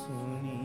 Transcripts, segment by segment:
सुनी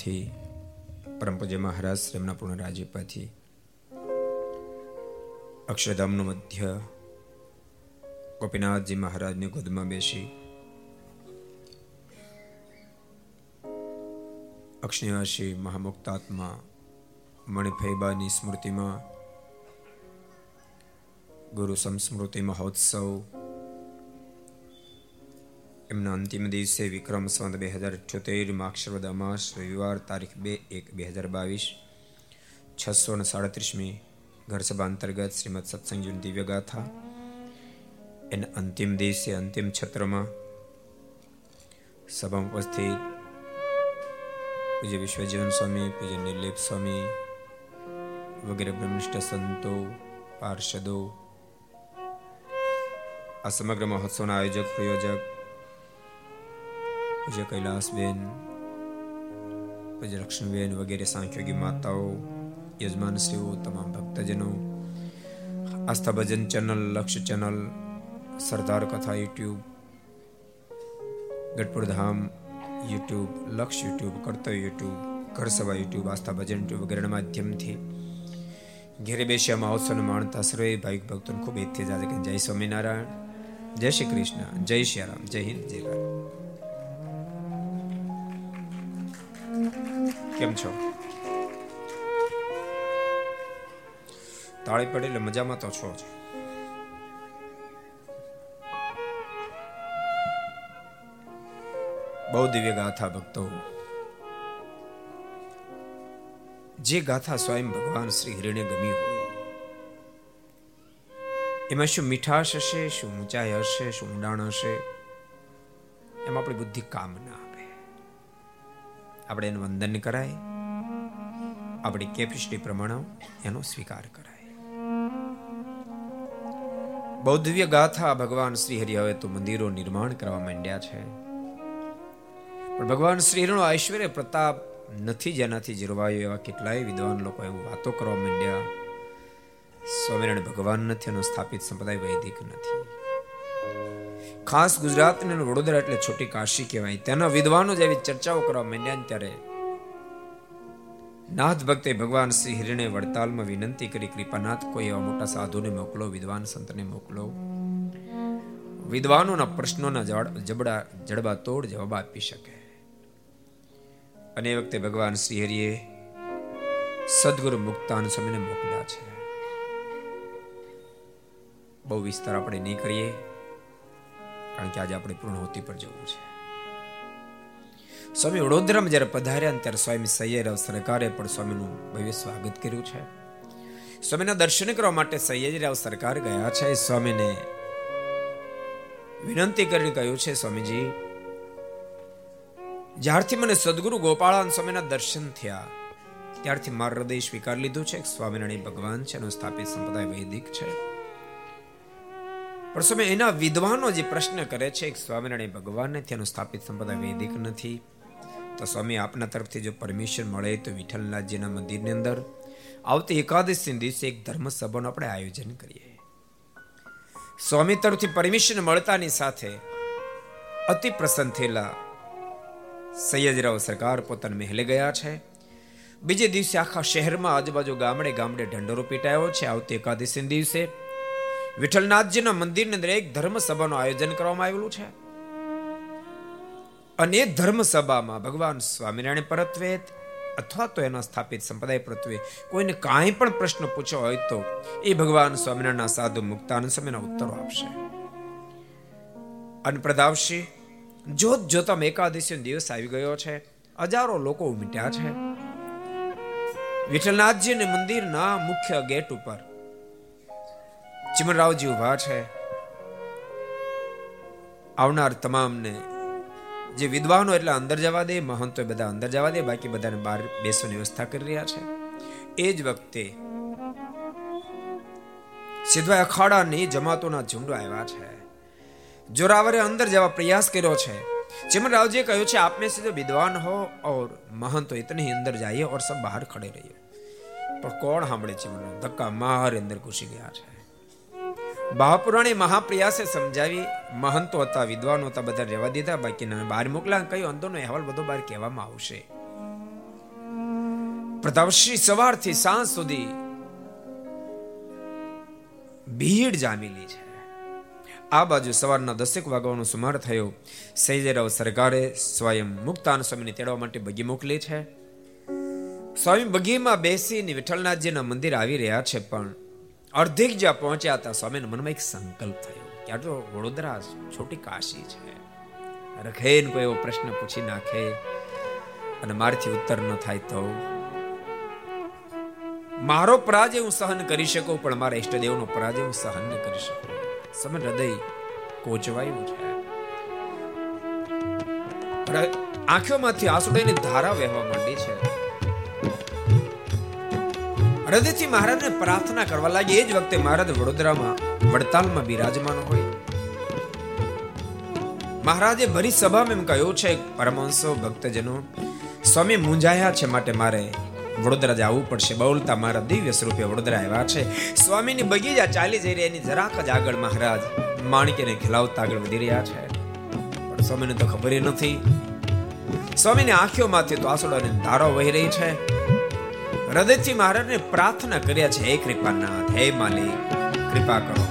પૂર્ણ પરમ પૂજ્ય મહારાજ શ્રીમના પૂર્ણ રાજ્યપાથી અક્ષરધામનું મધ્ય ગોપીનાથજી મહારાજની ગોદમાં બેસી અક્ષનિવાસી મહામુક્તાત્મા મણિફૈબાની સ્મૃતિમાં ગુરુ સંસ્મૃતિ મહોત્સવ એમના અંતિમ દિવસે વિક્રમ સંવત બે હજાર ચોતેર માક્ષરવદ અમાસ રવિવાર તારીખ બે એક બે હજાર બાવીસ, છસો ને સાડત્રીસમી ઘરસભા અંતર્ગત શ્રીમદ સત્સંગજીની દિવ્ય ગાથા. એના અંતિમ દિવસે અંતિમ છત્રમાં સભામાં ઉપસ્થિત પૂજ્ય વિશ્વજીવન સ્વામી, પૂજ્ય નિર્લેપ સ્વામી વગેરે બ્રહ્મનિષ્ઠ સંતો, પાર્ષદો, આ સમગ્ર મહોત્સવના આયોજક, પ્રયોજક પૂજ્ય કૈલાસબેન પૂજ્ય લક્ષ્મીબેન વગેરે સાંખ્યોગી માતાઓ યજમાનશ્રીઓ તમામ ભક્તજનો આસ્થા ભજન ચેનલ લક્ષ્ય ચેનલ સરદાર કથા YouTube Gadhpur Dham YouTube Laksh YouTube Kartavya YouTube ઘર સભા યુટ્યુબ આસ્થા ભજન યુટ્યુબ વગેરેના માધ્યમથી ઘેરે બેસ્યા મહોત્સવને માણતા સર્વે ભાવિક ભક્તોને ખૂબ હિતથી જાજે જય સ્વામિનારાયણ જય શ્રી કૃષ્ણ જય શ્રી રામ જય હિન્દ જય ભારત કેમ છો? તાળી પડે એટલે મજામાં તો છો જ. બહુ દિવ્ય ગાથા ભક્તો. જે ગાથા સ્વયં ભગવાન શ્રી હરિને ગમી હોય, એમાં શું મીઠાશ હશે, શું ઊંચાઈ હશે, શું ઊંડાણ હશે, એમાં આપણી બુદ્ધિ કામ ના આપે આપણે એનું વંદન કરાય. આપણી કેપેસિટી પ્રમાણે એનો સ્વીકાર કરાય. બૌદ્ધવ્ય ગાથા ભગવાન શ્રી હરિ હવે તો મંદિરો નિર્માણ કરવા માંડ્યા છે. પણ ભગવાન શ્રી હરિનો ઐશ્વર્ય પ્રતાપ નથી જેનાથી જીરવાયો એવા કેટલાય વિદ્વાન લોકો એવું વાતો કરવા માંડ્યા. સ્વામિનારાયણ ભગવાન નથી એનો સ્થાપિત સંપ્રદાય વૈદિક નથી. ખાસ ગુજરાત અને વડોદરા એટલે છોટી કાશી કહેવાય. તેના વિદ્વાનો જેવી ચર્ચાઓ કરવા માંડ્યા ત્યારે નાથ ભક્તે ભગવાન શ્રી હિરણે વડતાલમાં વિનંતી કરી, કૃપાનાથ, કોઈ એવા મોટા સાધુને મોકલો, વિદ્વાન સંતને મોકલો. વિદ્વાનોના પ્રશ્નોના જબડા, જડબા તોડ જવાબ આપી શકે. અને એ વખતે ભગવાન શ્રી હરિએ સદગુરુ મુક્તાન સ્વામીને મોકલ્યા છે. બહુ વિસ્તાર આપણે નહીં કરીએ. કારણ કે આજે આપણે પૂર્ણહોતી પર જવું છે. સ્વામી વડોદરામાં જ્યારે પધાર્યા ત્યારે સ્વામી સૈયદ સરકારે પણ સ્વામીનું ભવ્ય સ્વાગત કર્યું છે. સ્વામીના દર્શન કરવા માટે સૈયદરાવ સરકાર ગયા છે. સ્વામીને વિનંતી કરીને કહ્યું છે, સ્વામીજી, જ્યારથી મને સદગુરુ ગોપાળાન સ્વામીના દર્શન થયા, ત્યારથી મારું હૃદય સ્વીકાર લીધું છે. સ્વામિનારાયણ ભગવાન છે અને સ્થાપિત સંપ્રદાય વૈદિક છે. પણ સ્વામી, એના વિદ્વાનો જે પ્રશ્ન કરે છે કે સ્વામિનારાયણ ભગવાન નથી સ્થાપિત સંપ્રદાય વૈદિક નથી. તો સ્વામી, આપના તરફથી જો પરમિશન મળે તો વિઠ્ઠલનાથજીના મંદિરની અંદર આવતી એકાદશી દિવસે એક ધર્મ સભાનું આપણે આયોજન કરીએ. સ્વામી તરફથી પરમિશન મળતાની સાથે અતિ પ્રસન્ન થયેલા સૈયદરાવ સરકાર પોતાના મહેલે ગયા છે. બીજે દિવસે આખા શહેરમાં આજુબાજુ ગામડે ગામડે ઢંઢોરો પીટાયો છે. આવતી એકાદશી દિવસે વિઠ્ઠલનાથજીના મંદિરની અંદર એક ધર્મ સભાનું આયોજન કરવામાં આવેલું છે. અને એ ધર્મ સભામાં ભગવાન સ્વામિનારાયણ પરત્વે અથવા તો એના સ્થાપિત સંપ્રદાય પ્રત્યે કોઈને કાંઈ પણ પ્રશ્ન પૂછ્યો હોય તો એ ભગવાન સ્વામિનારાયણના સાધુ મુક્તાનંદ સમયના ઉત્તરો આપશે. અને પ્રતાપસિંહ જોત જોતામાં એકાદશી દિવસ આવી ગયો છે. હજારો લોકો ઉમટ્યા છે. વિઠ્ઠલનાથજી ને મંદિરના મુખ્ય ગેટ ઉપર ચિમનરાવજી ઉભા છે આવનાર તમામને જે વિદ્વાનો એટલે અંદર જવા દે મહંતો બધા અંદર જવા દે બાકી બધાને બહાર બેસવાની વ્યવસ્થા કરી રહ્યા છે એ જ વખતે સિદ્ધવા અખાડાની જમાતોના ઝુંડો આવ્યા છે જોરાવરે અંદર જવા પ્રયાસ કર્યો છે चिमनराव કહ્યું છે आप में से जो विद्वान हो और महंत हो इतने ही अंदर जाइए और सब बाहर खड़े रहिए પણ કોણ સાંભળે ચિમનરાવ ધક્કા માર અંદર ઘૂસી ગયા છે મહાપુરાણે મહાપ્રયાસે સમજાવી, મહંતો હતા, વિદ્વાનો હતા, બધા રહેવા દીધા, બાકીના બહાર મોકલા કયો અંદરનો અહેવાલ બધો બહાર કહેવામાં આવશે. પ્રતાપશ્રી સવારથી સાંજ સુધી ભીડ જામેલી છે. આ બાજુ સવારના દસેક વાગવાનો સુમાર થયો. સૈજરાવ સરકારે સ્વયં મુક્તાન સ્વામીને તેડવા માટે બગી મોકલી છે. સ્વામી બગીમાં બેસીને વિઠ્ઠલનાથજીના મંદિર આવી રહ્યા છે પણ અર્ધેક જ્યાં પહોંચ્યા હતા સ્વામીના મનમાં એક સંકલ્પ થયો કે આટલો વડોદરા છોટી કાશી છે. રખેન કોઈ એવો પ્રશ્ન પૂછી નાખે અને મારથી ઉત્તર ન થાય તો? મારો પરાજય હું સહન કરી શકું, પણ મારા ઈષ્ટદેવનો પરાજય હું સહન ન કરી શકું. સમય હૃદય કોચવાયું છે. આંખોમાંથી આંસુડાની ધારા વહેવા માંડી છે. હૃદયથી મહારાજને પ્રાર્થના કરવા લાગી એ જ વખતે મહારાજ વડોદરામાં, વડતાલમાં બિરાજમાન હોય. મહારાજે ભરી સભામાં એમ કહ્યું છે, પરમહંસો, ભક્તજનો, સ્વામી મૂંઝાયા છે માટે મારે વડોદરા જવું પડશે. બોલતા મારા દિવ્ય સ્વરૂપે વડોદરા આવ્યા છે. સ્વામીની બગીચા ચાલી જઈ રહી એની જરાક જ આગળ મહારાજ માણકીને ખેલાવતા આગળ વધી રહ્યા છે. પણ સ્વામીને તો ખબર નથી. સ્વામીની આંખોમાંથી તો આસોડાની ધારો વહી રહી છે. હૃદયથી મહારાજને પ્રાર્થના કર્યા છે. હે કૃપાનાથ, હે માલિક, કૃપા કરો.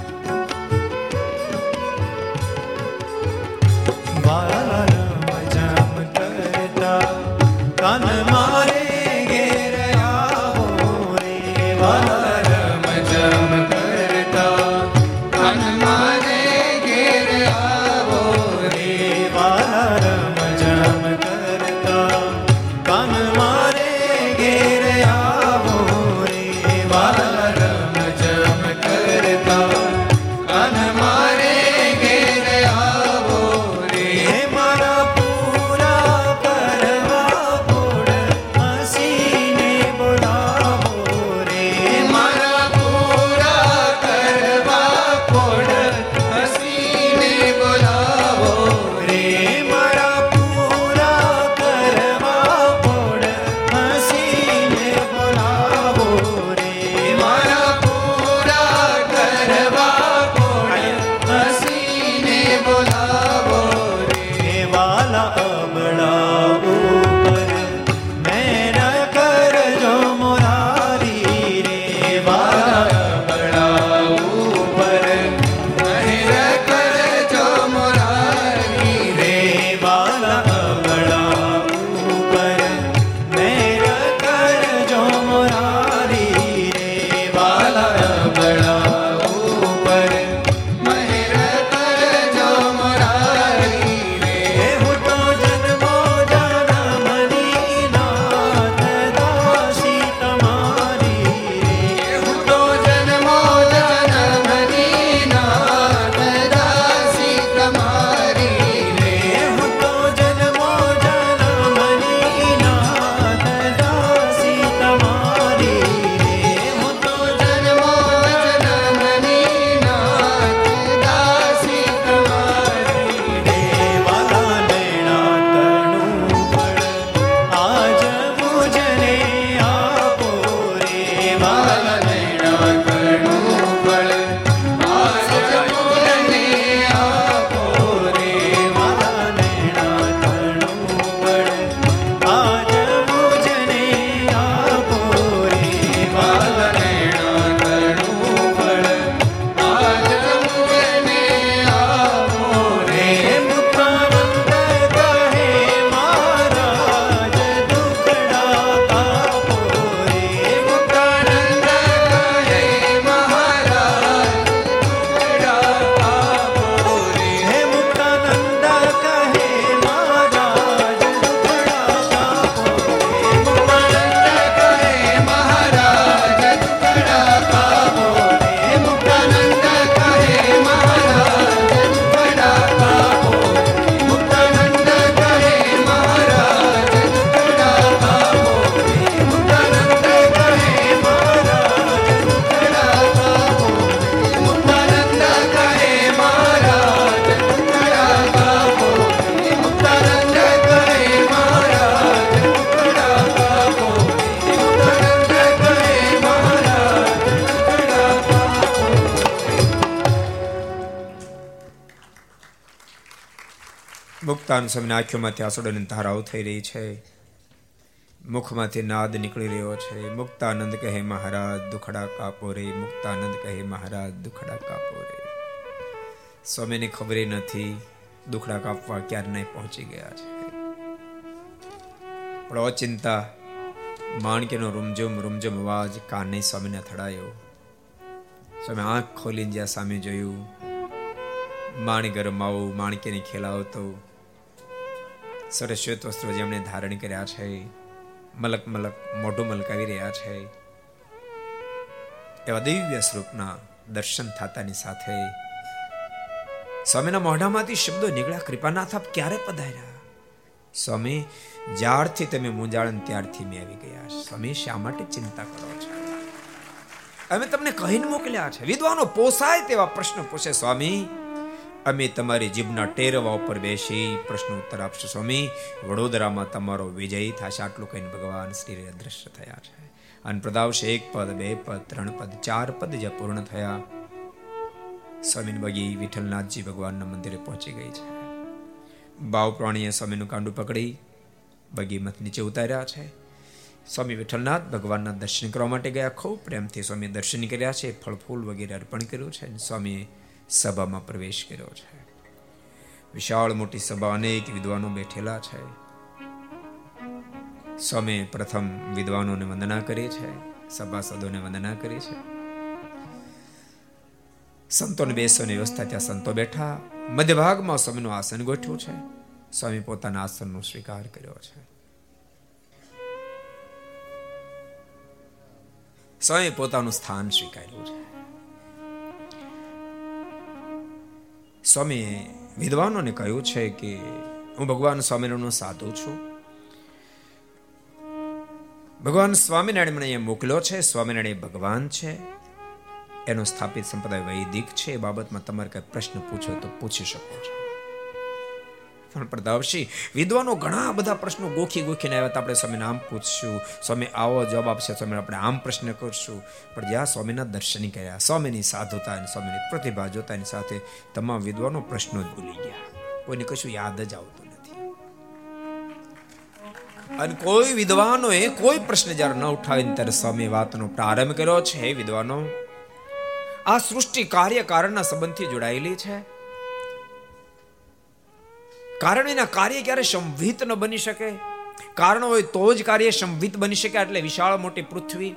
બારમ જમ કરતા, કાન મારે સ્વામીના આંખોમાંથી આસડોની ધારાઓ થઈ રહી છે. મુખમાંથી નાદ નીકળી રહ્યો છે. મુક્તાનંદ કહે, મહારાજ, દુખડા કાપો રે. મુક્તાનંદ કહે, મહારાજ, દુખડા કાપો રે. સ્વામીને ખબર નથી, દુખડા કાપવા ક્યારે નહીં પહોંચી ગયા છે. પણ અચિંતા, માણકીનો રૂમઝુમ રૂમઝુમ અવાજ કાને સ્વામીને થડાયો સ્વામી આંખ ખોલીને જ્યાં સામે જોયું માણી ગરમાવું માણકીને ખેલાવતો સરસ શ્વેત વસ્ત્રો જેમણે ધારણ કર્યા છે, મલક મલક મોઢું મલકાવી રહ્યા છે, એવા દિવ્ય સ્વરૂપના દર્શન થતાની સાથે સ્વામીના મોઢામાંથી શબ્દો નીકળ્યા, કૃપાનાથ, આપ ક્યારે પધાર્યા? સ્વામી, જ્યારથી તમે મૂંઝાણ ત્યારથી મેં આવી ગયા. સ્વામી, શા માટે ચિંતા કરો છો? અમે તમને કહીને મોકલ્યા છે. વિદ્વાનો પોસાય તેવા પ્રશ્ન પૂછે, સ્વામી અમે તમારી જીભના ટેરવા ઉપર બેસી પ્રશ્ન ઉત્તર આપશો, સ્વામી. વડોદરામાં તમારો વિજય થશે. આટલું કહીને ભગવાન શ્રી અદ્રશ્ય થયા છે. અને પ્રદાવશે એક પદ, બે પદ, ત્રણ પદ, ચાર પદ જે પૂર્ણ થયા. સ્વામીન બગી વિઠ્ઠલનાથજી ભગવાનના મંદિરે પહોંચી ગઈ છે. બાવ પ્રાણીએ સ્વામીનું કાંડું પકડી બગી મત નીચે ઉતાર્યા છે. સ્વામી વિઠ્ઠલનાથ ભગવાનના દર્શન કરવા માટે ગયા. ખૂબ પ્રેમથી સ્વામી દર્શન કર્યા છે, ફળ ફૂલ વગેરે અર્પણ કર્યું છે. અને સ્વામીએ સભામાં પ્રવેશ કર્યો છે. વિશાળ મોટી સભા અનેક વિદ્વાનો બેઠેલા છે. સ્વામી પ્રથમ વિદ્વાનોને વંદના કરી છે, સભાસદોને વંદના કરી છે. સંતોને બેસવાની વ્યવસ્થા ત્યાં સંતો બેઠા, મધ્યભાગમાં સ્વામીનું આસન ગોઠવ્યું છે. સ્વામી પોતાના આસનનો સ્વીકાર કર્યો છે. સ્વામી પોતાનું સ્થાન સ્વીકાર્યું છે. સ્વામીએ વિદ્વાનોને કહ્યું છે કે હું ભગવાન સ્વામિનારાયણનો સાધુ છું. ભગવાન સ્વામિનારાયણ મને અહીંયા મોકલ્યો છે. સ્વામિનારાયણ ભગવાન છે. એનો સ્થાપિત સંપ્રદાય વૈદિક છે. એ બાબતમાં તમારે કઈ પ્રશ્ન પૂછો તો પૂછી શકો છો. પણ પ્રતાપસિંહ વિદ્વાનો ઘણા બધા પ્રશ્નો ગોખી ગોખીને આવ્યા આપણે સ્વામીને આમ પૂછશું, સ્વામી, આવો જવાબ આપશે. સ્વામી આપણે આમ પ્રશ્ન કરશું. પણ જ્યાં સ્વામીના દર્શન કર્યા, સ્વામીની સાધુતા અને સ્વામીની પ્રતિભા જોતાની સાથે તમામ વિદ્વાનો પ્રશ્નો જ ભૂલી ગયા. કોઈને કશું યાદ જ આવતું નથી. અને કોઈ વિદ્વાનોએ કોઈ પ્રશ્ન જ્યારે ન ઉઠાવીને ત્યારે સ્વામી વાતનો પ્રારંભ કર્યો છે. વિદ્વાનો, આ સૃષ્ટિ કાર્ય કારણના સંબંધથી જોડાયેલી છે. કારણ એના કાર્ય ક્યારે સંવિત ન બની શકે? કારણ હોય તો જ કાર્ય સંવિત બની શકે, એટલે વિશાળ મોટી પૃથ્વી.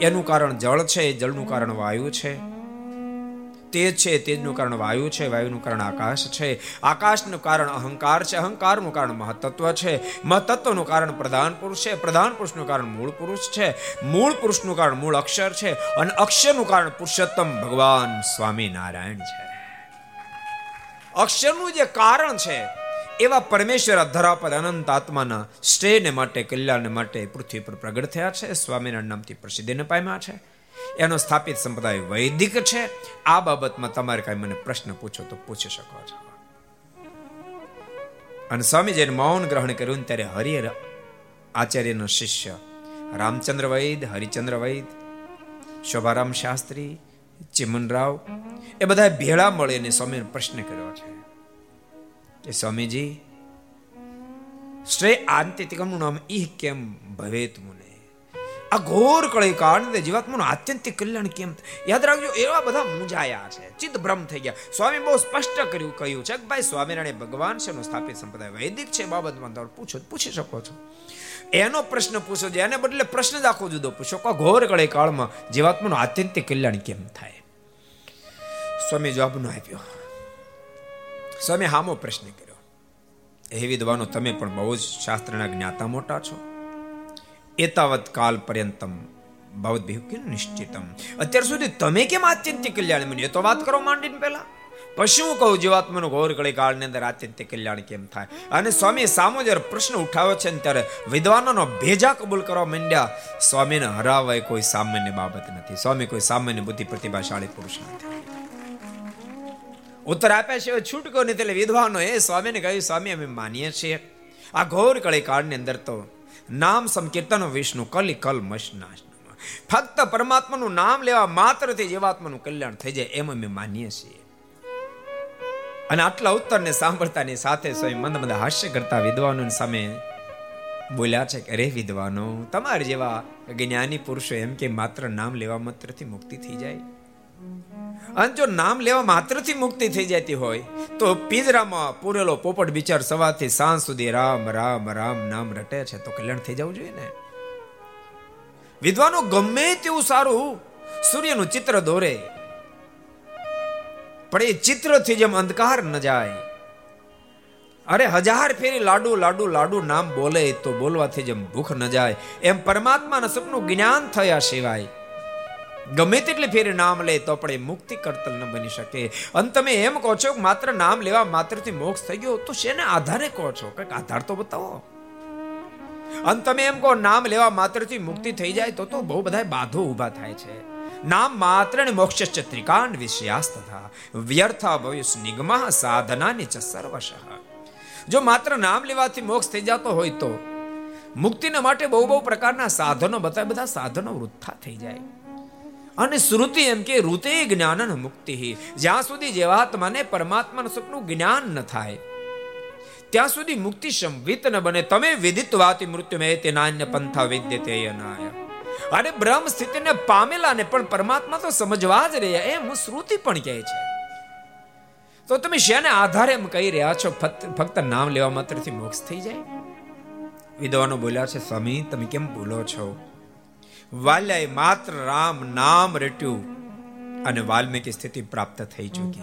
એનું કારણ જળ છે, જળનું કારણ વાયુ છે. તેજ છે, તેજનું કારણ વાયુ છે, વાયુનું કારણ આકાશ છે. આકાશનું કારણ અહંકાર છે, અહંકારનું કારણ મહતત્વ છે. મહતત્વનું કારણ પ્રધાન પુરુષ છે, પ્રધાન પુરુષનું કારણ મૂળ પુરુષ છે. મૂળ પુરુષનું કારણ મૂળ અક્ષર છે, અને અક્ષરનું કારણ પુરુષોત્તમ ભગવાન સ્વામિનારાયણ છે. અક્ષરનું જે કારણ છે એવા પરમેશ્વર ધરા પર અનંત આત્માના શ્રેયને માટે, કલ્યાણને માટે પૃથ્વી પર પ્રગટ થયા છે. સ્વામિનારાયણ નામથી પ્રસિદ્ધિને પામ્યા છે. એનો સ્થાપિત સંપ્રદાય વૈદિક છે. આ બાબતમાં તમારે કઈ મને પ્રશ્ન પૂછો તો પૂછી શકો છો. અને સ્વામી જેને મૌન ગ્રહણ કર્યું ત્યારે હરિહર આચાર્યનો શિષ્ય રામચંદ્ર વૈદ, હરિચંદ્ર વૈદ, શોભારામ શાસ્ત્રી, ચિમનરાવ, એ બધા ભેળા મળીને સ્વામીને પ્રશ્ન કર્યો છે. કે સ્વામીજી, શ્રેય આંતિકમનું નામ ઈ કેમ ભવેત મુને? આ ઘોર કળી કાંડ જીવાત્માનું આત્યંતિક કલ્યાણ કેમ યાદ રાખજો, એવા બધા મૂંઝાયા છે, ચિત્ત ભ્રમ થઈ ગયા. સ્વામી બહુ સ્પષ્ટ કર્યું, કહ્યું છે કે ભાઈ, સ્વામિનારાયણ ભગવાન છે, એનો સ્થાપિત સંપ્રદાય વૈદિક છે બાબતમાં તમે પૂછો પૂછી શકો છો. એનો પ્રશ્ન પૂછો છે, એને બદલે પ્રશ્ન જ આખો જુદો પૂછો, કે ઘોર કળી કાળમાં જીવાત્માનું આત્યંતિક કલ્યાણ કેમ થાય? સ્વામી જવાબ ન આપ્યો. સ્વામી હામો પ્રશ્ન કર્યો. હે વિદ્વાનો, તમે પણ બહુ જ શાસ્ત્રના જ્ઞાતા મોટા છો. એતાવત કાલ પર્યંતમ ભવત ભિહુકિન નિશ્ચિતમ. અત્યાર સુધી તમે કેમ આત્યંતિક કલ્યાણ મને તો વાત કરો માંડીને પહેલા. પછી હું કહું, જીવાત્માનું ઘોર કળી કાળની અંદર આત્યંતિક કલ્યાણ કેમ થાય? અને સ્વામી સામો જ્યારે પ્રશ્ન ઉઠાવ્યો છે ત્યારે વિદ્વાનોનો ભેજા કબૂલ કરવા માંડ્યા, સ્વામીને હરાવાય કોઈ સામાન્ય બાબત નથી. સ્વામી કોઈ સામાન્ય બુદ્ધિ પ્રતિભાશાળી પુરુષ નથી. ઉત્તર આપ્યા છે છૂટકો નહીં એટલે વિદ્વાનો એ. સ્વામીને કહ્યું, સ્વામી, અમે માનીએ છીએ. આ ઘોર કળી કાળની અંદર તો નામ સંકીર્તન વિષ્ણુ કલી કલ મશનાશ ફક્ત પરમાત્માનું નામ લેવા માત્રથી જીવાત્માનું કલ્યાણ થઈ જાય એમ અમે માનીએ છીએ. અને આટલા ઉત્તરને સાંભળતાની સાથે સ્વયં મંદ મંદ હાસ્ય કરતા વિદ્વાનો સામે બોલ્યા છે કે, અરે વિદ્વાનો, તમારે જેવા જ્ઞાની પુરુષો એમ કે માત્ર નામ લેવા માત્રથી મુક્તિ થઈ જાય? અને જો નામ લેવા માત્રથી મુક્તિ થઈ જતી હોય, તો પિંજરામાં પૂરેલો પોપટ બિચાર સવારથી સાંજ સુધી રામ રામ રામ નામ રટે છે. તો કલ્યાણ થઈ જવું જોઈએ ને? વિદ્વાનો ગમે તેવું સારું, સૂર્યનું ચિત્ર દોરે. પણ એ ચિત્રથી જેમ અંધકાર ન જાય. અરે હજાર ફેરી લાડુ લાડુ લાડુ નામ બોલે, તો બોલવાથી જેમ ભૂખ ન જાય. એમ પરમાત્માના સપનું જ્ઞાન થયા સિવાય ગમે તેટલી ફેરે નામ લે તો પણ એ મુક્તિ કરતલ ન બની શકે. અને તમે એમ કહો છો કે માત્ર નામ લેવા માત્રથી મોક્ષ થઈ ગયો, તો શેને આધારે કહો છો? કંઈક આધાર તો બતાવો. અને તમે એમ કહો નામ લેવા માત્રથી મુક્તિ થઈ જાય તો તો બહુ બધા બાધો ઊભા થાય છે. નામ માત્ર ને મોક્ષ ત્રિકાંડ વિષયાસ તથા વ્યર્થા ભવિષ્ય નિગમા સાધનાની ચ સર્વશ. જો માત્ર નામ લેવાથી મોક્ષ થઈ જતો હોય તો મુક્તિને માટે બહુ બહુ પ્રકારના સાધનો, બતાવે બધા સાધનો વૃથા થઈ જાય. અને શ્રુતિ એમ કે ઋતે જ્ઞાન મુક્તિ. જ્યાં સુધી જેવાત્માને પરમાત્માનું સપનું જ્ઞાન ન થાય, ત્યાં સુધી મુક્તિ સંવિત ન બને. તમે વિદિત વાતી મૃત્યુ મે તે નાન્ય પંથા વિદ્ય તે અરે બ્રહ્મ સ્થિતિને પામેલા ને પણ પરમાત્મા તો સમજવા જ રહ્યા. એમ શ્રુતિ પણ કહે છે. તો તમે શેને આધારે એમ કહી રહ્યા છો? ફક્ત નામ લેવા માત્રથી મોક્ષ થઈ જાય? વિદ્વાનો બોલ્યા છે, સ્વામી, તમે કેમ બોલો છો? વાલ્યાએ માત્ર રામ નામ રટ્યું અને વાલ્મીકી સ્થિતિ પ્રાપ્ત થઈ ચૂકી.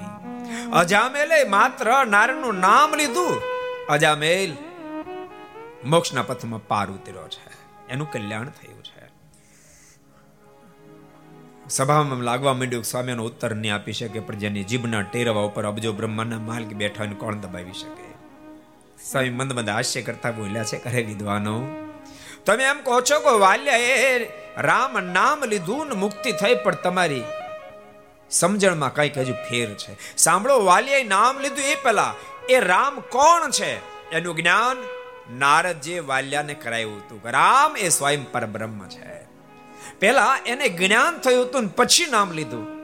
અજામેલે માત્ર નારાયણનું નામ લીધું. અજામેલ મોક્ષના પથમાં પાર ઉતર્યો છે. એનું કલ્યાણ થયું છે. સભામાં લાગવા માંડ્યું સ્વામીનો ઉત્તર નહીં આપી શકે, પણ જેની જીભના ટેરવા ઉપર અબજો બ્રહ્માના માલિક બેઠા કોણ દબાવી શકે? સ્વામી મંદ મંદ હાસ્ય કરતા બોલ્યા છે કરે વિદ્વાનો તમે એમ કહો છો કે વાલ્યાએ રામ નામ લીધું ને મુક્તિ થઈ, પણ તમારી સમજણમાં કંઈક હજુ ફેર છે. સાંભળો, વાલિયાએ નામ લીધું એ પેલા એ રામ કોણ છે? એનું જ્ઞાન નારદજી વાલ્યાને કરાયું હતું રામ એ સ્વયં પરબ્રહ્મ છે. પહેલા એને જ્ઞાન થયું હતું ને પછી નામ લીધું.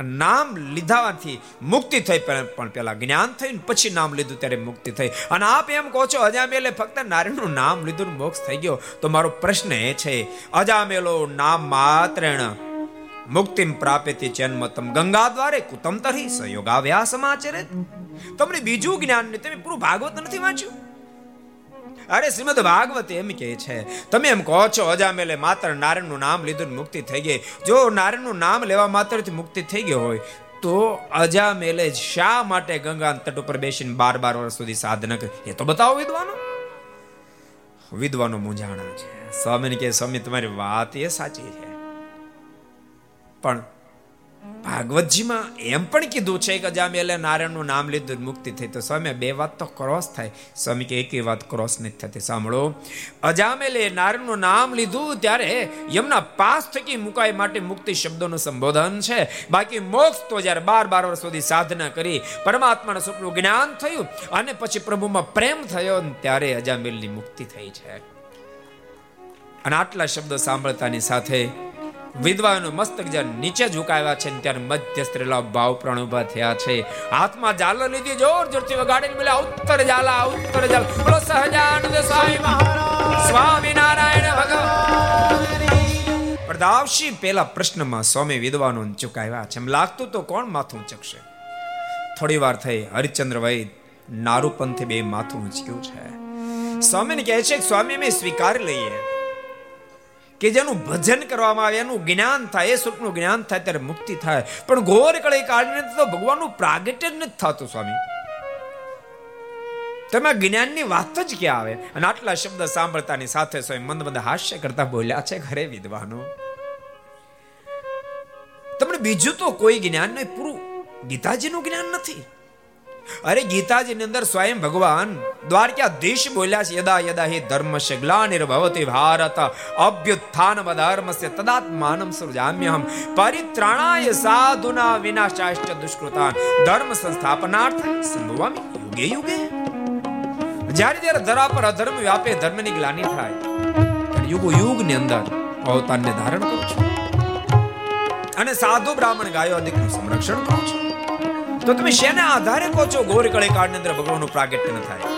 નામ લીધાથી મુક્તિ થઈ પણ પેલા જ્ઞાન થયું પછી નામ લીધું ત્યારે મુક્તિ થઈ. અને આપ એમ કહો છો, અજામેલે ફક્ત નારાયણનું નામ લીધું મોક્ષ થઈ ગયો. તો મારો પ્રશ્ન એ છે, અજામેલો નામ માત્ર મુક્તિમ પ્રાપ્યતિ જન્મતમ ગંગા દ્વારે કુતમ તરી સયોગાવ્યાસ સમાચરે તમને બીજું જ્ઞાન નહીં તમે પૂરું ભાગવત નથી વાંચ્યું? અરે શ્રીમદ ભાગવત એમ કે છે, તમે એમ કહો છો અજામેલે માત્ર નારાયણનું નામ લીધું મુક્તિ થઈ ગઈ. જો નારાયણનું નામ લેવા માત્રથી મુક્તિ થઈ ગયો હોય, તો અજામેલે શા માટે ગંગા તટ ઉપર બેસીને બાર બાર વર્ષ સુધી સાધના કરી? એ તો બતાવો વિદ્વાનો. વિદ્વાનો મૂંઝાણા છે. સ્વામીને કે સ્વામી, તમારી વાત એ સાચી છે. પણ ભાગવતજીમાં એમ પણ કીધું છે કે જ્યાં મેલે નારાયણનું નામ લીધું, મુક્તિ થઈ, તો સ્વામી બે વાત તો ક્રોસ થાય. સ્વામી કે એક વાત ક્રોસ નથી થતી. સાંભળો. અજામેલે નારાયણનું નામ લીધું, ત્યારે યમના પાસ થકી મુકાય માટે મુક્તિ શબ્દોનું સંબોધન છે. બાકી મોક્ષ તો જ્યારે બાર બાર વર્ષ સુધી સાધના કરી, પરમાત્માના સ્વપ્નું જ્ઞાન થયું, અને પછી પ્રભુમાં પ્રેમ થયો ત્યારે અજામેલની મુક્તિ થઈ છે. અને આટલા શબ્દો સાંભળતાની સાથે વિધવાનો મસ્તક જ્યાં નીચે ઝુકાવ્યા છે ત્યારે મધ્યસ્થ રહેલા ભાવ પ્રાણ ઊભા થયા છે. હાથમાં જાલ લીધી, જોર જોરથી વગાડીને બોલ્યા, ઉત્તર જાલા ઉત્તર જાલા બોલો, સહજાનંદ સ્વામી મહારાજ. સ્વામી નારાયણ ભગવાન પ્રદાવશી પેલા પ્રશ્નમાં સ્વામી વિદ્વાનો ચુકાવ્યા છે. એમ લાગતું તો કોણ માથું ચકશે? થોડી વાર થઈ, હરિચંદ્ર વૈદ નારૂપંથે બે માથું ઉંચક્યું છે. સ્વામીને કહે છે સ્વામી મેં સ્વીકાર લઈએ. કે જેનું ભજન કરવામાં આવે, એનું જ્ઞાન થાય, એ સુખનું જ્ઞાન થાય, ત્યારે મુક્તિ થાય. પણ ઘોર કળે કાઢીને તો ભગવાનનું પ્રાગટ્ય જ નથી થતું, સ્વામી. તમે જ્ઞાનની વાત જ ક્યાં આવે? અને આટલા શબ્દ સાંભળતાની સાથે સ્વયં મંદ મંદ હાસ્ય કરતા બોલ્યા છે ઘરે વિદ્વાનો. તમને બીજું તો કોઈ જ્ઞાન નહીં પૂરું ગીતાજીનું જ્ઞાન નથી. અરે ગીતાજીની અંદર સ્વયં ભગવાન દ્વારકાધીશ બોલ્યા છે, યદા યદા હે ધર્મસ્ય ગ્લાનિર્ભવતી ભારત અભ્યુત્થાન ધર્મસ્ય તદાત્માનમ સૃજામ્યહમ પરિત્રાણાય સાધુના વિનાશાશ્ચ દુષ્કૃતાન ધર્મ સંસ્થાપનાર્થ સંભવામી યુગે યુગે. જ્યારે જ્યારે ધરા પર અધર્મ વ્યાપે, ધર્મની ગ્લાની થાય યુગો યુગની અંદર અવતારને ધારણ કરું છું. અને સાધુ બ્રાહ્મણ ગાયો અધિકનું સંરક્ષણ કરું છું. તો તમે શેના આધારે કહો છો? ગોર કળે કાળ અંદર ભગવાનનું પ્રાગટ્ય ન થાય.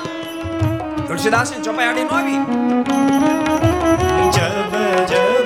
તુલસીદાસની ચોપાઈ આડી ન આવી? જબ જબ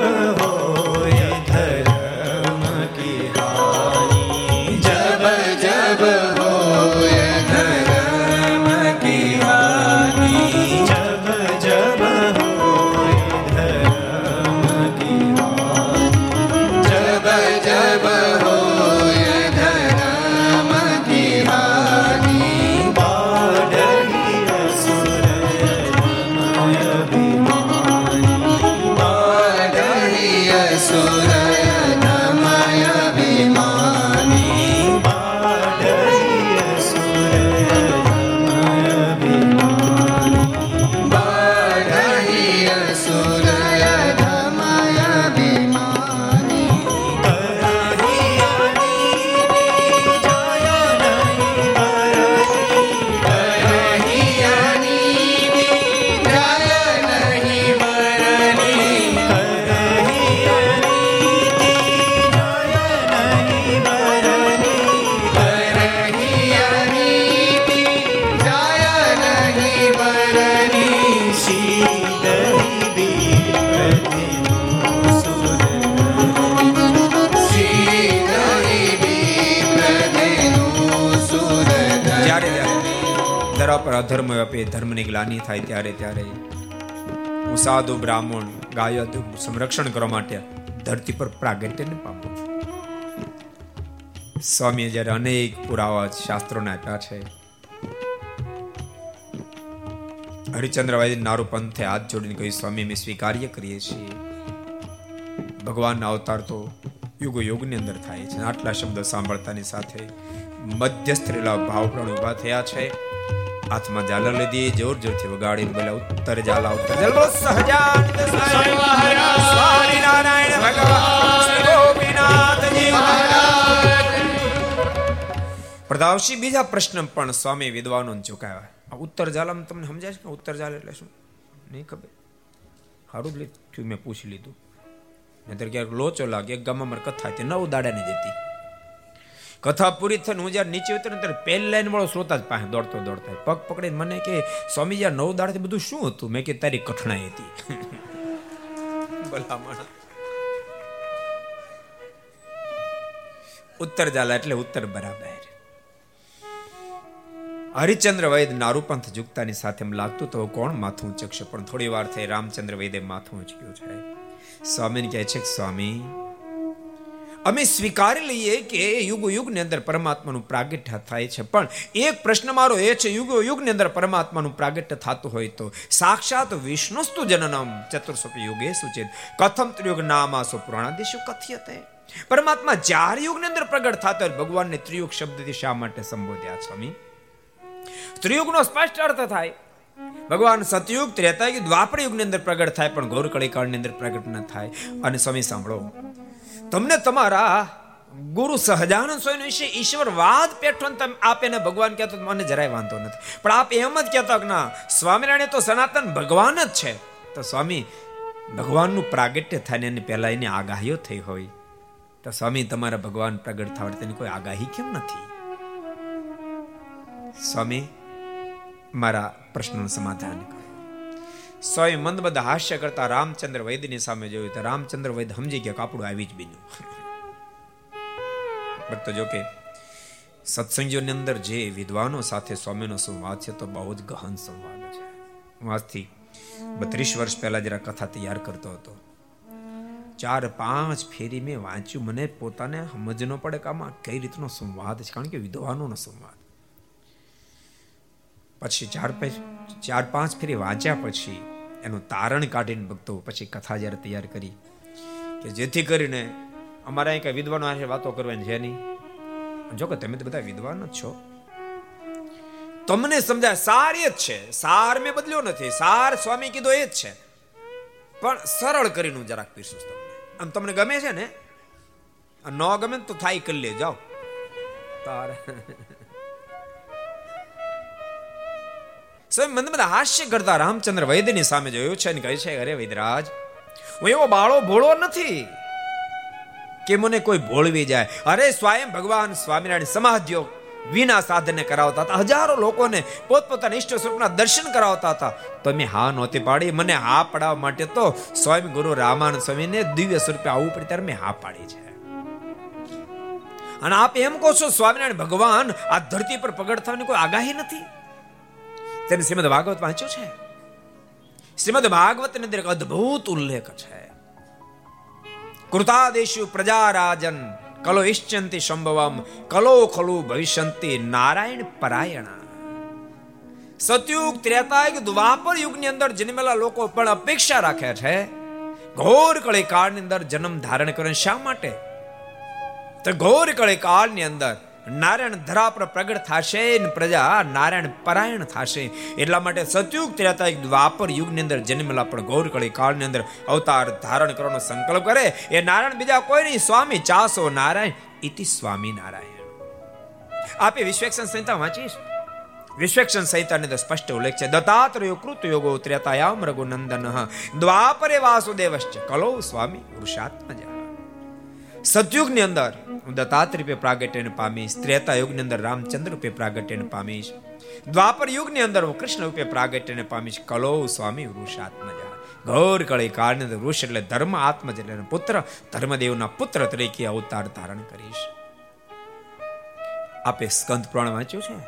ગ્લાની થાય ત્યારે ત્યારે હું સાધુ બ્રાહ્મણ ગાયો સંરક્ષણ કરવા માટે ધરતી પર પ્રાગટ્યને પામું છું. સ્વામીએ જ્યારે અનેક પુરાવા શાસ્ત્રોને આપ્યા છે. હરિચંદ્રભાઈ વાયદી પંથે હાથ જોડીને કહ્યું, સ્વામી, અમે સ્વીકાર્ય કરીએ છીએ. ભગવાનના અવતાર તો યુગો યુગની અંદર થાય છે. આટલા શબ્દો સાંભળતાની સાથે મધ્યસ્થ રહેલા ભાવ પણ ઊભા થયા છે. હાથમાં ઝાલર લીધી જોર જોરથી વગાડીને બોલ્યા, ઉત્તર ઝાલા, ઉત્તર ઝાલ. બોલો, સહજાનંદ સ્વામી સ્વામિનારાયણ ભગવાન, ગોપીનાથજી પ્રતાપસિંહ બીજા પ્રશ્ન પણ સ્વામી વિદ્વાનો આ ઉત્તર ઝાલામાં તમને સમજાય છે ઉત્તર ઝાલ એટલે શું? નહીં ખબર. સારું લીધું મેં પૂછી લીધું. નહીતર ક્યારેક લોચો લાગે ગામમાં મારી કથા હતી, નવ દાડાની જતી કથા પૂરી થઈને હું જ્યારે નીચે ઉતરે ત્યારે પહેલી લાઈન વાળો શ્રોતા જ પાસે દોડતો દોડતો પગ પકડીને મને કે, સ્વામી જ્યાં નવ દાડાથી બધું શું હતું? મેં કે તારી કઠણાઈ હતી. ભલામણ. ઉત્તર જાલા એટલે ઉત્તર બરાબર. હરિચંદ્ર વૈદ નારૂપંથ જુગતાની સાથે લાગતું તો કોણ માથું ચકશે પણ થોડી વાર થઈ રામચંદ્ર વૈદે માથું ઉચક્યું છે. સ્વામીને કહે છે કે, સ્વામી અમે સ્વીકારી લઈએ કે યુગ યુગની અંદર પરમાત્માનું પ્રાગટ્ય થાય છે. પણ એક પ્રશ્ન મારો એ છે, યુગ યુગની અંદર પરમાત્માનું પ્રાગટ્ય થતું હોય તો? સાક્ષાત વિષ્ણુસ્તુ જનનમ ચતુર્સોપી યુગે સૂચિત. કથમ ત્રિયુગ નામાસો પુરાણાદિશુ કથ્યતે. પરમાત્મા ચાર યુગની અંદર પ્રગટ થતો હોય, ભગવાનને ત્રિયુગ શબ્દથી શા માટે સંબોધ્યા, સ્વામી? ત્રિયુગનો સ્પષ્ટ અર્થ થાય. ભગવાન સતયુગ, ત્રેતાયુગ, દ્વાપર યુગની અંદર પ્રગટ થાય, પણ ગૌર કળીકાળની અંદર પ્રગટ ન થાય. અને સ્વામી, સાંભળો. તમને તમારા ગુરુ સહજાનંદ સ્વામી વિશે ઈશ્વરવાદ પેઠો તમે આપ એને ભગવાન કહેતો મને જરાય વાંધો નથી. પણ આપ એમ જ કહેતા કે ના, સ્વામિનારાયણ તો સનાતન ભગવાન જ છે. તો સ્વામી, ભગવાનનું પ્રાગટ્ય થાય એની પહેલાં એની આગાહીઓ થઈ હોય. તો સ્વામી, તમારા ભગવાન પ્રગટ થવા તેની કોઈ આગાહી કેમ નથી? સ્વામી, મારા પ્રશ્નનું સમાધાન કરો. સ્વયં મંદબદ હાસ્ય કરતા રામચંદ્ર વૈદ્યની સામે જોયું તો રામચંદ્ર વૈદ્ય સમજી ગયા કાપડું આવી જ બીજું ભક્તો, જો કે સત્સંગીઓની અંદર જે વિદ્વાનો સાથે સ્વામીનો સંવાદ છે તો બહુ જ ગહન સંવાદ છે. આજથી બત્રીસ વર્ષ પહેલા જરા કથા તૈયાર કરતો હતો. ચાર પાંચ ફેરી મેં વાંચ્યું. મને પોતાને સમજ ન પડે કે આમાં કઈ રીતનો સંવાદ છે? કારણ કે વિદ્વાનોનો સંવાદ. પછી ચાર પાંચ ચાર પાંચ ફેરી વાંચ્યા પછી એનું તારણ કાઢીને ભક્તો પછી કથા જ્યારે તૈયાર કરી કે જેથી કરીને અમારા અહીં કઈ વિદ્વાનો આ વાતો કરવાની છે નહીં. જો કે તમે તો બધા વિદ્વાન જ છો. તમને સમજાય, સાર એ જ છે. સાર મેં બદલ્યો નથી. સાર સ્વામી કીધો એ જ છે. પણ સરળ કરીને હું જરાક પીરસું તમને. આમ તમને ગમે છે ને? ન ગમે તો થાય, કરી લે જાઓ તારે. સ્વયં મંદ બધા હાસ્ય કરતા રામચંદ્ર વૈદ્યની સામે જોયું છે અને કહે છે, અરે વૈદરાજ, હું એવો બાળો ભોળો નથી કે મને કોઈ ભોળવી જાય. અરે, સ્વયં ભગવાન સ્વામિનારાયણ સમાધ્યો વિના સાધને કરાવતા હતા. હજારો લોકોને પોતપોતાના ઈષ્ટ સ્વરૂપના દર્શન કરાવતા હતા. તો મેં હા નહોતી પાડી. મને હા પડાવવા માટે તો સ્વામી ગુરુ રામાનંદ સ્વામીને દિવ્ય સ્વરૂપે આવવું પડે ત્યારે મેં હા પાડી છે. અને આપ એમ કહો છો, સ્વામિનારાયણ ભગવાન આ ધરતી પર પ્રગટ થવાની કોઈ આગાહી નથી? તેને શ્રીમદ ભાગવત વાંચ્યું છે શ્રીમદ ભાગવતની અંદર એક અદ્ભુત ઉલ્લેખ છે કૃતાદેશુ પ્રજા રાજન કલો ઈશ્ચંતિ સંભવમ કલો ખલુ ભવિષ્યંતિ નારાયણ પરાયણા સતયુગ ત્રેતાયુગ દ્વાપર યુગની અંદર જન્મેલા લોકો પણ અપેક્ષા રાખે છે ઘોર કળી કાળની અંદર જન્મ ધારણ કરે શા માટે તો ઘોર કળી કાળની અંદર નારાયણ ધરા પર પ્રગટ થશે ને પ્રજા નારાયણ પરાયણ થશે. એટલા માટે સતયુગ ત્રેતા એક દ્વાપર યુગની અંદર જન્મેલા પણ ગૌર કળી કાળની અંદર અવતાર ધારણ કરવાનો સંકલ્પ કરે. એ નારાયણ બીજા કોઈ નહીં સ્વામી ચાસો નારાયણ ઇતિ સ્વામી નારાયણ. આપે વિશ્વેક્ષણ સંહિતા વાંચીશ વિશ્વેક્ષણ સંહિતાની અંદર સ્પષ્ટ ઉલ્લેખ છે. દત્તાત્રયો કૃત યોગો ત્રેતાયામ રઘુનંદન. દ્વાપરે વાસુદેવશ્ચ કલો સ્વામી વૃષાત્મજા સતયુગની અંદર હું દત્તાત્ર રૂપે પ્રાગટ્યને પામીશ, ત્રેતા યુગની અંદર રામચંદ્ર રૂપે પ્રાગટ્યને પામીશ, દ્વાપર યુગની અંદર હું કૃષ્ણ રૂપે પ્રાગટ્યને પામીશ, કલો સ્વામી વૃષાત્મજા. ઘોર કળી કારણે વૃષ એટલે ધર્મ, આત્મજ એટલે પુત્ર, ધર્મદેવના પુત્ર તરીકે અવતાર ધારણ કરીશ. આપે સ્કંદ પુરાણ વાંચ્યું છે?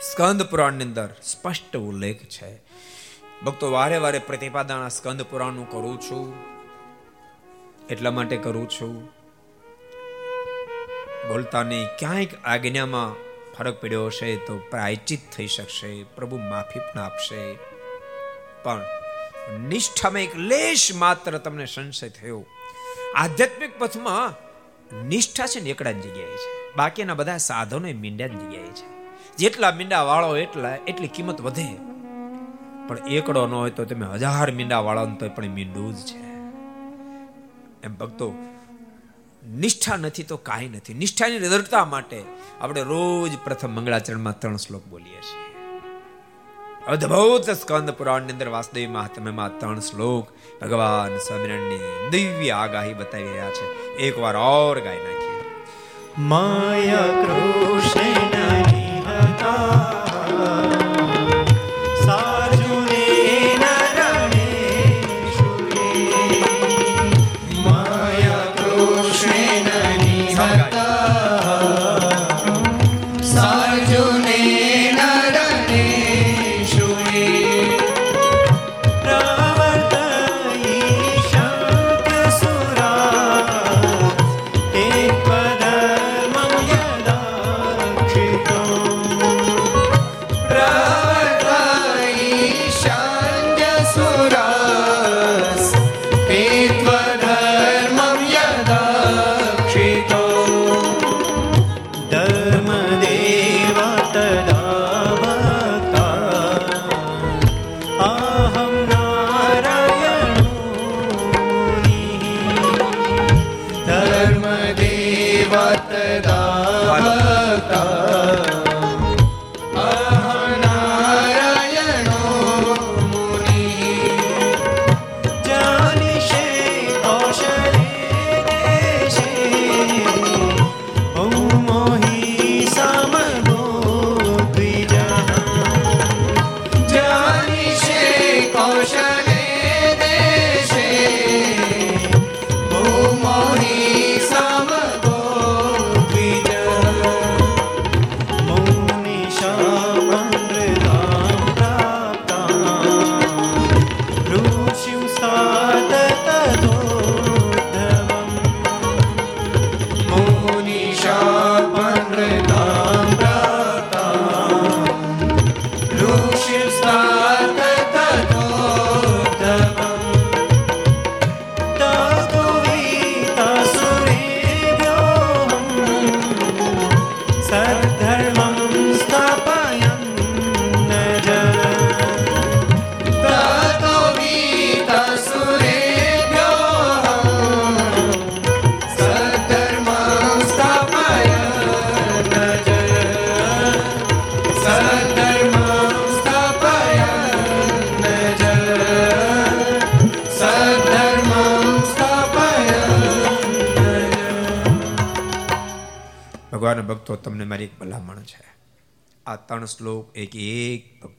સ્કંદ પુરાણની અંદર સ્પષ્ટ ઉલ્લેખ છે. ભક્તો વારે વારે પ્રતિપાદન સ્કંદ પુરાણનું કરું છું. એટલા માટે કરું છું. બોલતાની ક્યાંક આજ્ઞામાં ફરક પડ્યો હશે તો પ્રાયચિત થઈ શકશે, પ્રભુ માફી પણ આપશે. પણ નિષ્ઠામાં એક લેશ માત્ર તમને સંશય થયો. આધ્યાત્મિક પથમાં નિષ્ઠા છે ને એકડા જગ્યાએ છે. બાકીના બધા સાધનો મીંડા જગ્યાએ છે. જેટલા મીંડા વાળો એટલા, એટલી કિંમત વધે. પણ એકડો ન હોય તો તમે હજાર મીંડા વાળો તો પણ મીંડું જ છે. એમ ભક્તો, નિષ્ઠા નથી તો કાંઈ નથી. નિષ્ઠાની નિરર્થતા માટે આપણે રોજ પ્રથમ મંગળાચરણમાં ત્રણ શ્લોક બોલીએ છીએ. અદ્ભુત સ્કંદ પુરાણની અંદર વાસુદેવી મહાત્મ્યમાં ત્રણ શ્લોક ભગવાન સ્વામિનારાયણની દિવ્ય આગાહી બતાવી રહ્યા છે. એકવાર ઓર ગાઈ નાખીએ. માયા કૃષ્ણ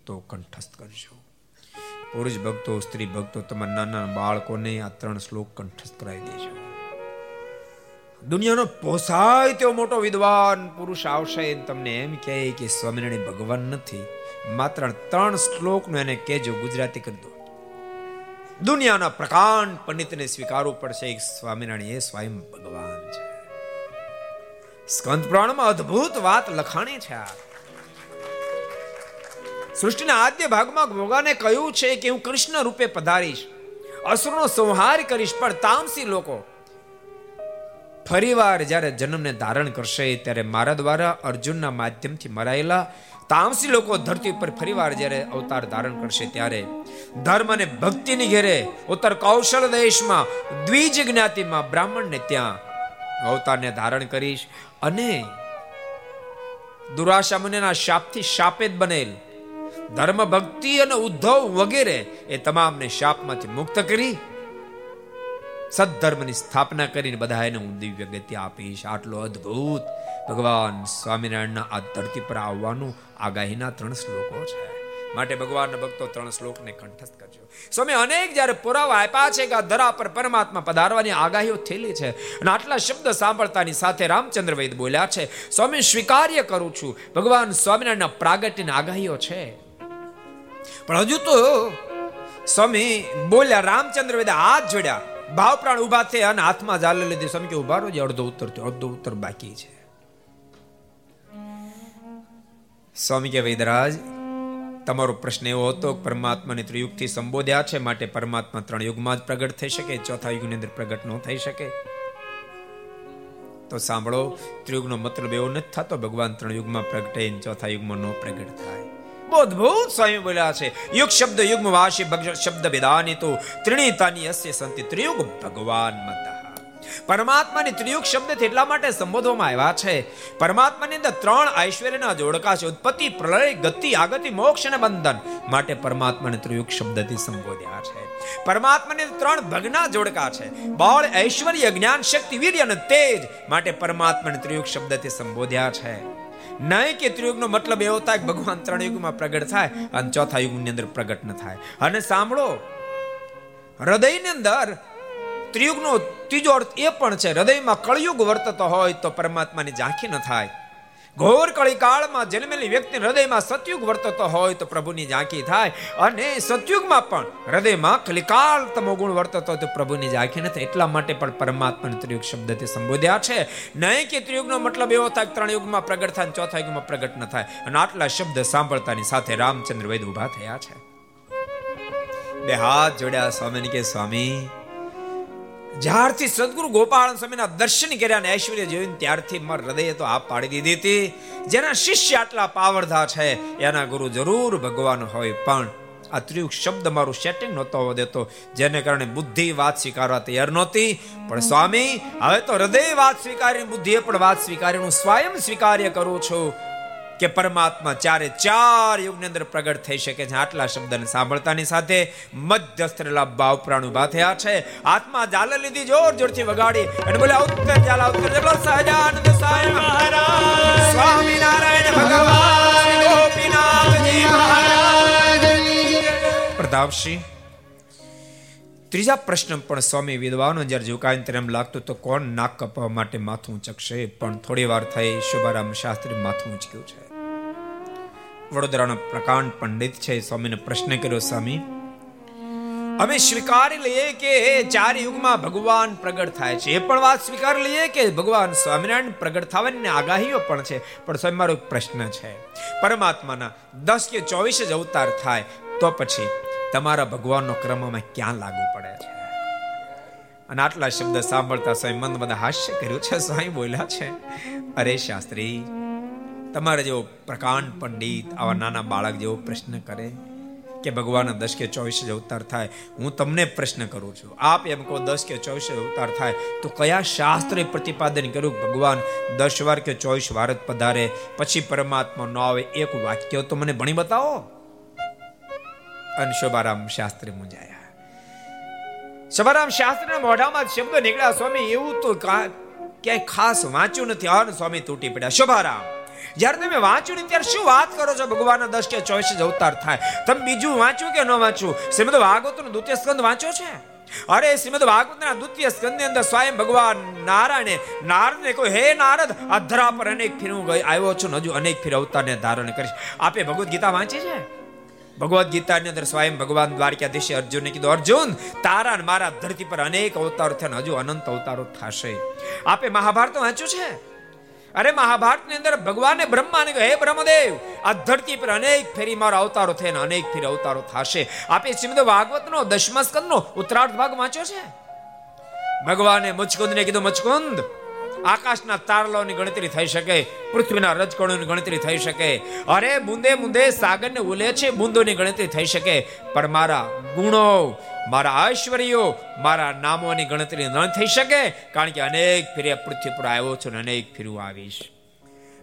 ભક્તો કંઠસ્થ કરજો. પુરુષ ભક્તો, સ્ત્રી ભક્તો, તમારા નાના બાળકોને આ ત્રણ શ્લોક કંઠસ્થ કરાવી દેજો. દુનિયાનો પોસાય તેવો મોટો વિદ્વાન પુરુષ આવશે તમને એમ કહે કે સ્વામિનારાયણ ભગવાન નથી, માત્ર ત્રણ શ્લોકનું એને કહેજો, ગુજરાતી કરી દો. દુનિયાના પ્રકાંડ પંડિતને સ્વીકારવું પડશે સ્વામિનારાયણ એ સ્વયં ભગવાન છે. સ્કંદ પુરાણમાં અદ્ભુત વાત લખાણી છે આ. સૃષ્ટિના આદ્ય ભાગમાં ભગવાને કહ્યું છે કે હું કૃષ્ણ રૂપે પધારીશ. અસુરનો સંહાર કરીશ, પણ તામસી લોકો ફરીવાર જ્યારે જન્મને ધારણ કરશે, ત્યારે મારા દ્વારા અર્જુનના માધ્યમથી મરાયેલા તામસી લોકો ધરતી ઉપર ફરીવાર જ્યારે અવતાર ધારણ કરશે, ત્યારે ધર્મ અને ભક્તિની ઘેરે ઉત્તર કૌશલ દેશમાં, દ્વિજ જ્ઞાતિમાં બ્રાહ્મણને ત્યાં અવતારને ધારણ કરીશ અને દુરાશા મુનિના શાપથી શાપેદ બનેલ ધર્મ ભક્તિ અને ઉદ્ધવ વગેરે એ તમામને શાપમાંથી મુક્ત કરી, સદ્ધર્મની સ્થાપના કરીને બધાને હું દિવ્ય ગતિ આપીશ. આટલો અદ્ભુત ભગવાન સ્વામિનારાયણના આ ધરતી પર આવવાનું આગાહીના ત્રણ શ્લોકો છે. માટે ભગવાનના ભક્તો ત્રણ શ્લોકને કંઠસ્થ કરજો. સ્વામી, અનેક જ્યારે પુરાવા આપ્યા છે કે ધરા પર પરમાત્મા પધારવાની આગાહીઓ થયેલી છે અને આટલા શબ્દ સાંભળતાની સાથે રામચંદ્ર વૈદ બોલ્યા છે, સ્વામી, સ્વીકાર્ય કરું છું. ભગવાન સ્વામિનારાયણના પ્રાગટ્યની આગાહીઓ છે. પણ હજુ તો સ્વામી બોલ્યા, રામચંદ્ર વેદા હાથ જોડ્યા. ભાવ પ્રાણ ઊભા થયા અને હાથમાં જાલ લીધી. સ્વામી કે, ઊભા રહો અડધો ઉત્તર થયો, અડધો ઉત્તર બાકી છે. સ્વામી કે, વૈદરાજ, તમારો પ્રશ્ન એવો હતો પરમાત્માને ત્રિયુગથી સંબોધ્યા છે, માટે પરમાત્મા ત્રણ યુગમાં જ પ્રગટ થઈ શકે, ચોથા યુગની અંદર પ્રગટ ન થઈ શકે? તો સાંભળો, ત્રિયુગનો મતલબ એવો નથી થતો, ભગવાન ત્રણ યુગમાં પ્રગટે ચોથા યુગમાં ન પ્રગટ થાય. અદભુત સ્વામી બોલ્યા છે યુગ શબ્દ યુગ્મ વાસી શબ્દ વિધાની તો ત્રિણીતાની અસ્ય સંતિ ત્રિયુગ ભગવાન મતા પરમાત્માની ત્રિયુગ શબ્દથી એટલા માટે સંબોધવામાં આવ્યા છે। પરમાત્માની અંદર ત્રણ ઐશ્વર્યના જોડકા છે, ઉત્પત્તિ, પ્રલય, ગતિ, આગતિ, મોક્ષ અને બંધન માટે પરમાત્માને ત્રિયુગ શબ્દથી સંબોધ્યા છે। પરમાત્માને ત્રણ ભગના જોડકા છે, બળ, ઐશ્વર્ય, જ્ઞાન, શક્તિ, વીર્ય અને તેજ માટે પરમાત્માને ત્રિયુગ શબ્દથી સંબોધ્યા છે। નહીં કે ત્રિયુગનો મતલબ એવો થાય કે ભગવાન ત્રણ યુગમાં પ્રગટ થાય અને ચોથા યુગની અંદર પ્રગટ ન થાય. અને સાંભળો, હૃદયની અંદર ત્રિયુગનો ત્રીજો અર્થ એ પણ છે, હૃદયમાં કળયુગ વર્તતો હોય તો પરમાત્માની ઝાંખી ન થાય. ઘોર કળી કાળમાં જન્મેલી વ્યક્તિ હૃદયમાં સતયુગ વર્તતો હોય તો પ્રભુની ઝાંખી થાય. અને સતયુગમાં પણ હૃદયમાં કલિકાળ તમો ગુણ વર્તતો હોય તો પ્રભુની ઝાંખી નથી. એટલા માટે પણ પરમાત્માને ત્રિયુગ શબ્દથી સંબોધ્યા છે. નહીં કે ત્રિયુગનો મતલબ એવો થાય ત્રણ યુગમાં પ્રગટ થાય ચોથા યુગમાં પ્રગટ ન થાય. અને આટલા શબ્દ સાંભળતાની સાથે રામચંદ્ર વૈદ ઊભા થયા છે. બે હાથ જોડ્યા સ્વામીને કે, સ્વામી જ્યારથી સદગુરુ ગોપાલ સ્વામીના દર્શન કર્યા ને ઐશ્વર્ય જોઈને ત્યારથી માર હૃદય તો આ પાડી દીધી હતી. જેના શિષ્ય આટલા પાવરધા છે, એના ગુરુ જરૂર ભગવાન હોય. પણ આ ત્રિયુગ શબ્દ મારું સેટિંગ નહોતો દેતો, જેને કારણે બુદ્ધિ વાત સ્વીકારવા તૈયાર નહોતી. પણ સ્વામી, હવે તો હૃદય વાત સ્વીકારી બુદ્ધિએ પણ વાત સ્વીકારી હું સ્વયં સ્વીકાર્ય કરું છું. કે પરમાત્મા ચારે ચાર યુગની અંદર પ્રગટ થઈ શકે છે. આટલા શબ્દને સાંભળતાની સાથે મધ્યસ્થ રહેલા ભાવ પ્રાણ ઊભા થયા છે. આત્મા જાલ લીધી જોર જોરથી વગાડી અને બોલે ઉત્તર જાલા ઉત્તર જબલો સહજાનંદ સાય મહારાજ. સ્વામિનારાયણ ભગવાન ગોપીનાથજી મહારાજ. પ્રતાપસિંહ ત્રીજા પ્રશ્ન પણ સ્વામી વિદ્વાનો જ્યારે ત્યારે એમ લાગતું તો કોણ નાક કપાવવા માટે માથું ઊંચકશે? પણ થોડી વાર થઈ શુભારામ શાસ્ત્રી માથું ઉંચક્યું છે. વડોદરાનો પ્રકાંડ પંડિત છે સ્વામીને પ્રશ્ન કર્યો, સ્વામી, અમે સ્વીકારી લઈએ કે ચાર યુગમાં ભગવાન પ્રગટ થાય છે? એ પણ વાત સ્વીકારી લઈએ કે ભગવાન સ્વામિનારાયણ પ્રગટ થવાની આગાહીઓ પણ છે? પણ સ્વામી, મારો પ્રશ્ન છે. પરમાત્માના દસ કે ચોવીસ જ અવતાર થાય, તો પછી તમારા ભગવાનનો ક્રમમાં ક્યાં લાગુ પડે છે? અને આટલા શબ્દ સાંભળતા સ્વામી મન બધા હાસ્ય કર્યું છે. સ્વામી બોલ્યા છે, અરે શાસ્ત્રી તમારે જેવો પ્રકાંડ પંડિત, આવા નાના બાળક જેવો પ્રશ્ન કરે કે ભગવાન દસ કે ચોવીસ અવતાર થાય, હું તમને પ્રશ્ન કરું છું. આપ એમ કહો, દસ કે ચોવીસ અવતાર થાય, તો કયા શાસ્ત્રે પ્રતિપાદન કર્યું ભગવાન દસ વાર કે ચોવીસ વાર જ પધારે, પછી પરમાત્મા ન આવે, એક વાક્ય તો મને ભણી બતાવો? અને શોભારામ શાસ્ત્રી મુંજાયા શોભારામ શાસ્ત્રીના મોઢામાં શબ્દ નીકળ્યા, સ્વામી, એવું તો ક્યાંય ખાસ વાંચ્યું નથી. અન સ્વામી, તૂટી પડ્યા. શોભારામ જ્યારે તમે વાંચ્યું ને ત્યારે શું વાત કરો છો? ભગવાનના દસ કે ચોવીસ જ અવતાર થાય. તમે બીજું વાંચ્યું કે ન વાંચ્યું? શ્રીમદ ભાગવતનો દ્વિતીય સ્કંદ વાંચ્યો છે? અરે, શ્રીમદ ભાગવતના દ્વિતીય સ્કંદની અંદર સ્વયં ભગવાન નારાયણે, નારદને કહ્યું, હે નારદ, આ ધરા પર અનેક ફેર હું આવ્યો છું હજુ અનેક ફેર અવતારને ધારણ કરીશ. આપે ભગવદ્ ગીતા વાંચી છે? ભગવદ્ ગીતાની અંદર સ્વયં ભગવાન દ્વારકાધીશે અર્જુનને કીધું, અર્જુન, તારા મારા ધરતી પર અનેક અવતારો થયા હજુ અનંત અવતારો થશે. આપે મહાભારત વાંચ્યું છે? અરે મહાભારતની અંદર ભગવાને બ્રહ્માને કહ્યું, હે બ્રહ્મદેવ, આ ધરતી પર અનેક ફેરી મારો અવતારો થઈને અનેક ફેરી અવતારો થશે. આપે શ્રીમદ ભાગવતનો દશમા સ્કંદનો ઉત્તરાર્ધ ભાગ વાંચ્યો છે? ભગવાને મુચકુંદને કીધું, મુચકુંદ આકાશના તારલાઓની ગણતરી થઈ શકે, પૃથ્વીના રજકણોની ગણતરી થઈ શકે. અરે બુંદે બુંદે સાગરને ઉલે છે બુંદોની ગણતરી થઈ શકે. પણ મારા ગુણો, મારા ઐશ્વર્યો, મારા નામોની ગણતરી ન થઈ શકે, કારણ કે અનેક ફેરે પૃથ્વી પર આવ્યો છું અને અનેક ફેરું આવીશ.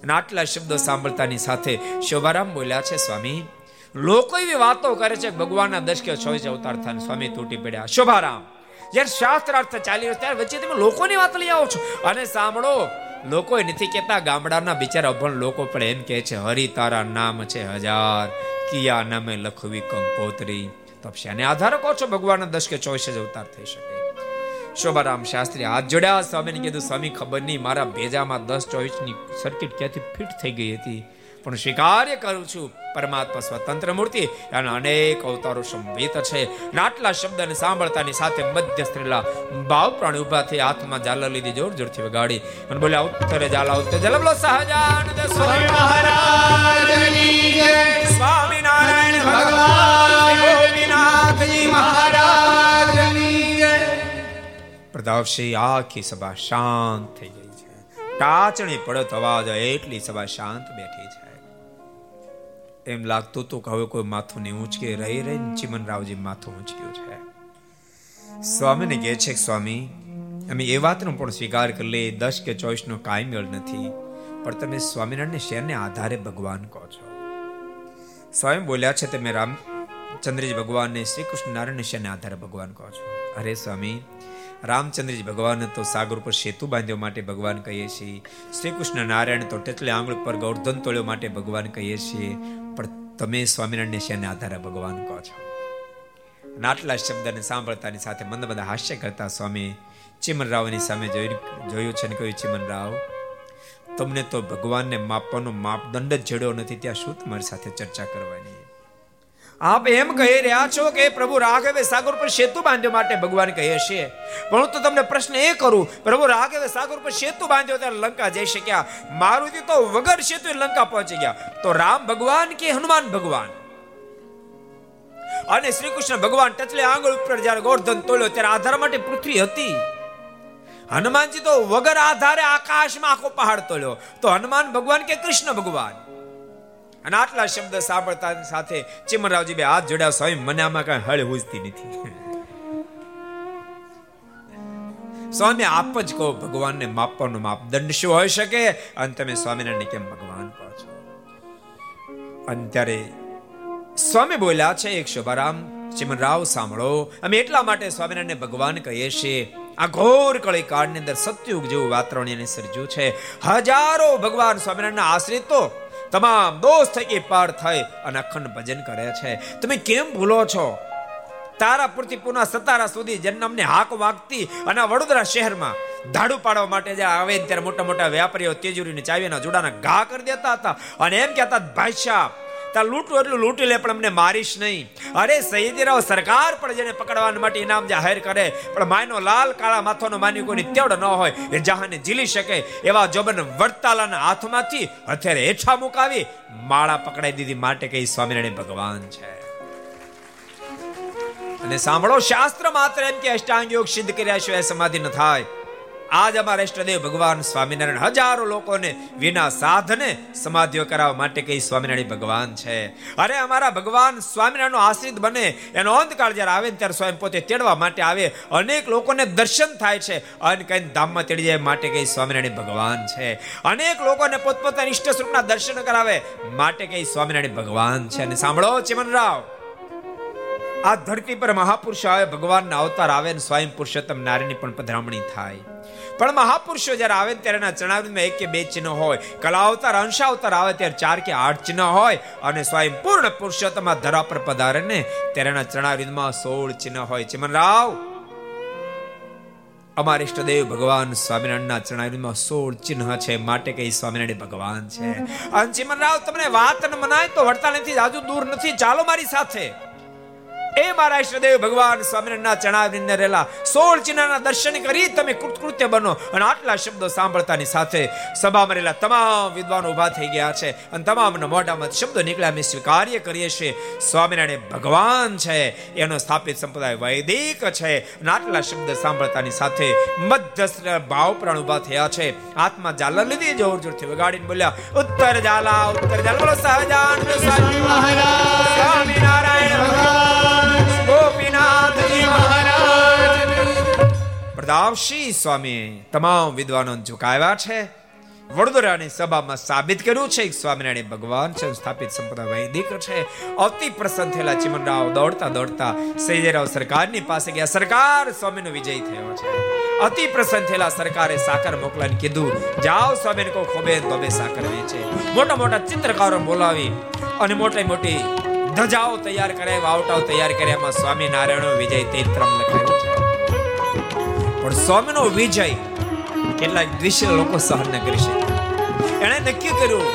અને આટલા શબ્દો સાંભળતાની સાથે શોભારામ બોલ્યા છે, સ્વામી, લોકો એવી વાતો કરે છે ભગવાનના દસ છ અવતાર થાય સ્વામી તૂટી પડ્યા. શોભારામ જ્યારે શાસ્ત્રાર્થ ચાલી રહ્યો ત્યારે વચ્ચે તમે લોકોની વાત લઈ આવો છો. અને સાંભળો, લોકો નથી કહેતા ગામડાના બિચારા અભણ લોકો, પણ એમ કહે છે, હરિ તારા નામ છે હજાર, કિયા નામે લખવી કંકોત્રી. તપશે અને આધાર કહો છો, ભગવાનના દસ કે ચોવીસ જ અવતાર થઈ શકે? શોભારામ શાસ્ત્રી હાથ જોડ્યા, સ્વામીને કીધું, સ્વામી, ખબર નહીં, મારા ભેજામાં દસ ચોવીસની સર્કિટ ક્યાંથી ફિટ થઈ ગઈ હતી? પણ સ્વીકાર્ય કરું છું. પરમાત્મા સ્વતંત્ર મૂર્તિ અને અનેક અવતારો સંભિત છે. આટલા શબ્દને સાંભળતાની સાથે મધ્ય સ્ત્રીલા ભાવ પ્રાણી ઊભા થઈ હાથમાં ઝાલર લીધી જોર જોરથી વગાડી. અને બોલ્યા, ઉત્તરે ઝાલા ઉત્તરે ઝાલા બોલો, સહજાનંદ સ્વામી મહારાજ સ્વામિનારાયણ ભગવાન ગોપીનાથજી મહારાજ પ્રતાપસિંહ આખી સભા શાંત થઈ ગઈ છે. ટાચણી પડત અવાજ એટલી સભા શાંત બેઠી છે. એમ લાગતું હતું કે હવે કોઈ માથું નહીં ઊંચકે. રહી રહી ચિમનરાવજી માથું ઊંચક્યું છે. સ્વામીને કહે છે સ્વામી, અમે એ વાતનો પણ સ્વીકાર કરી લઈએ, દસ કે ચોવીસનો કાંઈ મેળ નથી. પણ તમે સ્વામિનારાયણ શેરને આધારે ભગવાન કહો છો? સ્વામી બોલ્યા છે, તમે રામચંદ્રજી ભગવાનને શ્રી કૃષ્ણ નારાયણ શેરને આધારે ભગવાન કહો છો? અરે સ્વામી રામચંદ્રજી ભગવાન તો સાગર ઉપર સેતુ બાંધ્યો માટે ભગવાન કહીએ છીએ. શ્રી કૃષ્ણ નારાયણ તો ટેટલે આંગળ પર ગૌર્ધન તોળ્યો માટે ભગવાન કહીએ છીએ. પણ તમે સ્વામિનારાયણ શેના આધારે ભગવાન કહો છો? અને આટલા શબ્દને સાંભળતાની સાથે મંદ બધા હાસ્ય કરતા સ્વામી ચિમનરાવની સામે જોઈ જોયું છે ને કહ્યું ચિમનરાવ તમને તો ભગવાનને માપવાનો માપદંડ જ જડ્યો નથી, ત્યાં શું તમારી સાથે ચર્ચા કરવાની? આપ એમ કહી રહ્યા છો કે પ્રભુ રાઘવે સાગર પર સેતુ બાંધ્યો માટે ભગવાન કહે છે પણ હું તો તમને પ્રશ્ન એ કરું, પ્રભુ રાઘવે સાગર પર સેતુ બાંધ્યો ત્યારે લંકા જઈ શક્યા. મારુતિ તો વગર સેતુ લંકા પહોંચી ગયા. તો રામ ભગવાન કે હનુમાન ભગવાન? અને શ્રી કૃષ્ણ ભગવાન ટચલે આંગળ ઉપર જ્યારે ગોર્ધન તોલ્યો ત્યારે આધાર માટે પૃથ્વી હતી. હનુમાનજી તો વગર આધારે આકાશમાં આખો પહાડ તોલ્યો તો હનુમાન ભગવાન કે કૃષ્ણ ભગવાન? અને આટલા શબ્દ સાંભળતા સાથે ચિમનરાવજી બે હાથ જોડ્યા સ્વામી, મને આમાં કઈ હળ હુજતી નથી. સ્વામી, આપ જ કહો, ભગવાનને માપવાનો માપદંડ શું હોઈ શકે? અને તમે સ્વામિનારાયણ કેમ ભગવાન કહો છો? અને ત્યારે સ્વામી બોલ્યા, છે એક શુભારામ, ચિમનરાવ, સાંભળો. અમે એટલા માટે સ્વામિનારાયણને ભગવાન કહીએ છીએ. આ ઘોર કળી કાળની અંદર સત્યુગ જેવું વાતાવરણ એને સર્જ્યું છે. હજારો ભગવાન સ્વામિનારાયણના આશ્રિત તો તમામ દોષ થકી પાર થઈ અને અખંડ ભજન કરે છે. તમે કેમ ભૂલો છો? તારા પૂરતી પુના સતારા સુધી જન્મને હાક વાગતી અને વડોદરા શહેરમાં ધાડુ પાડવા માટે જ્યાં આવે ત્યારે મોટા મોટા વેપારીઓ તેજુરીની, ચાવીના જોડાના ઘા કરી દેતા હતા. અને એમ કહેતા ભાઈ સાહેબ તા લૂંટું એટલું લૂંટી લે, પણ અમને મારીશ નહીં. અરે સૈયદીરાવ સરકાર પણ જેને પકડવા માટે ઇનામ જાહેર કરે, પણ માયનો લાલ, કાળા માથાનો માની કોઈની તેવડ ન હોય, એ જહાને ઝીલી શકે. એવા જોબન વડતાલાના હાથમાંથી હથિયારે હેઠા મુકાવી માળા પકડાઈ દીધી માટે કઈ સ્વામિનારાયણ ભગવાન છે. અને સાંભળો, શાસ્ત્ર માત્ર એમ કે અષ્ટાંગ યોગ સિદ્ધ કર્યા સિવાય સમાધિ ન થાય. આજ અમારા ઇષ્ટદેવ ભગવાન સ્વામિનારાયણ હજારો લોકોને વિના સાધને સમાધિઓ કરાવવા માટે કઈ સ્વામિનારાયણ ભગવાન છે. અરે અમારા ભગવાન સ્વામિનારાયણનો આશ્રિત બને, એનો અંતકાળ જ્યારે આવે ત્યારે સ્વયં પોતે તેડવા માટે આવે, અનેક લોકોને દર્શન થાય છે, અને કઈ ધામમાં તેડી જાય માટે કઈ સ્વામિનારાયણ ભગવાન છે. અનેક લોકોને પોતપોતાના ઇષ્ટ સ્વરૂપના દર્શન કરાવે માટે કઈ સ્વામિનારાયણ ભગવાન છે. અને સાંભળો ચિમનરાવ, આ ધરતી પર મહાપુરુષ આવે, ભગવાનના અવતાર આવે ને સ્વયં પુરુષોત્તમ નારાયણની પણ પધરામણી થાય. પણ મહાપુરુષો જ્યારે આવે ત્યારે એના ચણાવૃતમાં એક કે બે ચિહ્ન હોય કલા અવતાર અંશાવતાર આવે ત્યારે ચાર કે આઠ ચિહ્ન હોય અને સ્વયં પૂર્ણ પુરુષોત્તમ ધરા પર પધારે ને ત્યારે એના ચણાવૃતમાં સોળ ચિહ્ન હોય ચિમનરાવ અમારા ઈષ્ટદેવ ભગવાન સ્વામિનારાયણના ચરણાવૃંદમાં સોળ ચિહ્ન છે, માટે કઈ સ્વામિનારાયણ ભગવાન છે. અને ચિમનરાવ, તમને વાત ન મનાય તો વડતાલથી આજુ દૂર નથી. ચાલો મારી સાથે. એ મારા ઈષ્ટદેવ ભગવાન સ્વામિનારાયણના ચણાવીને રહેલા સોળ ચિહ્નના દર્શન કરી તમે કૃતકૃત્ય બનો અને આટલા શબ્દો સાંભળતાની સાથે સભામાં રહેલા તમામ વિદ્વાનો ઊભા થઈ ગયા છે અને તમામના મોઢામાં શબ્દો નીકળ્યા. અમે સ્વીકાર્ય કરીએ છીએ. સ્વામિનારાયણ ભગવાન છે, એનો સ્થાપિત સંપ્રદાય વૈદિક છે અને આટલા શબ્દ સાંભળતાની સાથે મધ્યસ્થ ભાવ પ્રાણ ઊભા થયા છે. હાથમાં ઝાલર લીધી, જોર જોરથી વગાડીને બોલ્યા, ઉત્તર ઝાલા ઉત્તર ઝાલા, બોલો સહજાન સ્વામિનારાયણ ભગવાન ગોપીનાથજી મહારાજ. પ્રતાપસિંહ સ્વામી, તમામ વિદ્વાનો ઝુકાવ્યા છે. વડોદરાની સભામાં સાબિત કર્યું છે કે સ્વામિનારાયણ ભગવાન છે, સ્થાપિત સંપ્રદાય વૈદિક છે. અતિ પ્રસન્ન થયેલા ચિમનરાવ દોડતા દોડતા સૈજયરાવ સરકારની પાસે ગયા. સરકાર સ્વામીનો વિજય થયો છે. અતિ પ્રસન્ન થયેલા સરકારે સાકર મોકલાને કીધું, જાઓ સ્વામીને કહો ખોબે તોબે સાકર વેચે. મોટા મોટા ચિત્રકારો બોલાવી અને મોટી મોટી ધજાઓ તૈયાર કરે, વાવટાઓ તૈયાર કર્યા એમાં સ્વામિનારાયણનો વિજય તેત્રમ લખાયો છે. પણ સ્વામીનો વિજય કેટલાક દ્વિષય લોકો સહન ન કરી શકે. એણે નક્કી કર્યું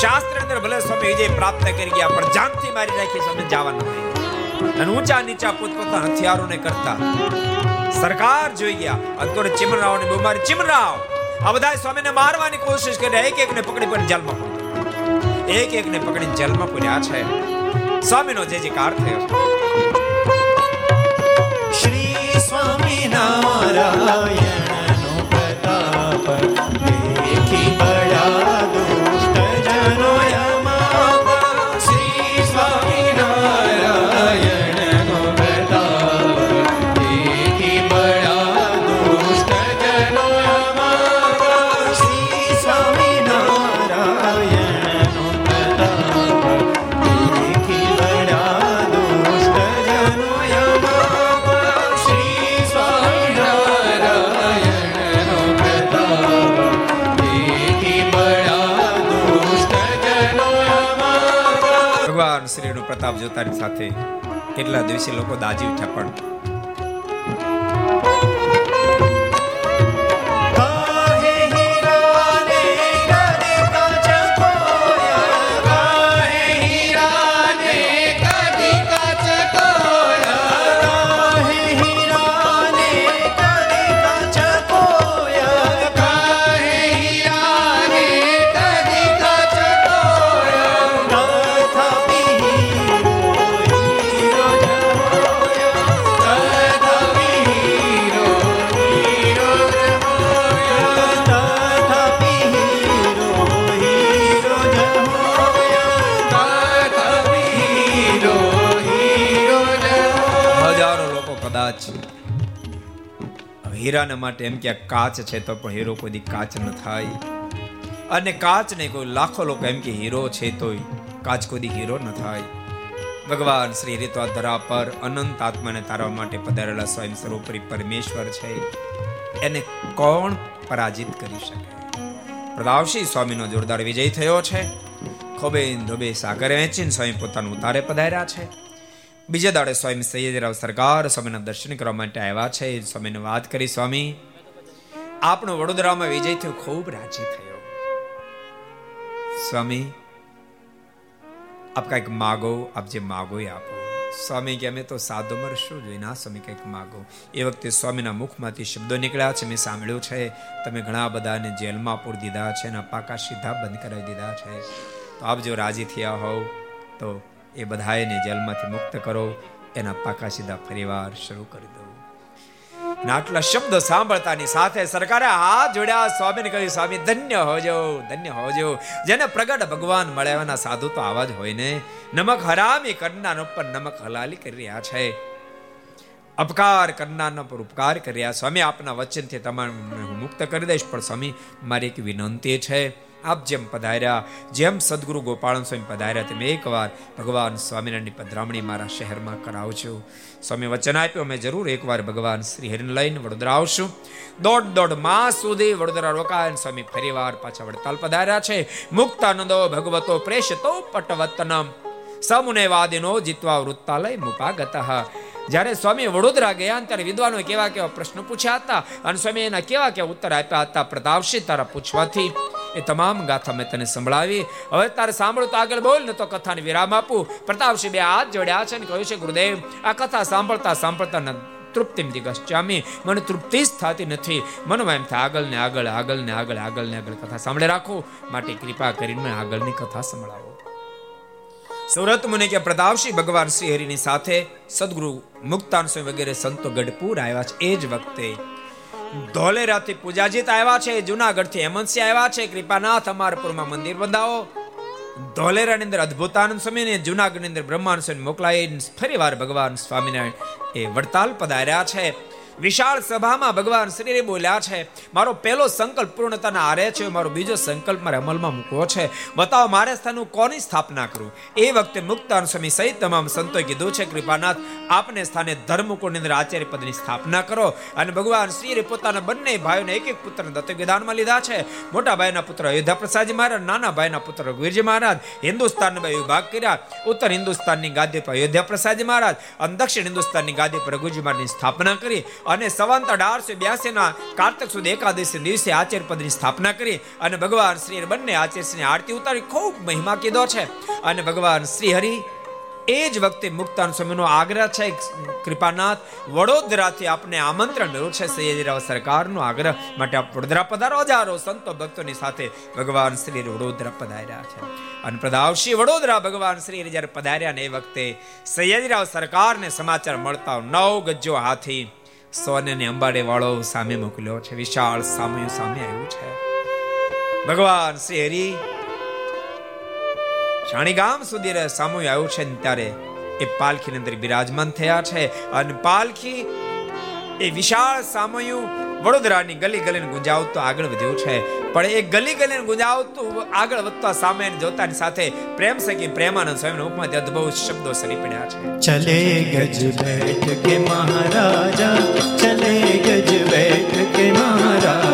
શાસ્ત્ર અંદર ભલે સ્વામી વિજય પ્રાપ્ત કરી ગયા, પણ જાનથી મારી નાખી સ્વામી જવાના નહીં અને ઊંચા નીચા પોતપોતાના હથિયારોને કરતા સરકાર જોઈ ગયા. અંતોરે ચિમરાવની બીમારી. ચિમરાવ આ બધા સ્વામીને મારવાની કોશિશ કરી. એક એકને પકડી પકડી જેલમાં પૂર્યા. એક એકને પકડીને જેલમાં પૂર્યા છે. સ્વામીનો જે જે કાર થયો. શ્રી સ્વામિનારાયણ જોતાની સાથે કેટલા દિવસે લોકો દાજી ઉઠ્યા પણ હીરાના માટે એમ કે કાચ છે તો પણ હીરો કોઈ કાચ ન થાય. અને કાચ ને કોઈ લાખો લોકો એમ કે હીરો છે તોય કાચ કોઈ હીરો ન થાય. ભગવાન શ્રી રીતો ધરા પર અનંત આત્માને તારવા માટે પધારેલા સ્વયં સર્વોપરી પરમેશ્વર છે. એને કોણ પરાજિત કરી શકે? પ્રદાવશી સ્વામીનો જોરદાર વિજય થયો છે. ખોબે ધોબે સાગર વેચીને સ્વયં પોતાનું ઉતારે પધાર્યા છે. બીજા દાડે સ્વામી સૈયદરાવ સરકાર, સ્વામીના દર્શન કરવા માટે આવ્યા છે. સ્વામીને વાત કરી, સ્વામી આપણો વડોદરામાં વિજય થયો ખૂબ રાજી થયો. સ્વામી, આપ કંઈક માગો, આપ જે માગો એ આપો. સ્વામી, કે અમે તો સાધુમાં શું જોઈએ ના સ્વામી કંઈક માગો. એ વખતે સ્વામીના મુખમાંથી શબ્દો નીકળ્યા છે, મેં સાંભળ્યું છે. તમે ઘણા બધાને જેલમાં પૂરી દીધા છે અને પાકા સીધા બંધ કરાવી દીધા છે. તો આપ જો રાજી થયા હોવ, તો એ બધાને જેલમાંથી મુક્ત કરો, એના પાકા સીધા ફરીવાર શરૂ કરી દો. આટલા શબ્દ સાંભળતાની સાથે સરકારે હાથ જોડ્યા, સ્વામીને કહ્યું, સ્વામી, ધન્ય હોજો ધન્ય હોજો. જેને પ્રગટ ભગવાન મળ્યાના સાધુ તો આવા જ હોય ને. નમક હરામી કરનાર ઉપર નમક હલાલી કરી રહ્યા છે. અપકાર કરનારના પર ઉપકાર કરી રહ્યા. સ્વામી, આપના વચનથી તમારે હું મુક્ત કરી દઈશ, પણ સ્વામી, મારી એક વિનંતી છે. આપ જેમ પધાર્યા, જેમ સદગુરુ ગોપાલ સ્વામી પધાર્યા, તેમ એકવાર ભગવાન સ્વામિનારાયણની પધરામણી મારા શહેરમાં કરાવજો. સ્વામી વચન આપ્યું, અમે જરૂર એકવાર ભગવાન શ્રી હરિને લઈને વડોદરા આવશું. દોઢ દોઢ માસ સુધી વડોદરા રોકાય સ્વામી ફરીવાર પાછા વડતાલ પધાર્યા છે. મુક્તાનંદો ભગવતો પ્રેષતો પટવતનમ. સમુને વાદિનો જીતવા વૃત્તાલય મુપાગત. જ્યારે સ્વામી વડોદરા ગયા ત્યારે વિદ્વાનો કેવા કેવા પ્રશ્નો પૂછ્યા હતા અને સ્વામી એના કેવા કેવા ઉત્તર આપ્યા હતા પ્રતાપસિંહ તારા પૂછવાથી. એ તમામ ગાથા મેં તને સંભળાવી. હવે તારે સાંભળો તો આગળ બોલ ને તો કથાને વિરામ આપું. પ્રતાપસિંહ બે હાથ જોડ્યા છે ને કહ્યું છે, ગુરુદેવ, આ કથા સાંભળતા સાંભળતા તૃપ્તિમથી ગશ્ચામી મને તૃપ્તિ જ થતી નથી. મનમાં એમ થાય, આગળ ને આગળ આગળ ને આગળ આગળ ને આગળ કથા સાંભળે રાખો. માટે કૃપા કરીને મને આગળની કથા સંભળાવો. સુરત મુનિ કે પ્રતાપસિંહ ભગવાન શ્રી હરિની સાથે સદગુરુ મુક્તાન સ્વામી વગેરે સંતો ગઢપુર આવ્યા છે. એ જ વખતે ધોલેરાથી પૂજાજીત આવ્યા છે, જુનાગઢથી હેમંતસિંહ આવ્યા છે, કૃપાનાથ અમારપુરમાં મંદિર બંધાવો. ધોલેરાની અંદર અદ્ભુતાનંદ સ્વામી ને અંદર બ્રહ્માંડ સ્વામી મોકલાઈ ફરી વાર ભગવાન સ્વામિનારાયણ એ વડતાલ પધાર્યા છે. વિશાળ સભામાં ભગવાન શ્રી બોલ્યા છે, મારો પહેલો સંકલ્પ પૂર્ણતાના આરે છે, મારો બીજો સંકલ્પ મારે અમલમાં મૂકવો છે. બતાવો મારે સ્થાનનું કોની સ્થાપના કરું? એ વખતે મુક્તાન સ્વામી સહિત તમામ સંતોએ કીધું છે, કૃપાનાથ, આપને સ્થાને ધર્મકુળની અંદર આચાર્ય પદની સ્થાપના કરો. અને ભગવાન શ્રી પોતાના બંને ભાઈઓને એક એક પુત્રને દત્તક વિધાનમાં લીધા છે. મોટા ભાઈના પુત્ર અયોધ્યા પ્રસાદજી મહારાજ, નાના ભાઈના પુત્ર રઘુવીરજી મહારાજ, હિન્દુસ્તાનના બે વિભાગ કર્યા. ઉત્તર હિન્દુસ્તાનની ગાદી પર અયોધ્યા પ્રસાદજી મહારાજ અને દક્ષિણ હિન્દુસ્તાનની ગાદી પર રઘુજી મહારાજની સ્થાપના કરી. અને સવંત અઢારસો બ્યાસી ના કાર્તક સુદ એકાદશી દિવસે આચાર્ય પદની સ્થાપના કરી અને ભગવાન શ્રી બંને આચાર્યની આરતી ઉતારી ખૂબ મહિમા કીધો છે. અને ભગવાન શ્રી હરિ એ જ વખતે મુક્તાન સ્વામીનો આગ્રહ છે, કૃપાનાથ, વડોદરાથી આપને આમંત્રણ મળ્યું છે સૈયદરાવ સરકારનો આગ્રહ માટે આપ વડોદરા પધારો, હજારો સંતો ભક્તોની સાથે ભગવાન શ્રી વડોદરા પધાર્યા છે. અને પ્રદાવશી વડોદરા ભગવાન શ્રી જ્યારે પધાર્યા ને એ વખતે સૈયદરાવ સરકારને સમાચાર મળતા નવ ગજ્જો હાથી સોને અંબાડે વાળો સામે મોકલ્યો છે. વિશાળ સામયું સામે આવ્યું છે. ભગવાન શ્રી હરિ શાણી ગામ સુધી સામું આવ્યું છે ત્યારે એ પાલખી અંદર બિરાજમાન થયા છે. અને પાલખી એ વિશાળ સામયું વડોદરાની ગલી ગલીને ગુંજાવતો આગળ વધ્યું છે. પણ એ ગલી ગલીને ગુંજાવતું આગળ વધતા સામે જોતાની સાથે પ્રેમ સખી પ્રેમાનંદ સ્વામીનો ઉપમાં અદ્ભુત શબ્દો સરી પડ્યા છે. ચલે ગજ બેઠ કે મહારાજા, ચલે ગજ બેઠ કે મહારાજા.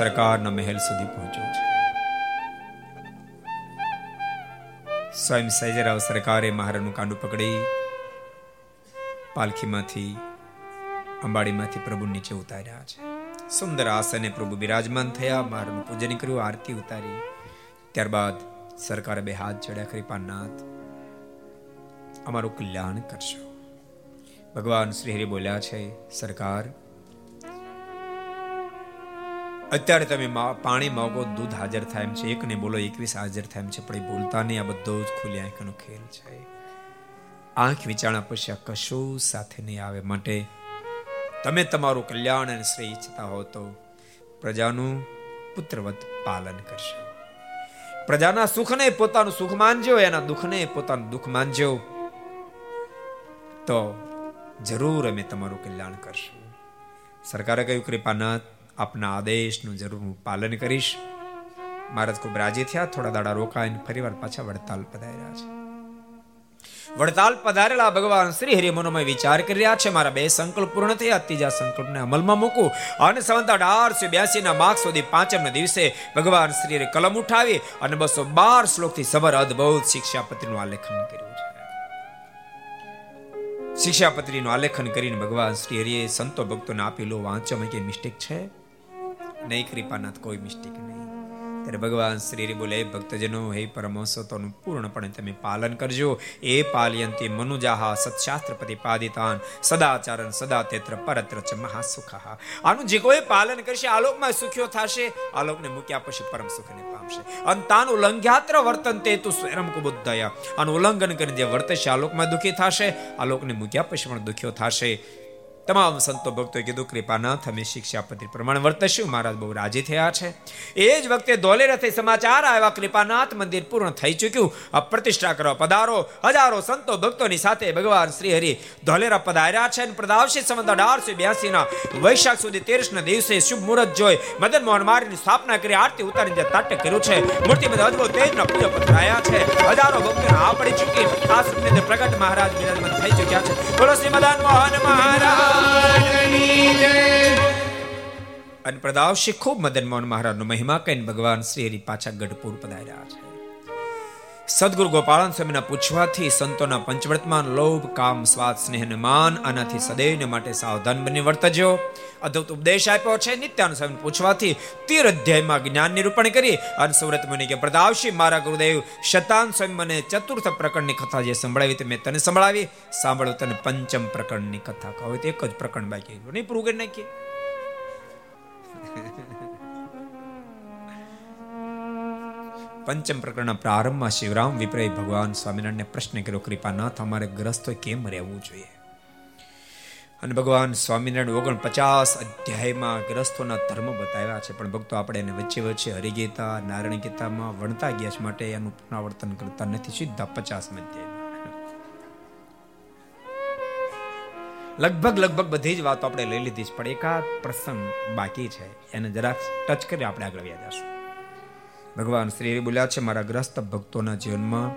સરકારના મહેલ સુધી પહોંચ્યો છે. સ્વયં સૈજરાવ સરકારે મહારાજનું કાંડું પકડી, પાલખીમાંથી, અંબાડીમાંથી પ્રભુ નીચે ઉતાર્યા છે. સુંદર આસને પ્રભુ બિરાજમાન થયા મહારાજનું પૂજન કર્યું, આરતી ઉતારી. ત્યારબાદ સરકારે બે હાથ ચડ્યા કૃપાનાથ, અમારું કલ્યાણ કરશો. ભગવાન શ્રી હરિ બોલ્યા છે, સરકાર અત્યારે તમે પાણી માગો, દૂધ હાજર થાય એમ છે. એક ને બોલો, એકવીસ હાજર થાય એમ છે. પણ એ બોલતા નહીં. આ બધો જ ખુલ્લી આંખનો ખેલ છે. આંખ વિચારણા પછી આ કશું સાથે નહીં આવે. માટે તમે તમારું કલ્યાણ અને શ્રેય ઈચ્છતા હો તો પ્રજાનું પુત્રવત પાલન કરશો. પ્રજાના સુખને પોતાનું સુખ માનજો, એના દુઃખને પોતાનું દુઃખ માનજો. તો જરૂર અમે તમારું કલ્યાણ કરશું. સરકારે કહ્યું, કૃપાનાથ આપના આદેશનું જરૂર હું પાલન કરીશ. મહારાજ ખૂબ રાજી થયા, થોડા દાડા રોકાઈને ફરીવાર પાછા વડતાલ પધાર્યા છે. વડતાલ પધારેલા ભગવાન શ્રી હરિ મનોમય વિચાર કરી રહ્યા છે. મારા બે સંકલ્પ પૂર્ણ થયા. ત્રીજા સંકલ્પને અમલમાં મૂકું અને સંવત અઢારસો બ્યાસી ના માર્ચ સુધી પાંચમ દિવસે ભગવાન શ્રી કલમ ઉઠાવી અને બસો બાર શ્લોકથી સબર અદભુત શિક્ષાપત્રીનું આલેખન કર્યું છે. શિક્ષાપત્રીનું આલેખન કરીને ભગવાન શ્રી હરિએ સંતો ભક્તોને આપેલો વાંચો કે મિસ્ટેક છે? નહીં, કૃપાનાથ, કોઈ મિસ્ટેક નહીં. ત્યારે ભગવાન શ્રી બોલે, ભક્તજનો, હે પરમહંસો પૂર્ણપણે તમે પાલન કરજો. એ પાલયંતિ મનુજાહા સત્શાસ્ત્ર પ્રતિપાદિતાન. સદાચારન સદા તેત્ર પરત્ર ચ મહાસુખઃ. આનું જે કોઈ પાલન કરશે આલોકમાં સુખ્યો થશે. આલોકને મૂક્યા પછી પરમ સુખને પામશે. અંતાનું ઉલ્લંઘ્યાત્ર વર્તન તે તું સ્વયં કુબુદ્ધય આનું ઉલ્લંઘન કરીને જે વર્તશે આલોકમાં દુખી થશે. આલોકને મૂક્યા પછી પણ દુખ્યો થશે. તમામ સંતો ભક્તોએ કીધું કૃપાનાથ અમે શિક્ષાપતિ પ્રમાણે વર્તશું. મહારાજ બહુ રાજી થયા છે. એ જ વખતે ધોલેરાથી સમાચાર આવ્યા, કૃપાનાથ મંદિર પૂર્ણ થઈ ચૂક્યું. આ પ્રતિષ્ઠા કરવા પધારો. હજારો સંતો ભક્તોની સાથે ભગવાન શ્રી હરિ ધોલેરા પધાર્યા છે અને પ્રદાવશી સંવત અઢારસો બ્યાસી ના વૈશાખ સુધી તેરસ ના દિવસે શુભ મુહૂર્ત જોઈ મદન મોહન મારીની સ્થાપના કરી, આરતી ઉતારી જે તાટ્ય કર્યું છે મૂર્તિ બધા અદભુત તેજના પૂજા પધરાયા છે. હજારો ભક્તો આ પડી ચૂકી આ પ્રગટ મહારાજ બિરાજમાન થઈ ચૂક્યા છે. બોલો શ્રી મદન મોહન મહારાજ. અને પ્રદાવશી ખૂબ મદન મોહન મહારાજનો મહિમા કહીને ભગવાન શ્રી હરિ પાછા ગઢપુર પધાર્યા છે. સદગુરુ ગોપાળન સ્વામીના પૂછવાથી સંતોના પંચવર્તમાન લોભ, કામ, સ્વાદ, સ્નેહ અને માન આનાથી સદૈવને માટે સાવધાન બની વર્તજો. અદ્ભુત ઉપદેશ આપ્યો છે નિત્યાન સ્વામી પૂછવાથી તીર અધ્યાયમાં જ્ઞાન નિરૂપણ કરી અને સુરત મને કે પ્રદાવશી મારા ગુરુદેવ, શતાન સ્વામી મને ચતુર્થ પ્રકરણની કથા જે સંભળાવી તે મેં તને સંભળાવી. સાંભળો તને પંચમ પ્રકરણની કથા કહો. એક જ પ્રકરણ બાકી નહીં, પૂરું કરી નાખીએ? પંચમ પ્રકરણના પ્રારંભમાં શિવરામ વિપ્રય ભગવાન સ્વામિનારાયણને પ્રશ્ન કર્યો કૃપાનાથ અમારે ગ્રસ્તો કેમ રહેવું જોઈએ? અને ભગવાન સ્વામિનારાયણ ઓગણ પચાસ અધ્યાયમાં ગ્રસ્થોના ધર્મ બતાવ્યા છે, પણ ભક્તો આપણે એને વચ્ચે વચ્ચે હરિગીતા નારાયણ ગીતામાં વણતા ગયા છે માટે એનું પુનરાવર્તન કરતા નથી, સીધા પચાસ અધ્યાય લગભગ લગભગ બધી જ વાતો આપણે લઈ લીધી છે, પણ એકાદ પ્રસંગ બાકી છે, એને જરાક ટચ કરી આપણે આગળ વ્યા જશું ભગવાન શ્રી બોલ્યા છે, મારા ગ્રસ્ત ભક્તોના જીવનમાં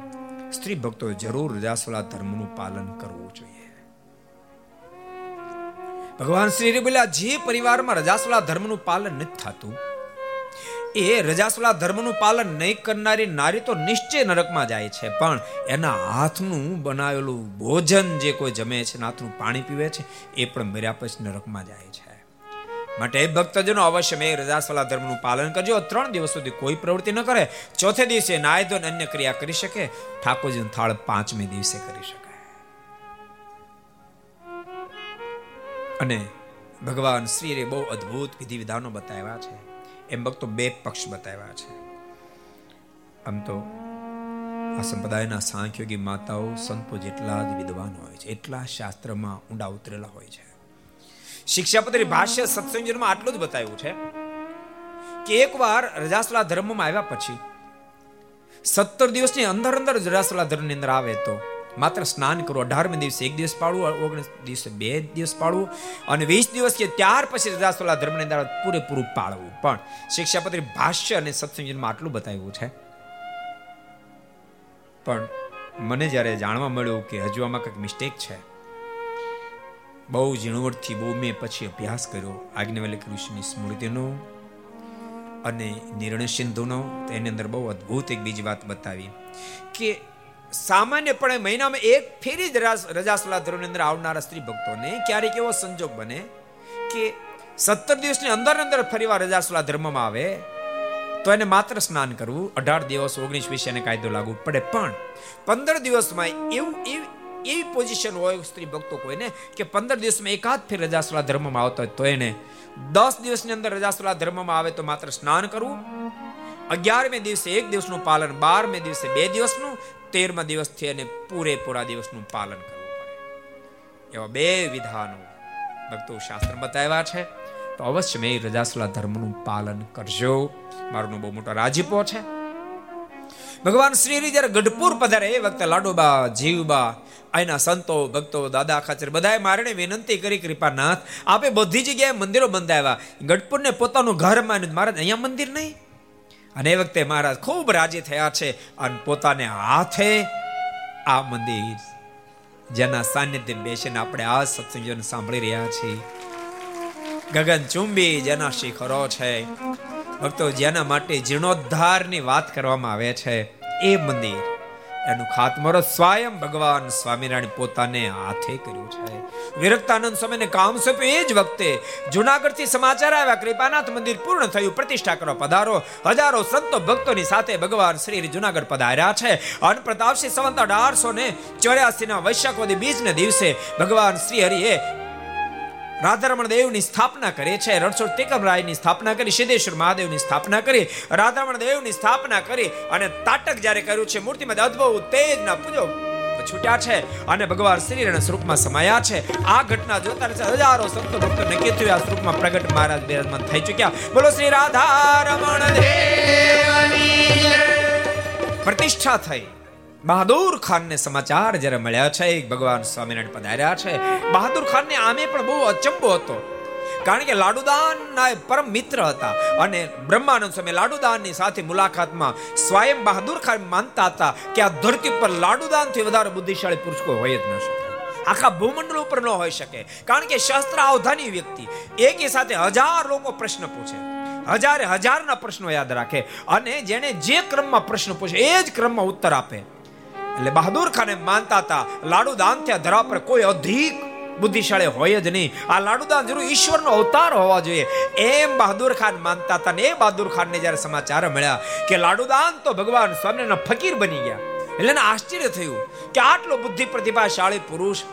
સ્ત્રી ભક્તોએ જરૂર રજાસવાળા ધર્મનું પાલન કરવું જોઈએ. ભગવાન શ્રી બોલ્યા, જે પરિવારમાં રજાસવાળા ધર્મનું પાલન નથી થતું, એ રજાસવાળા ધર્મનું પાલન નહીં કરનારી નારી તો નિશ્ચય નરકમાં જાય છે, પણ એના હાથનું બનાવેલું ભોજન જે કોઈ જમે છે હાથનું પાણી પીવે છે, એ પણ મર્યા પછી નરકમાં જાય છે. માટે ભક્તજનો અવશ્ય મેં રજાસવાલા ધર્મનું પાલન કરજો. ત્રણ દિવસ સુધી કોઈ પ્રવૃત્તિ ન કરે. ચોથે દિવસે નાય અન્ય ક્રિયા કરી શકે. ઠાકોરજીનું થાળ પાંચમે દિવસે કરી શકાય. અને ભગવાન શ્રીએ બહુ અદ્ભુત વિધિ વિધાનો બતાવ્યા છે. એમ ભક્તો બે પક્ષ બતાવ્યા છે. આમ તો આ સંપ્રદાયના સાંખ્યોગી માતાઓ સંતો જેટલા જ વિદ્વાન હોય છે, એટલા શાસ્ત્રમાં ઊંડા ઉતરેલા હોય છે. શિક્ષાપત્રી ભાષ્ય સત્સંગમાં આટલું જ બતાવ્યું છે કે એકવાર રજાસલા ધર્મમાં આવ્યા પછી સત્તર દિવસની અંદર અંદર રજાસલા ધર્મની અંદર આવે તો માત્ર સ્નાન કરવું અઢારમે દિવસે એક દિવસ પાડવું ઓગણીસ દિવસે બે દિવસ પાડવું અને વીસ દિવસ કે ત્યાર પછી રજાસલા ધર્મની અંદર પૂરેપૂરું પાળવું. પણ શિક્ષાપત્રી ભાષ્ય અને સત્સંગમાં આટલું બતાવ્યું છે. પણ મને જ્યારે જાણવા મળ્યું કે હજુ આમાં કંઈક મિસ્ટેક છે બહુ ઝીણવટથી, બહુ મેં પછી અભ્યાસ કર્યો. આજ્ઞાવલ્ક કૃષ્ણની સ્મૃતિનો અને નિર્ણય સિંધુનો તેની અંદર બહુ અદ્ભુત એક બીજી વાત બતાવી કે સામાન્યપણે મહિનામાં એક ફેરી જ રજાસલા ધર્મની અંદર આવનારા સ્ત્રી ભક્તોને ક્યારેક એવો સંજોગ બને કે સત્તર દિવસની અંદર અંદર ફરીવાર રજાસલા ધર્મમાં આવે, તો એને માત્ર સ્નાન કરવું, અઢાર દિવસ ઓગણીસ વિશે કાયદો લાગુ પડે. પણ પંદર દિવસમાં એવું એવી પોઝિશન હોય સ્ત્રી ભક્તો કોઈને કે પંદર દિવસમાં એકાદ ફેર રજાસલા ધર્મમાં આવતો હોય તો એને દસ દિવસની અંદર રજાસલા ધર્મમાં આવે તો માત્ર સ્નાન કરવું. અગિયારમે દિવસે એક દિવસનું પાલન, બારમે દિવસે બે દિવસનું, તેરમા દિવસથી એને પૂરેપૂરા દિવસનું પાલન કરવું પડે. એવા બે વિધાનો ભક્તો શાસ્ત્ર બતાવ્યા છે. તો અવશ્ય મેં રજાસલા ધર્મનું પાલન કરજો. મારું બહુ મોટો રાજીપો છે. ભગવાન શ્રી જ્યારે ગઢપુર પધારે એ વખતે લાડુબા, જીવબા અહીંના સંતો, ભક્તો, દાદા ખાચર બધાએ મારે વિનંતી કરી કૃપાનાથ, આપે બધી જગ્યાએ મંદિરો બંધાવ્યા. ગઢપુરને પોતાનું ઘર માન્યું મહારાજ, અહીંયા મંદિર નહીં? અને એ વખતે મહારાજ ખૂબ રાજી થયા છે અને પોતાને હાથે આ મંદિર, જેના સાનિધ્ય બેસીને આપણે આ સત્સંગોને સાંભળી રહ્યા છીએ. ગગન ચુંબી જેના શિખરો છે. ભક્તો, જેના માટે જીર્ણોદ્ધારની વાત કરવામાં આવે છે. એ મંદિર એનું ખાતમુહૂર્ત સ્વયં ભગવાન સ્વામિનારાયણ પોતાને હાથે કર્યું છે. વિરક્તાનંદ સ્વામીને કામ સોંપ્યું એ જ વખતે જુનાગઢથી સમાચાર આવ્યા. કૃપાનાથ મંદિર પૂર્ણ થયું. પ્રતિષ્ઠા કરવા પધારો. હજારો સંતો ભક્તોની સાથે ભગવાન શ્રી જુનાગઢ પધાર્યા છે. અન પ્રતાપસિંહ સંવંત અઢારસો ને ચોર્યાસી ના બીજ ને દિવસે ભગવાન શ્રી હરિએ રાધારમણ દેવની સ્થાપના કરી છે, રણછોડ તેકમરાયની સ્થાપના કરી, સિદ્ધેશ્વર મહાદેવની સ્થાપના કરી, રાધારમણ દેવની સ્થાપના કરી અને તાટક જ્યારે કર્યું છે, મૂર્તિમાં અદભુત તેજના પૂજો છૂટ્યા છે અને ભગવાન શ્રી રણ સ્વરૂપમાં સમાયા છે. આ ઘટના જોતા હજારો સંતો ભક્તો નક્કી થયું, આ સ્વરૂપમાં પ્રગટ મહારાજ બિરાજમાન થઈ ચુક્યા. બોલો શ્રી રાધારમણ દેવની પ્રતિષ્ઠા થઈ. બહાદુર ખાનને સમાચાર જ્યારે મળ્યા છે ભગવાન સ્વામિનારાયણ પધાર્યા છે. બહાદુર ખાનને આમે પણ બહુ અચંબો હતો. કારણ કે લાડુદાનના પરમ મિત્ર હતા અને બ્રહ્માનંદ સ્વામી લાડુદાનની સાથે મુલાકાતમાં સ્વયં બહાદુર ખાન માનતા હતા કે આ ધરતી પર લાડુદાનથી વધારે બુદ્ધિશાળી પુરુષ કોઈ હોય જ ન શકે. આખા ભૂમંડળ ઉપર ન હોઈ શકે. કારણ કે શાસ્ત્ર અવધાની વ્યક્તિ એકી સાથે હજાર લોકો પ્રશ્ન પૂછે. હજારે હજારના પ્રશ્નો યાદ રાખે અને જેને જે ક્રમમાં પ્રશ્ન પૂછે એ જ ક્રમમાં ઉત્તર આપે. એટલે બહાદુર ખાને માનતા હતા. લાડુદાન ત્યાં ધરા પર કોઈ અધિક બુદ્ધિશાળી હોય જ નહીં. આ લાડુદાન જરૂર ઈશ્વરનો અવતાર હોવા જોઈએ. એમ બહાદુર ખાન માનતા હતા ને એ બહાદુર ખાનને જ્યારે સમાચાર મળ્યા કે લાડુદાન તો ભગવાન સ્વામિનારાયણ ફકીર બની ગયા. એટલે આશ્ચર્ય થયું કે આટલો બુદ્ધિ પ્રતિભાશાળી પુરુષ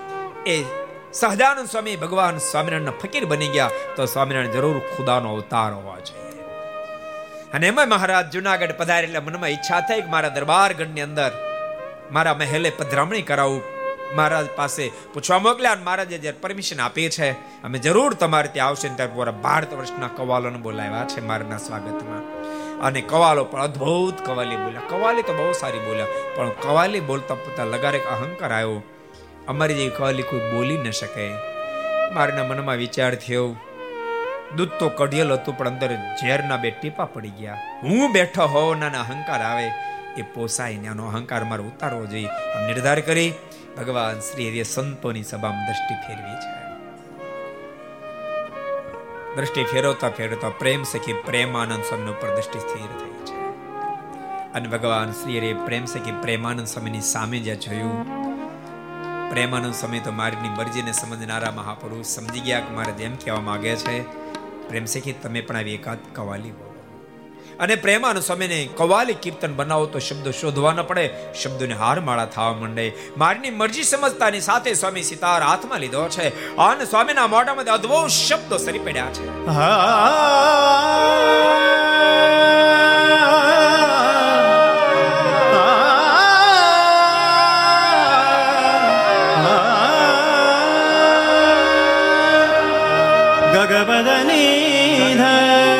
એ સહજાનંદ સ્વામી, ભગવાન સ્વામિનારાયણ ફકીર બની ગયા તો સ્વામિનારાયણ જરૂર ખુદાનો અવતાર હોવા જોઈએ. અને એમાં મહારાજ જુનાગઢ પધારે એટલે મનમાં ઈચ્છા થઈ કે મારા દરબાર ગઢની અંદર મારા મહેલે પધરામણી કરાવું. મહારાજ પાસે પૂછવા મોકલ્યા અને મહારાજે જ્યારે પરમિશન આપી છે, અમે જરૂર તમારે ત્યાં આવશે ત્યારે પૂરા ભારત વર્ષના કવાલોને બોલાવ્યા છે મારના સ્વાગતમાં. અને કવાલો પણ અદ્ભુત કવાલી બોલ્યા. કવાલી તો બહુ સારી બોલ્યા, પણ કવાલી બોલતા પોતા લગારે અહંકાર આવ્યો. અમારી જેવી કવાલી કોઈ બોલી ન શકે. મારના મનમાં વિચાર થયો. દૂધ તો કઢિયલ હતું, પણ અંદર ઝેરના બે ટીપા પડી ગયા. હું બેઠો હોવ નાના અહંકાર આવે. એ પોસાય ને આનો અહંકાર મારો ઉતારવો જોઈએ. નિર્ધાર કરી ભગવાન શ્રી હરિએ સંતોની સભામાં દ્રષ્ટિ ફેરવી છે. દ્રષ્ટિ ફેરવતા ફેરવતા પ્રેમ સખી પ્રેમાનંદ સ્વામી ઉપર દ્રષ્ટિ સ્થિર થઈ છે. અને ભગવાન શ્રી હરિએ પ્રેમ સખી પ્રેમાનંદ સ્વામીની સામે જ્યાં જોયું, પ્રેમાનંદ સ્વામી તો મારીની મરજીને સમજનારા મહાપુરુષ સમજી ગયા કે મારે જેમ કહેવા માંગે છે, પ્રેમ સખી, તમે પણ આવી એકાદ કવાલી બોલો અને પ્રેમાનંદ સ્વામીને કવાલી કીર્તન બનાવો તો શબ્દો શોધવા ન પડે, શબ્દોને હારમાળા થવા માંડે. મારની મરજી સમજતાની સાથે સ્વામી સિતાર હાથમાં લીધો છે. અને સ્વામીના મોઢામાં અદ્ભુત શબ્દો સરી પડ્યા છે. ગગબદની ધર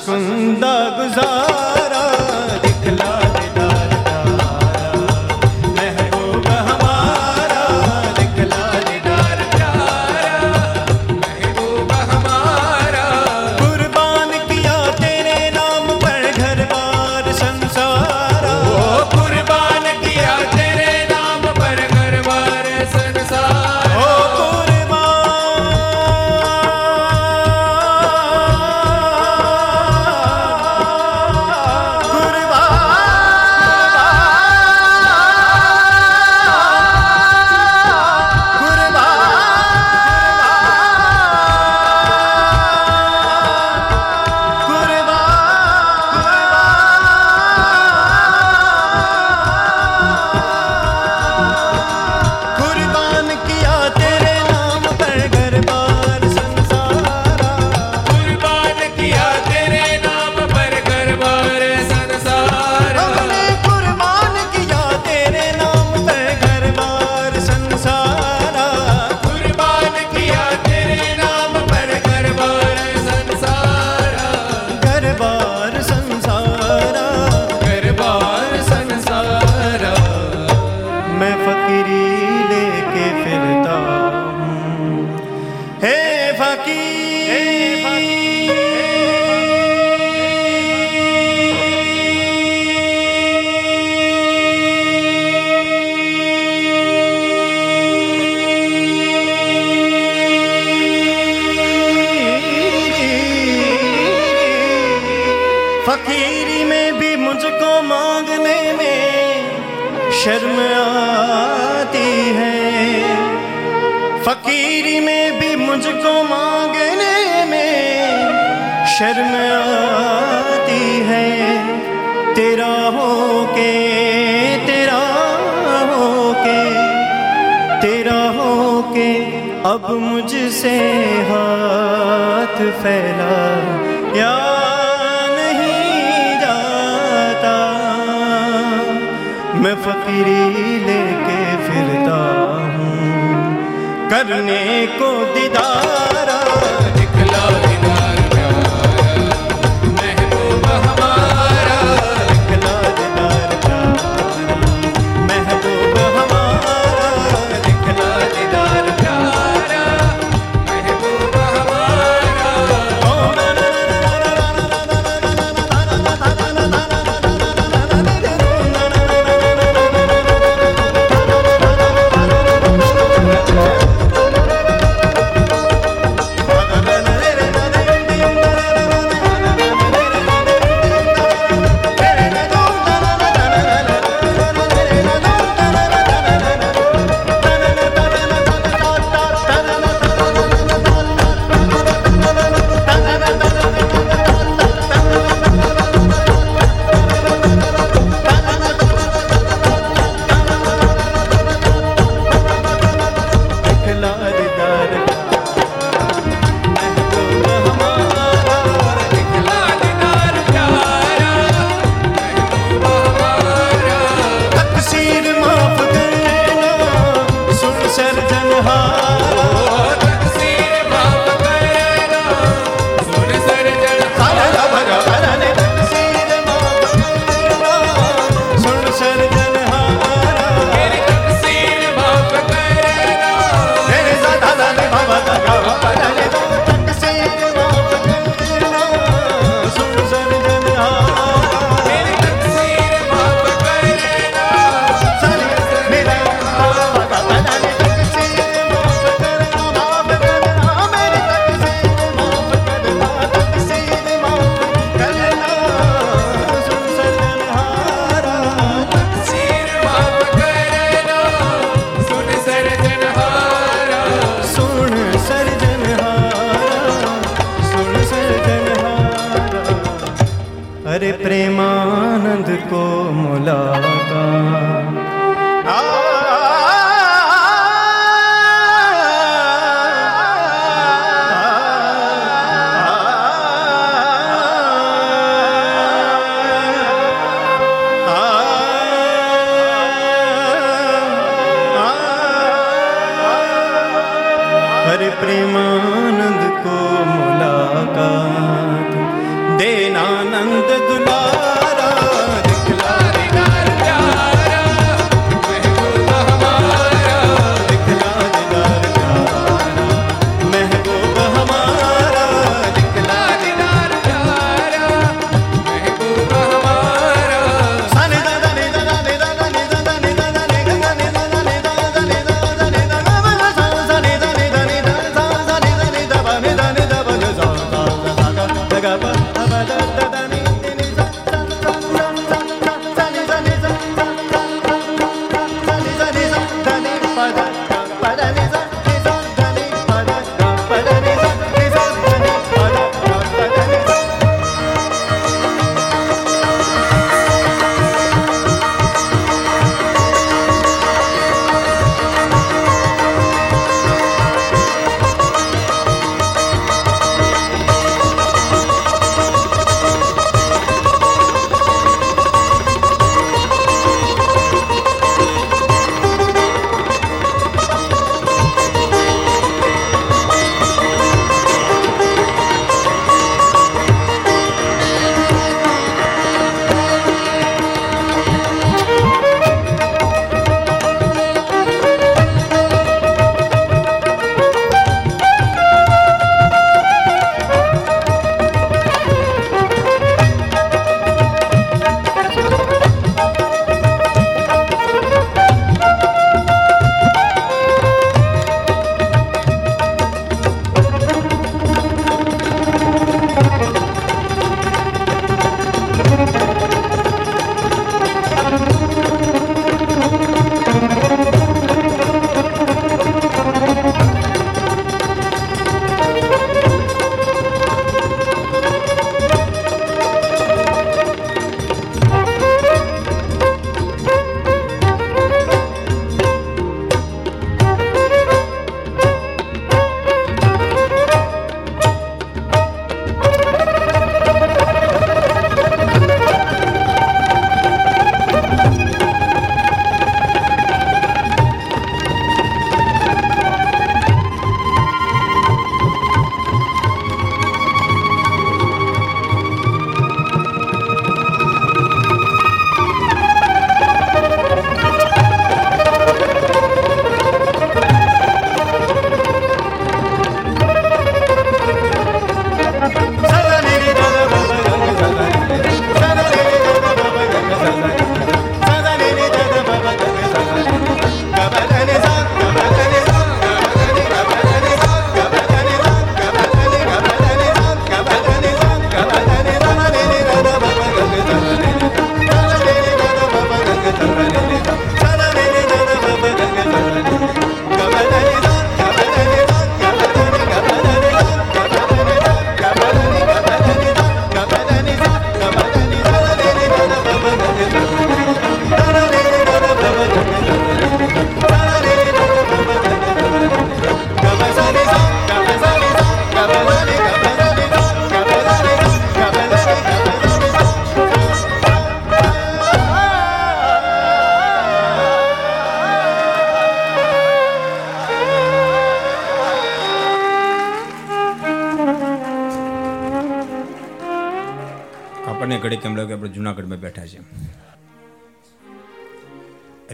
શકુંદ ગુઝાર शर्म आती है। तेरा हो के तेरा हो के तेरा हो के अब मुझसे हाथ फैला। या नहीं जाता, मैं फकीरी लेके फिरता हूँ। करने को दीदार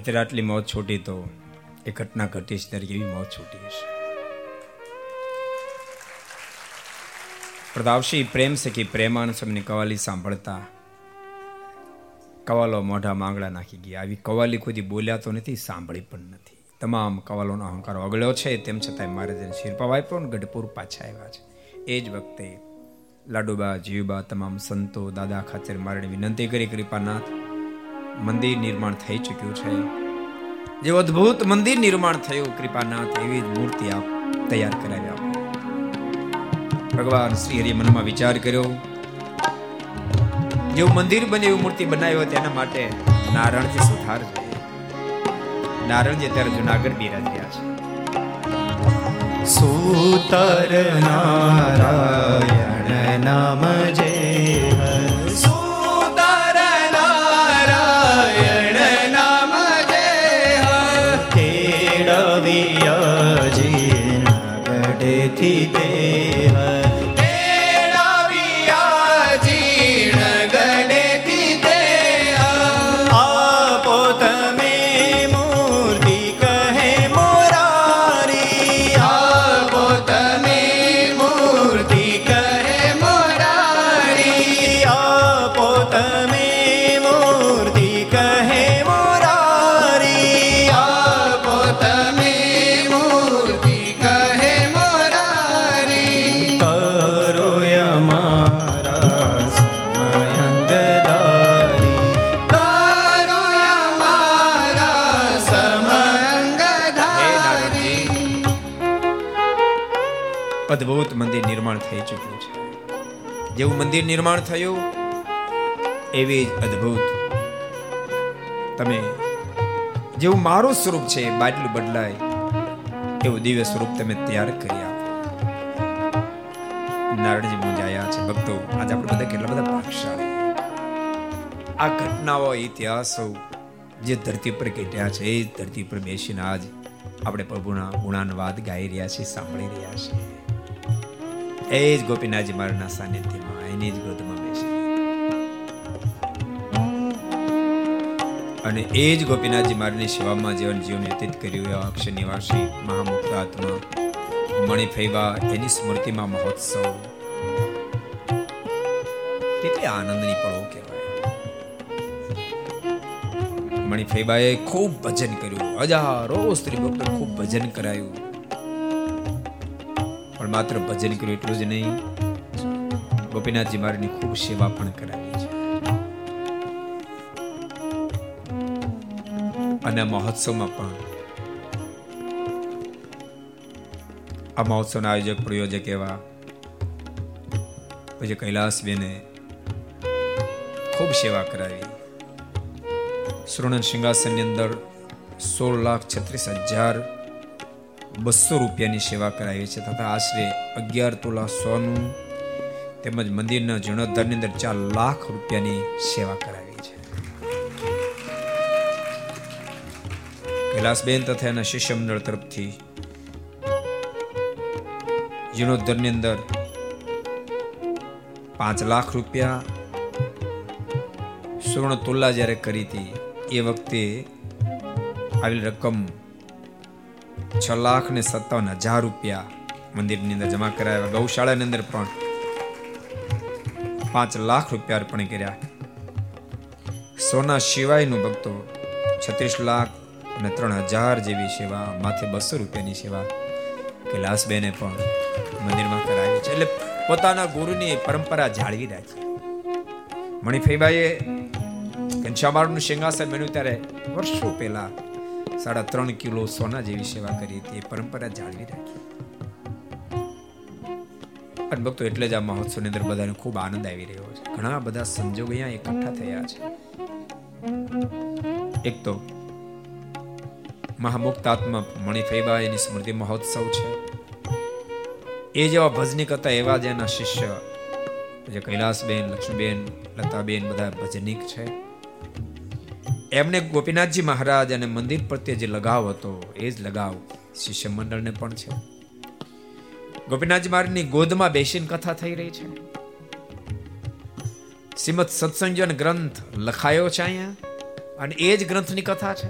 અત્યારે આટલી મોત છૂટી તો એ ઘટના ઘટી છે, ત્યારે એવી મોત છૂટી હશે. પ્રતાપસિંહ પ્રેમ સખી પ્રેમાન સમની કવાલી સાંભળતા કવાલો મોઢા માંગડા નાખી ગયા. આવી કવાલી કોઈ બોલ્યા તો નથી, સાંભળી પણ નથી. તમામ કવાલોનો અહંકાર અગળ્યો છે, તેમ છતાંય મારે તેને શિરપા વાપ્યો ને ગઢપુર પાછા આવ્યા છે. એ જ વખતે લાડુબા જીવબા તમામ સંતો દાદા ખાચર મારણી વિનંતી કરી, કૃપાનાથ મંદિર નિર્માણ થઈ ચૂક્યું છે. જે અદ્ભુત મંદિર નિર્માણ થયું, કૃપાનાથ એવી જ મૂર્તિ આપ તૈયાર કરાવી આપો. ભગવાન શ્રી હરિ મનમાં વિચાર કર્યો, જેવું મંદિર બને એવી મૂર્તિ બનાવી હોય તેના માટે નારણથી સુધાર જોઈએ નારાયણજી અત્યારે જુનાગઢ બિરાજ રહ્યા છે. સૂતર નારાયણ નામ જેવ થઈ ચૂક્યું છે. જેવું મંદિર નિર્માણ થયું, એવી જ અદ્ભુત. તમે જેવું મારું સ્વરૂપ છે બાટલું બદલાય, એવું દિવ્ય સ્વરૂપ તમે તૈયાર કરી આપો. નારણજી મૂંઝાયા છે, ભક્તો, આજે આપણે બધા કેટલા બધા ભાગશાળી આ ઘટનાઓ, ઇતિહાસો, જે ધરતી પર ઘટ્યા છે, એ ધરતી પર બેસીને આજ આપણે પ્રભુના ગુણાનવાદ ગાઈ રહ્યા છીએ, સાંભળી રહ્યા છીએ. એ જ ગોપીનાથજી મારના સાનિધ્યમાં એની જ ગોદમાં બેસે અને એ જ ગોપીનાથજી મારની સેવામાં જીવન જીવન વ્યતીત કર્યું એવા અક્ષર નિવાસી મહામુક્તાત્મા મણિફૈબા એની સ્મૃતિમાં મહોત્સવ. કેટલી આનંદની પળો કહેવાય. મણિફૈબાએ ખૂબ ભજન કર્યું. હજારો સ્ત્રી ભક્તો ખૂબ ભજન કરાયું. પણ માત્ર ભજન કર્યું એટલું જ નહીં, ગોપીનાથજી મારીની ખૂબ સેવા પણ કરાવી છે. અને મહોત્સવમાં પણ આ મહોત્સવના આયોજક પ્રયોજક એવા પછી કૈલાસબેને ખૂબ સેવા કરાવી. સુવર્ણ સિંહાસનની અંદર સોળ લાખ છત્રીસ હજાર બસો રૂપિયાની સેવા કરાવી છે તથા આશરે અગિયાર તોલા સોનું તેમજ મંદિરના જીર્ણોદ્ધારની અંદર ચાર લાખ રૂપિયાની સેવા કરાવી છે. કૈલાસબેન તથા એના શિષ્ય મંડળ તરફથી જીર્ણોદ્ધારની અંદર પાંચ લાખ રૂપિયા સુવર્ણ તુલા જ્યારે કરી હતી, એ વખતે આવેલી રકમ છ લાખ ને સત્તાવન હજાર રૂપિયા મંદિરની અંદર જમા કરાવ્યા. ગૌશાળાની અંદર પણ પાંચ લાખ રૂપિયા અર્પણ કર્યા. સોના સિવાયનું ભક્તો છત્રીસ લાખ અને ત્રણ હજાર જેવી સેવા, માથે બસો રૂપિયાની સેવા કૈલાસબેને પણ મંદિરમાં કરાવી છે. એટલે પોતાના ગુરુની પરંપરા જાળવી રાખી. મણિફઈબાઈએ ઘનશ્યામાળનું સિંહાસન બન્યું ત્યારે વર્ષો પહેલા સાડા ત્રણ કિલો સોના જેવી સેવા કરી હતી, એ પરંપરા જાળવી રાખી. અને ભક્તો, એટલે જ આ મહોત્સવની અંદર બધાને ખૂબ આનંદ આવી રહ્યો છે. ઘણા બધા સંજોગો અહીંયા એકઠા થયા છે. એક તો, મહામુક્તાત્મા મણિફૈબા એની સ્મૃતિ મહોત્સવ છે. એ જેવા ભજનિક હતા એવા જ એના શિષ્ય, જે કૈલાસબેન, લક્ષ્મીબેન, લતાબેન બધા ભજનિક છે. એમને ગોપીનાથજી મહારાજ અને મંદિર પ્રત્યે જે લગાવ હતો, એ જ લગાવ શિષ્ય મંડળને પણ છે. ગોપીનાથજી મહારાજની ગોદમાં બેસીને કથા થઈ રહી છે. શ્રીમદ સત્સંજન ગ્રંથ લખાયો છે અહીંયા, અને એ જ ગ્રંથની કથા છે.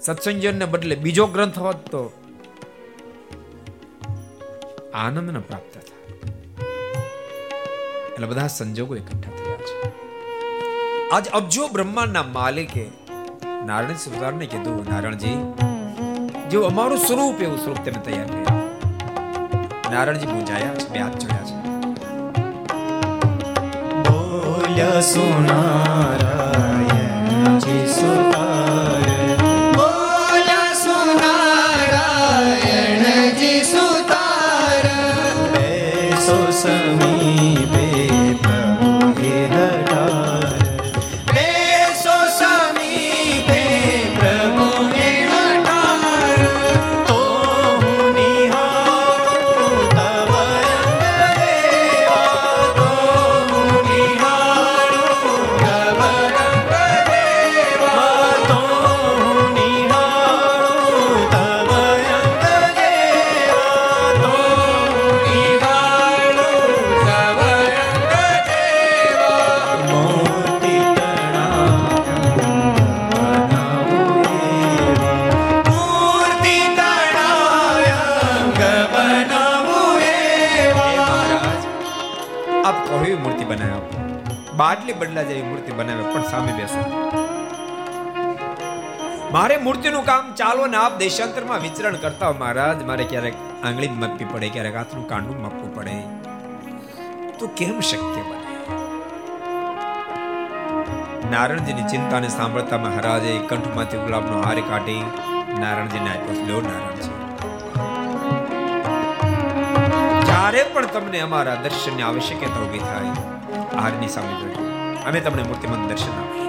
સત્સંજનને બદલે બીજો ગ્રંથ હોત તો આનંદ પ્રાપ્ત થાય. એટલે બધા સંજોગો એકઠા થયા છે. આજ અબજો બ્રહ્માંડના માલિકે નારાયણ સુધારને કીધું નારાયણજી જેવું અમારું સ્વરૂપ એવું સ્વરૂપ તમે તૈયાર કર્યું. નારાયણજી પૂજાયા છે બે હાથ જોડ્યા છે. બોલ્યા સુનારાયણ બદલા જેવી મૂર્તિ બનાવે, પણ સામે બેસો. મારે મૂર્તિનું કામ ચાલો ને આપ દેશાંતરમાં વિચરણ કરતા મહારાજ. મારે ક્યારેક આંગળી મપવી પડે, ક્યારેક હાથનું કાંડું મપવું પડે. તો કેમ શક્ય બને? નારણજીની ચિંતાને સાંભળતા મહારાજે કંઠમાંથી ગુલાબનો હાર કાઢી નારણજીને આપ્યો. લો, નારણજી. જ્યારે પણ તમને અમારા દર્શનની આવશ્યકતા ઊભી થાય, હારની સામે જોજો. અમે તમને મૂર્તિમંત દર્શન આપીશું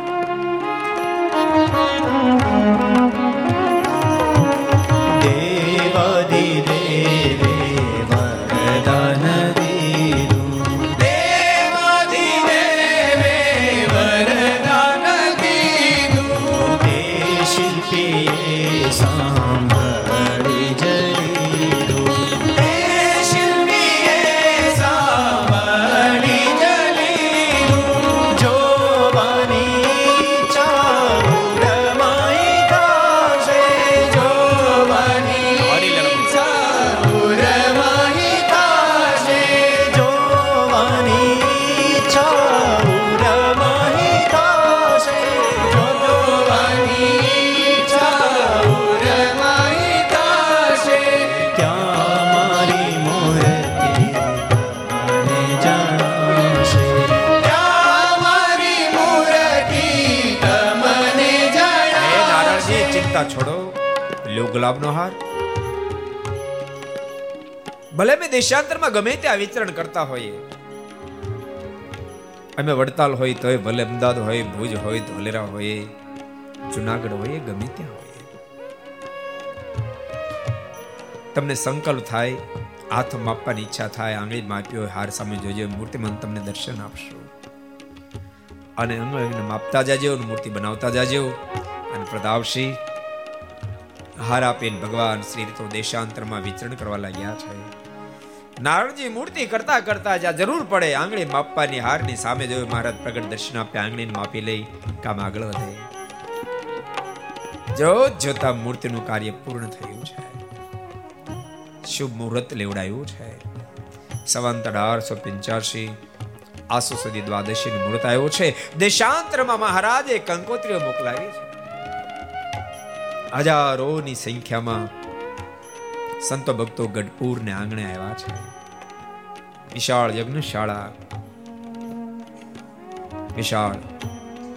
ગુલાબનો હાર? ભલે અમે દેશાંતરમાં ગમે ત્યાં વિચરણ કરતા હોઈએ. અમે વડતાલ હોય તોય, ભલે અમદાવાદ હોય, ભુજ હોય, ધોલેરા હોય, જુનાગઢ હોય, ગમે ત્યાં હોય તમને સંકલ્પ થાય, હાથ માપવાની ઈચ્છા થાય, આંગળી માપ્યો હાર સામે જોજો મૂર્તિમંત તમને દર્શન આપશો. અને આંગળીને માપતા જાજો મૂર્તિ બનાવતા જાજો અને પ્રતાપસિંહ હાર આપીને ભગવાન શ્રી તો દેશાંતરમાં વિચરણ કરવા લાગ્યા છે. નારણજી મૂર્તિ કરતા કરતા જ્યાં જરૂર પડે આંગળી માપવાની હારની સામે જોયું મહારાજ પ્રગટ દર્શન આપ્યા આંગળીને માપી લઈ કામ આગળ વધે. જો જોતા મૂર્તિનું કાર્ય પૂર્ણ થયું છે. શુભ મુહૂર્ત લેવડાયું છે. સવંત અઢારસો પંચ્યાસી, આસો સુધી દ્વાદશી નું મુહૂર્ત આવ્યો છે. દેશાંતરમાં મહારાજે કંકોત્રીઓ મોકલાવી છે. હજારોની સંખ્યામાં સંતો ભક્તો ગઢપુરને આંગણે આવ્યા છે. વિશાળ યજ્ઞશાળા, વિશાળ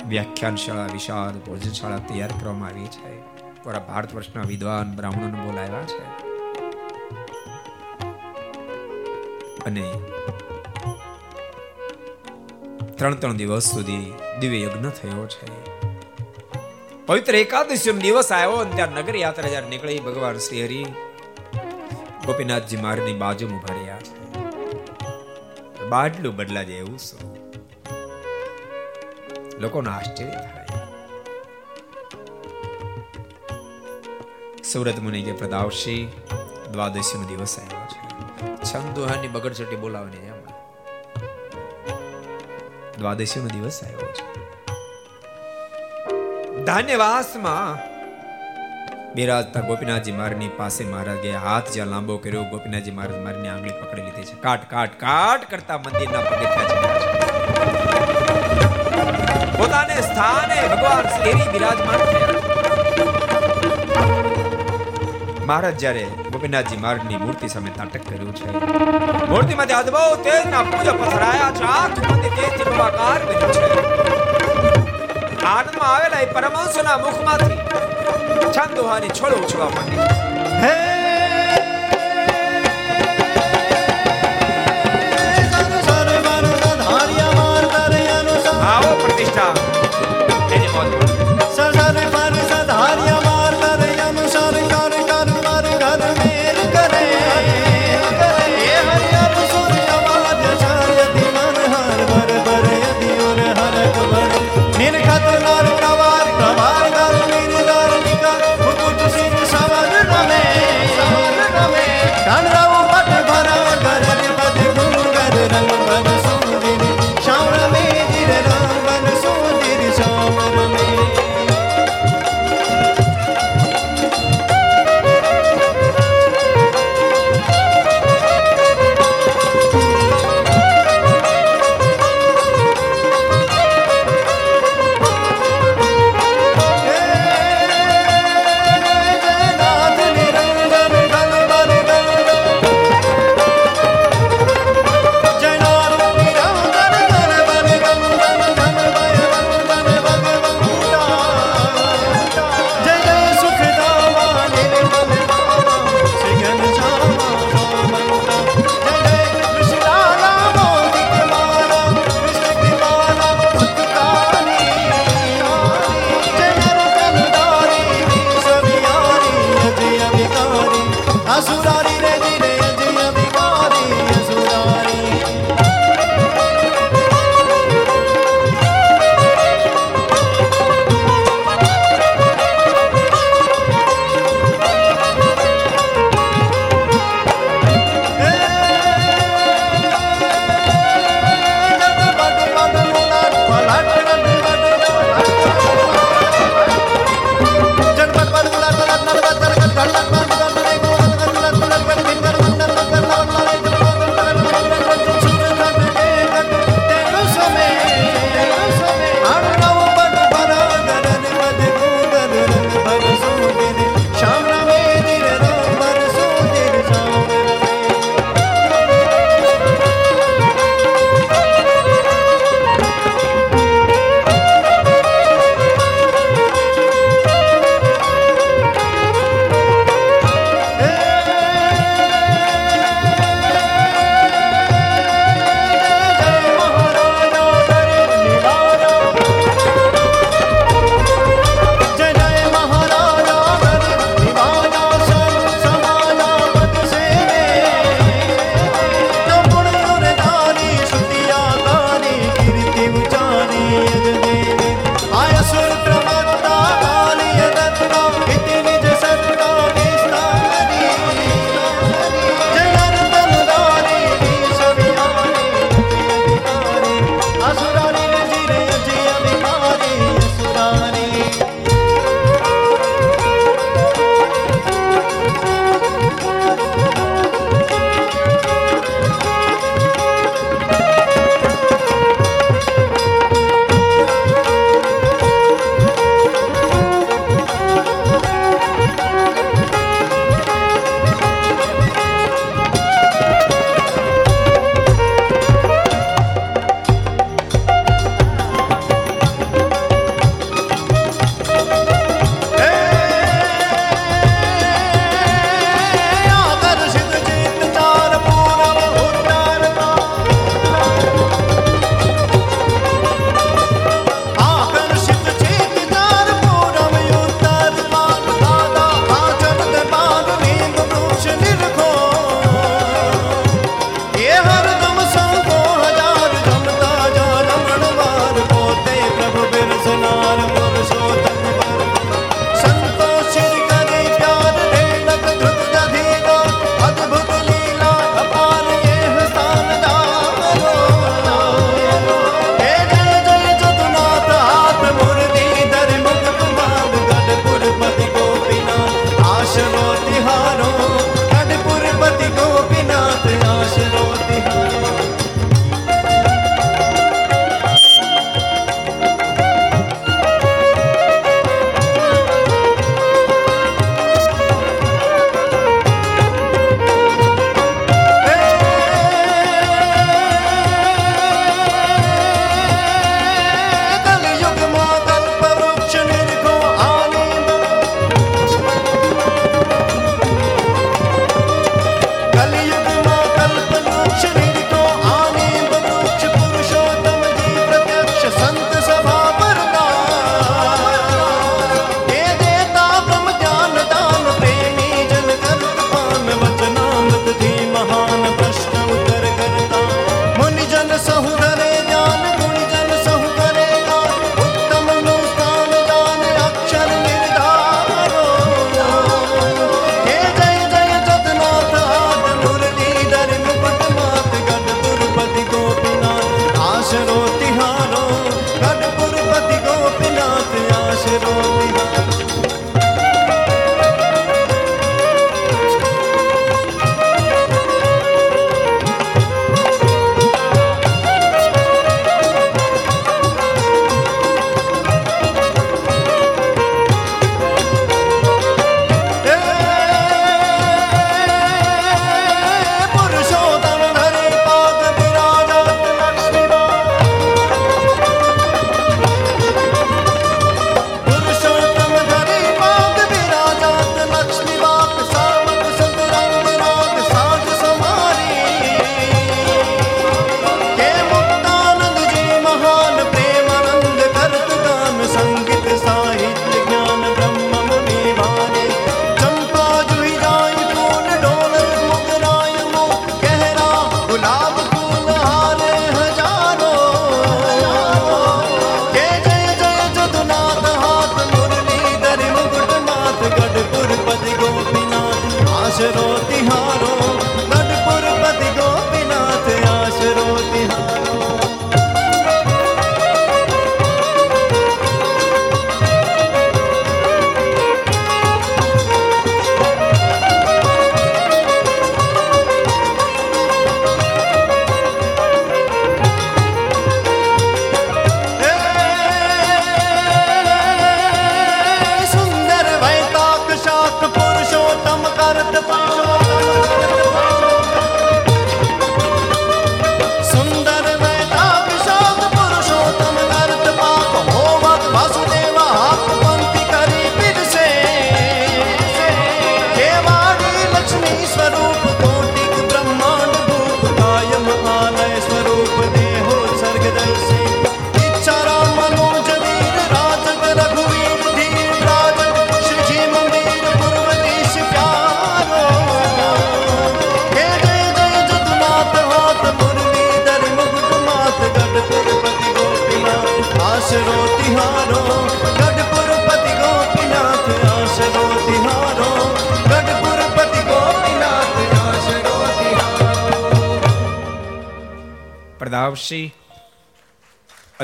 વ્યાખ્યાનશાળા, વિશાળ ભોજનશાળા તૈયાર કરવામાં આવી છે. પૂરા ભારત વર્ષના વિદ્વાન બ્રાહ્મણોને બોલાવ્યા છે. અને ત્રણ ત્રણ દિવસ સુધી દિવ્ય યજ્ઞ થયો છે. પવિત્ર એકાદશી દિવસ આવ્યો અને ત્યાં નગર યાત્રા જયારે નીકળી, ભગવાન શ્રી હરિ ગોપીનાથજી મારની બાજુમાં ઊભા રહ્યા. બાટલું બદલા જાય એવું શું લોકોને આશ્ચર્ય થાય. સુરત મુનિ કે પ્રદાવશી દ્વાદશી નો દિવસ આવ્યો છે. છંદોહાની બગડચટી બોલાવવાની એમ. દ્વાદશીનો દિવસ આવ્યો છે. ધાન્યવાસમાં બિરાજતા ગોપીનાથજી મારની પાસે મહારાજ હાથ જ્યાં લાંબો કર્યો, ગોપીનાથજી મહારાજ મારની આંગળી પકડી લીધી છે. કાટ કાટ કાટ કરતા મંદિરના પગથિયા છે પોતાને સ્થાને ભગવાન શ્રી બિરાજમાન થયા. મહારાજ જ્યારે ગોપીનાથજી મહારાજની મૂર્તિ સામે તાટક કર્યું છે, મૂર્તિમાંથી અદભુત તેજના પુંજ પથરાયા છે આખું મંદિર તેજથી પ્રભાકાર બન્યું છે. આનંદમાં આવેલા એ પરમહંસના મુખમાંથી છંદોહાની છોડો ઉછળવા માંડી. હે આવો પ્રતિષ્ઠા.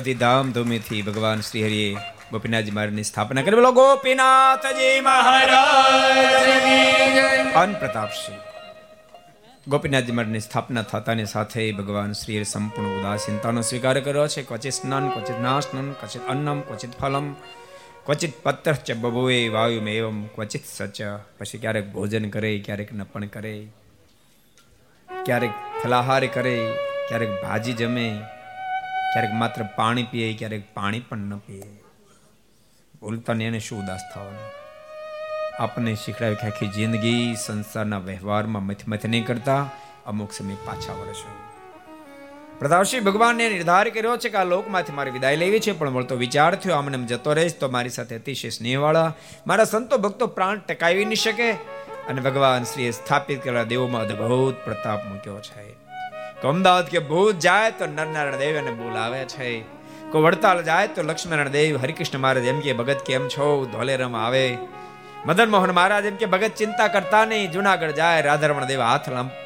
અતિ ધામધૂમીથી ભગવાન શ્રી હરિએ ગોપીનાથજી મહારાજની સ્થાપના કરી. બોલો, ગોપીનાથજી મહારાજ અન પ્રતાપસિંહ ગોપીનાથજી મહારાજની સ્થાપના થતાની સાથે ભગવાન શ્રીએ સંપૂર્ણ ઉદાસીનતાનો સ્વીકાર કર્યો છે. ક્વચિત સ્નાન, ક્વચિત નાશનમ, ક્વચિત અન્નમ, ક્વચિત ફલમ, ક્વચિત પત્ર ચ બબુએ વાયુમ એવમ, ક્વચિત સચ. પછી ક્યારેક ભોજન કરે, ક્યારેક નપણ કરે, ક્યારેક ફલાહાર કરે, ક્યારેક ભાજી જમે ક્યારેક માત્ર પાણી પીએ, ક્યારેક પાણી પણ ન પીએ. બોલતા ને એને શું ઉદાસ થવાનું? આપણને શીખડાવ્યું કે આખી જિંદગી સંસારના વ્યવહારમાં મથમથ મથી નહીં કરતા, અમુક સમય પાછા વળશો. પ્રતાપસિંહ ભગવાનને નિર્ધાર કર્યો છે કે આ લોકમાંથી મારે વિદાય લેવી છે, પણ વળતો વિચાર થયો આમને જતો રહીશ, તો મારી સાથે અતિશય સ્નેહવાળા, મારા સંતો ભક્તો પ્રાણ ટકાવી નહીં શકે. અને ભગવાન શ્રીએ સ્થાપિત કરેલા દેવોમાં અદ્ભુત પ્રતાપ મૂક્યો છે. કે અમદાવાદ કે ભૂત જાય તો નરનારાયણ દેવ એને બોલાવે છે. કો વડતાલ જાય તો લક્ષ્મીનારાયણ દેવ, હરિકૃષ્ણ મહારાજ એમ કે, ભગત કેમ છો? ધોલેરામ આવે. મદન મોહન મહારાજ એમ કે, ભગત ચિંતા કરતા નહીં. જુનાગઢ જાય. રાધારમણ દેવ હાથ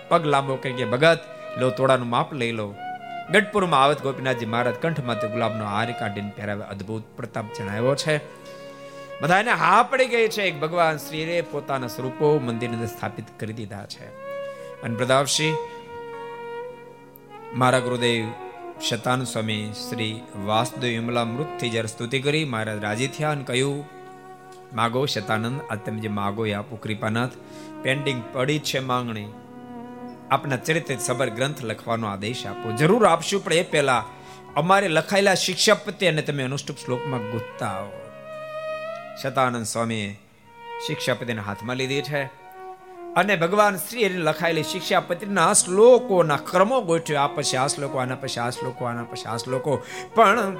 પગ લાંબો કરી કે, ભગત, લો તોડાનું માપ લઈ લો. ગઢપુરમાં આવત ગોપીનાથજી મહારાજ કંઠમાંથી ગુલાબનો હાર કાઢીને પહેરાવે અદ્ભુત પ્રતાપ જણાવ્યો છે. બધાને હા પડી ગઈ છે. એક ભગવાન શ્રીએ પોતાના સ્વરૂપો મંદિરની અંદર સ્થાપિત કરી દીધા છે. અને પ્રતાપસિંહ મારા ગુરુદેવ, શતાન સ્વામી, શ્રી વાસુદેવ વિમલા મૃતથી જ્યારે સ્તુતિ કરી, મહારાજ રાજી થયા અને કહ્યું, માગો શતાનંદ આ તમે જે માગો એ આપો, કૃપાનાથ, પેન્ડિંગ પડી છે માંગણી. આપના ચરિત્ર સબર ગ્રંથ લખવાનો આદેશ આપો. જરૂર આપશું, પણ એ પહેલા અમારે લખાયેલા શિક્ષાપતિ અને તમે અનુષ્ટુપ શ્લોકમાં ગુથતા આવો. શતાનંદ સ્વામીએ શિક્ષાપતિના હાથમાં લીધી છે. અને ભગવાન શ્રી એને લખાયેલી શિક્ષાપત્રીના શ્લોકોના ક્રમો ગોઠવ્યો. આ પછી આ શ્લોકો, આના પછી આ શ્લોકો, આના પછી આ શ્લોકો. પણ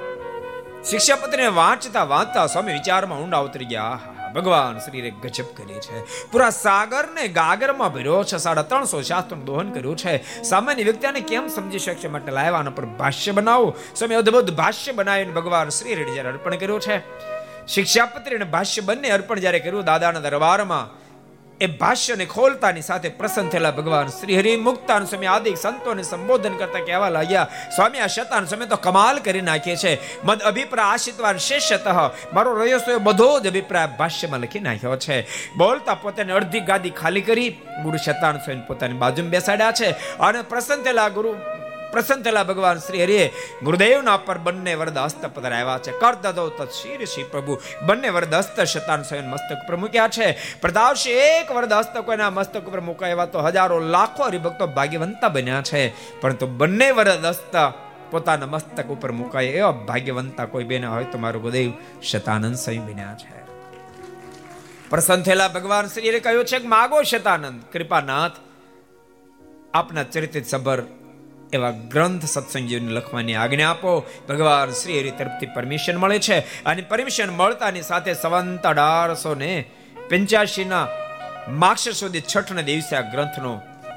શિક્ષાપત્રીને વાંચતા વાંચતા સ્વામી વિચારમાં ઊંડા ઉતરી ગયા. ભગવાન શ્રીરે ગજબ કરી છે. પૂરા સાગરને ગાગરમાં ભર્યો છે. સાડા ત્રણસો શાસ્ત્રનું દોહન કર્યું છે. સામાન્ય વ્યક્તિને કેમ સમજી શકશે? માટે લાવવાના પર ભાષ્ય બનાવો. સ્વામી અદભુત ભાષ્ય બનાવીને ભગવાન શ્રી હરિ જ્યારે અર્પણ કર્યું છે. શિક્ષાપત્રી અને ભાષ્ય બંને અર્પણ જ્યારે કર્યું, દાદાના દરબારમાં એ ભાષ્યને ખોલતાની સાથે પ્રસન્ન થયેલા ભગવાન શ્રી હરિ મુક્તાન સ્વામી આદિ સંતોને સંબોધન કરતા કહેવા લાગ્યા, સ્વામી, આ શતાન સ્વામી તો કમાલ કરી નાખીએ છે. મદ અભિપ્રાય આશિતવાન શેષતઃ. મારો રહ્યો એ બધો જ અભિપ્રાય ભાષ્યમાં લખી નાખ્યો છે. બોલતા પોતાની અડધી ગાદી ખાલી કરી ગુરુ શતાન સ્વામી પોતાની બાજુમાં બેસાડ્યા છે અને પ્રસન્ન થયેલા ગુરુ પ્રસન્ન થયેલા ભગવાન શ્રી હરિએ ગુરુદેવના પર બંને વરદ હસ્ત પધરાવ્યા છે. કર દદો તત શિર પ્રભુ. બંને વરદ હસ્ત શતાન સ્વયં મસ્તક પર મૂક્યા છે. પ્રતાપશી એક વરદ હસ્ત કોઈના મસ્તક ઉપર મુકાયા તો હજારો લાખો હરિભક્તો ભાગ્યવંતા બન્યા છે. પરંતુ બંને વરદ હસ્ત પોતાના મસ્તક ઉપર મુકાય એવા ભાગ્યવંતા કોઈ બેના હોય તો મારું ગુરુદેવ શતાનંદ સ્વયં બન્યા છે. પ્રસન્ન થયેલા ભગવાન શ્રીએ કહ્યું છે કે માગો શતાનંદ, કૃપાનાથ, આપના ચરિત્ર સભર એવા ગ્રંથ સત્સંગીઓને લખવાની આજ્ઞા આપો. ભગવાન શ્રી હરિ તરફથી પરમિશન મળે છે અને પરમિશન મળતાની સાથે સંવંત અઢારસો ને પંચ્યાસી ના માક્ષર સુધી છઠ ને દિવસે આ ગ્રંથનો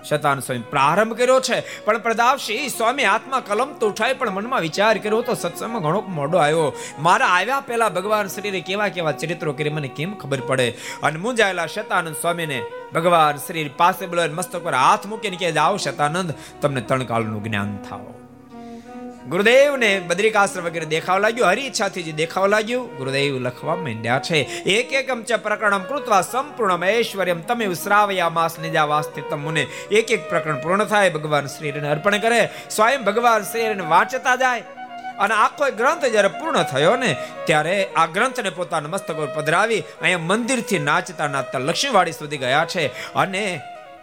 શતાન સ્વામી પ્રારંભ કર્યો છે. પણ પ્રદાવશી સ્વામી આત્મા કલમ તો ઉઠાય પણ મનમાં વિચાર કર્યો તો સત્સંગમાં ઘણો મોડો આવ્યો. મારા આવ્યા પહેલા ભગવાન શ્રીને કેવા કેવા ચરિત્રો કરી મને કેમ ખબર પડે? અને મુંજાયેલા શતાનંદ સ્વામીને ભગવાન શ્રી પાસે બોલાવીને મસ્તક પર હાથ મૂકીને કહે, જાઓ શતાનંદ, તમને તણકાળનું જ્ઞાન થાઓ ગુરુદેવને બદ્રિકાશ્રમ વગેરે દેખાવા લાગ્યું, હરી ઈચ્છાથી જે દેખાવા લાગ્યું, ગુરુદેવ લખવા માંડ્યા છે. એક એકમ ચ પ્રકરણમ કૃત્વા સંપૂર્ણમ ઐશ્વર્યમ તમે શ્રાવયા માસ નિજા વાસ્તે તમને. એક એક પ્રકરણ પૂર્ણ થાય, ભગવાન શ્રીને અર્પણ કરે. સ્વયં ભગવાન શ્રીને વાંચતા જાય અને આખો ગ્રંથ જ્યારે પૂર્ણ થયો ને, ત્યારે આ ગ્રંથને પોતાના મસ્તક પર પધરાવી, અહીંયા મંદિરથી નાચતા નાચતા લક્ષ્મીવાડી સુધી ગયા છે. અને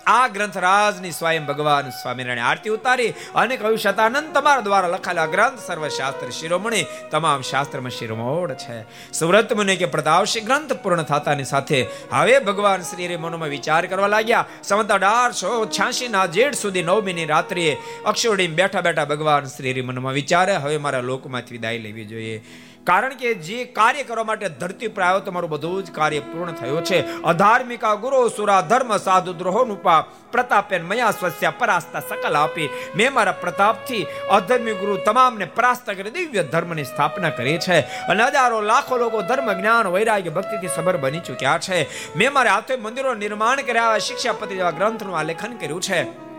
આ ગ્રંથરાજની સ્વયં ભગવાન સ્વામિનારાયણ આરતી ઉતારી અને કહ્યું, શતાનંદ, તમારા દ્વારા લખાયેલા ગ્રંથ સર્વશાસ્ત્ર શિરોમણી. તમામ શાસ્ત્રમાં શિરોમોડ છે. સુરત મુનિ કે પ્રતાપશી ગ્રંથ પૂર્ણ થતાની સાથે હવે ભગવાન શ્રી મનોમાં વિચાર કરવા લાગ્યા. સંવત અઢારસો છ્યાસી ના જેઠ સુધી નવમીની રાત્રિએ અક્ષોડી બેઠા બેઠા ભગવાન શ્રી મનમાં વિચારે, હવે મારા લોકમાંથી વિદાય લેવી જોઈએ. કારણ કે જે કાર્ય કરવા માટે ધરતી પર આવ્યો, તમારું બધું જ કાર્ય પૂર્ણ થયું છે. અધાર્મિકા ગુરુ, સુરા ધર્મ, સાધુ દ્રોહોનું પાપ પ્રતાપેન મયા સ્વસ્યા પરાસ્તા સકલ આપી. મેં મારા પ્રતાપથી અધર્મી ગુરુ તમામને પરાસ્ત કરી દિવ્ય ધર્મની સ્થાપના કરી છે. અને હજારો લાખો લોકો ધર્મ, જ્ઞાન, વૈરાગ્ય, ભક્તિથી સબર બની ચૂક્યા છે. મેં મારા હાથે મંદિરો નિર્માણ કર્યા શિક્ષાપતિ જેવા ગ્રંથનું આલેખન કર્યું છે.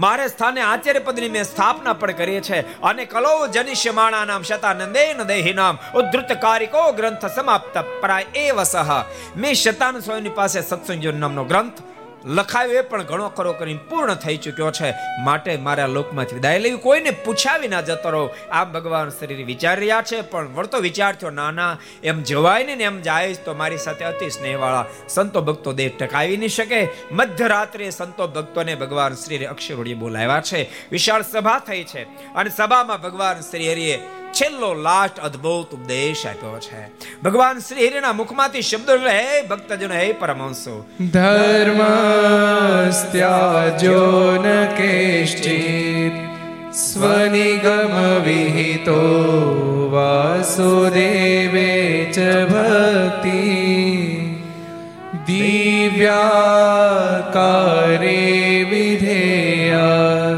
મારે સ્થાને આચાર્ય પદની મેં સ્થાપના પણ કરી છે. અને કલો જનિષ્યમાણા નામ શતાનંદે દેહી નામ. ઉદ્ધૃત કારિકો ગ્રંથ સમાપ્ત પ્રાય એ વસહ મેં શતાન સ્વામીની પાસે સત્સંગ નામનો ગ્રંથ લખાયો એ પણ ઘણો ખરો કરીને પૂર્ણ થઈ ચૂક્યો છે. માટે મારા લોકમાંથી વિદાય લેવી કોઈને પૂછાવી ના જતો રહો. આ ભગવાન શરીર વિચારી રહ્યા છે, પણ વળતો વિચાર થયો નાના એમ જવાય ને એમ જાય તો મારી સાથે અતિ સ્નેહવાળા સંતો ભક્તો દેહ ટકાવી નહીં શકે. મધ્યરાત્રે સંતો ભક્તોને ભગવાન શ્રી અક્ષરોડી બોલાવ્યા છે. વિશાળ સભા થઈ છે. અને સભામાં ભગવાન શ્રી હરિએ છેલ્લો લાસ્ટ અદ્ભુત ઉપદેશ આપ્યો છે. ભગવાન શ્રી હરિના મુખમાંથી શબ્દો હે ભક્તજનો, હે પરમહંસો. ધર્મ ત્યાજો ન કેષ્ટિત સ્વનિગમ વિહિતો વાસુદેવે ચ ભક્તિ, દિવ્યાકારે વિધેયા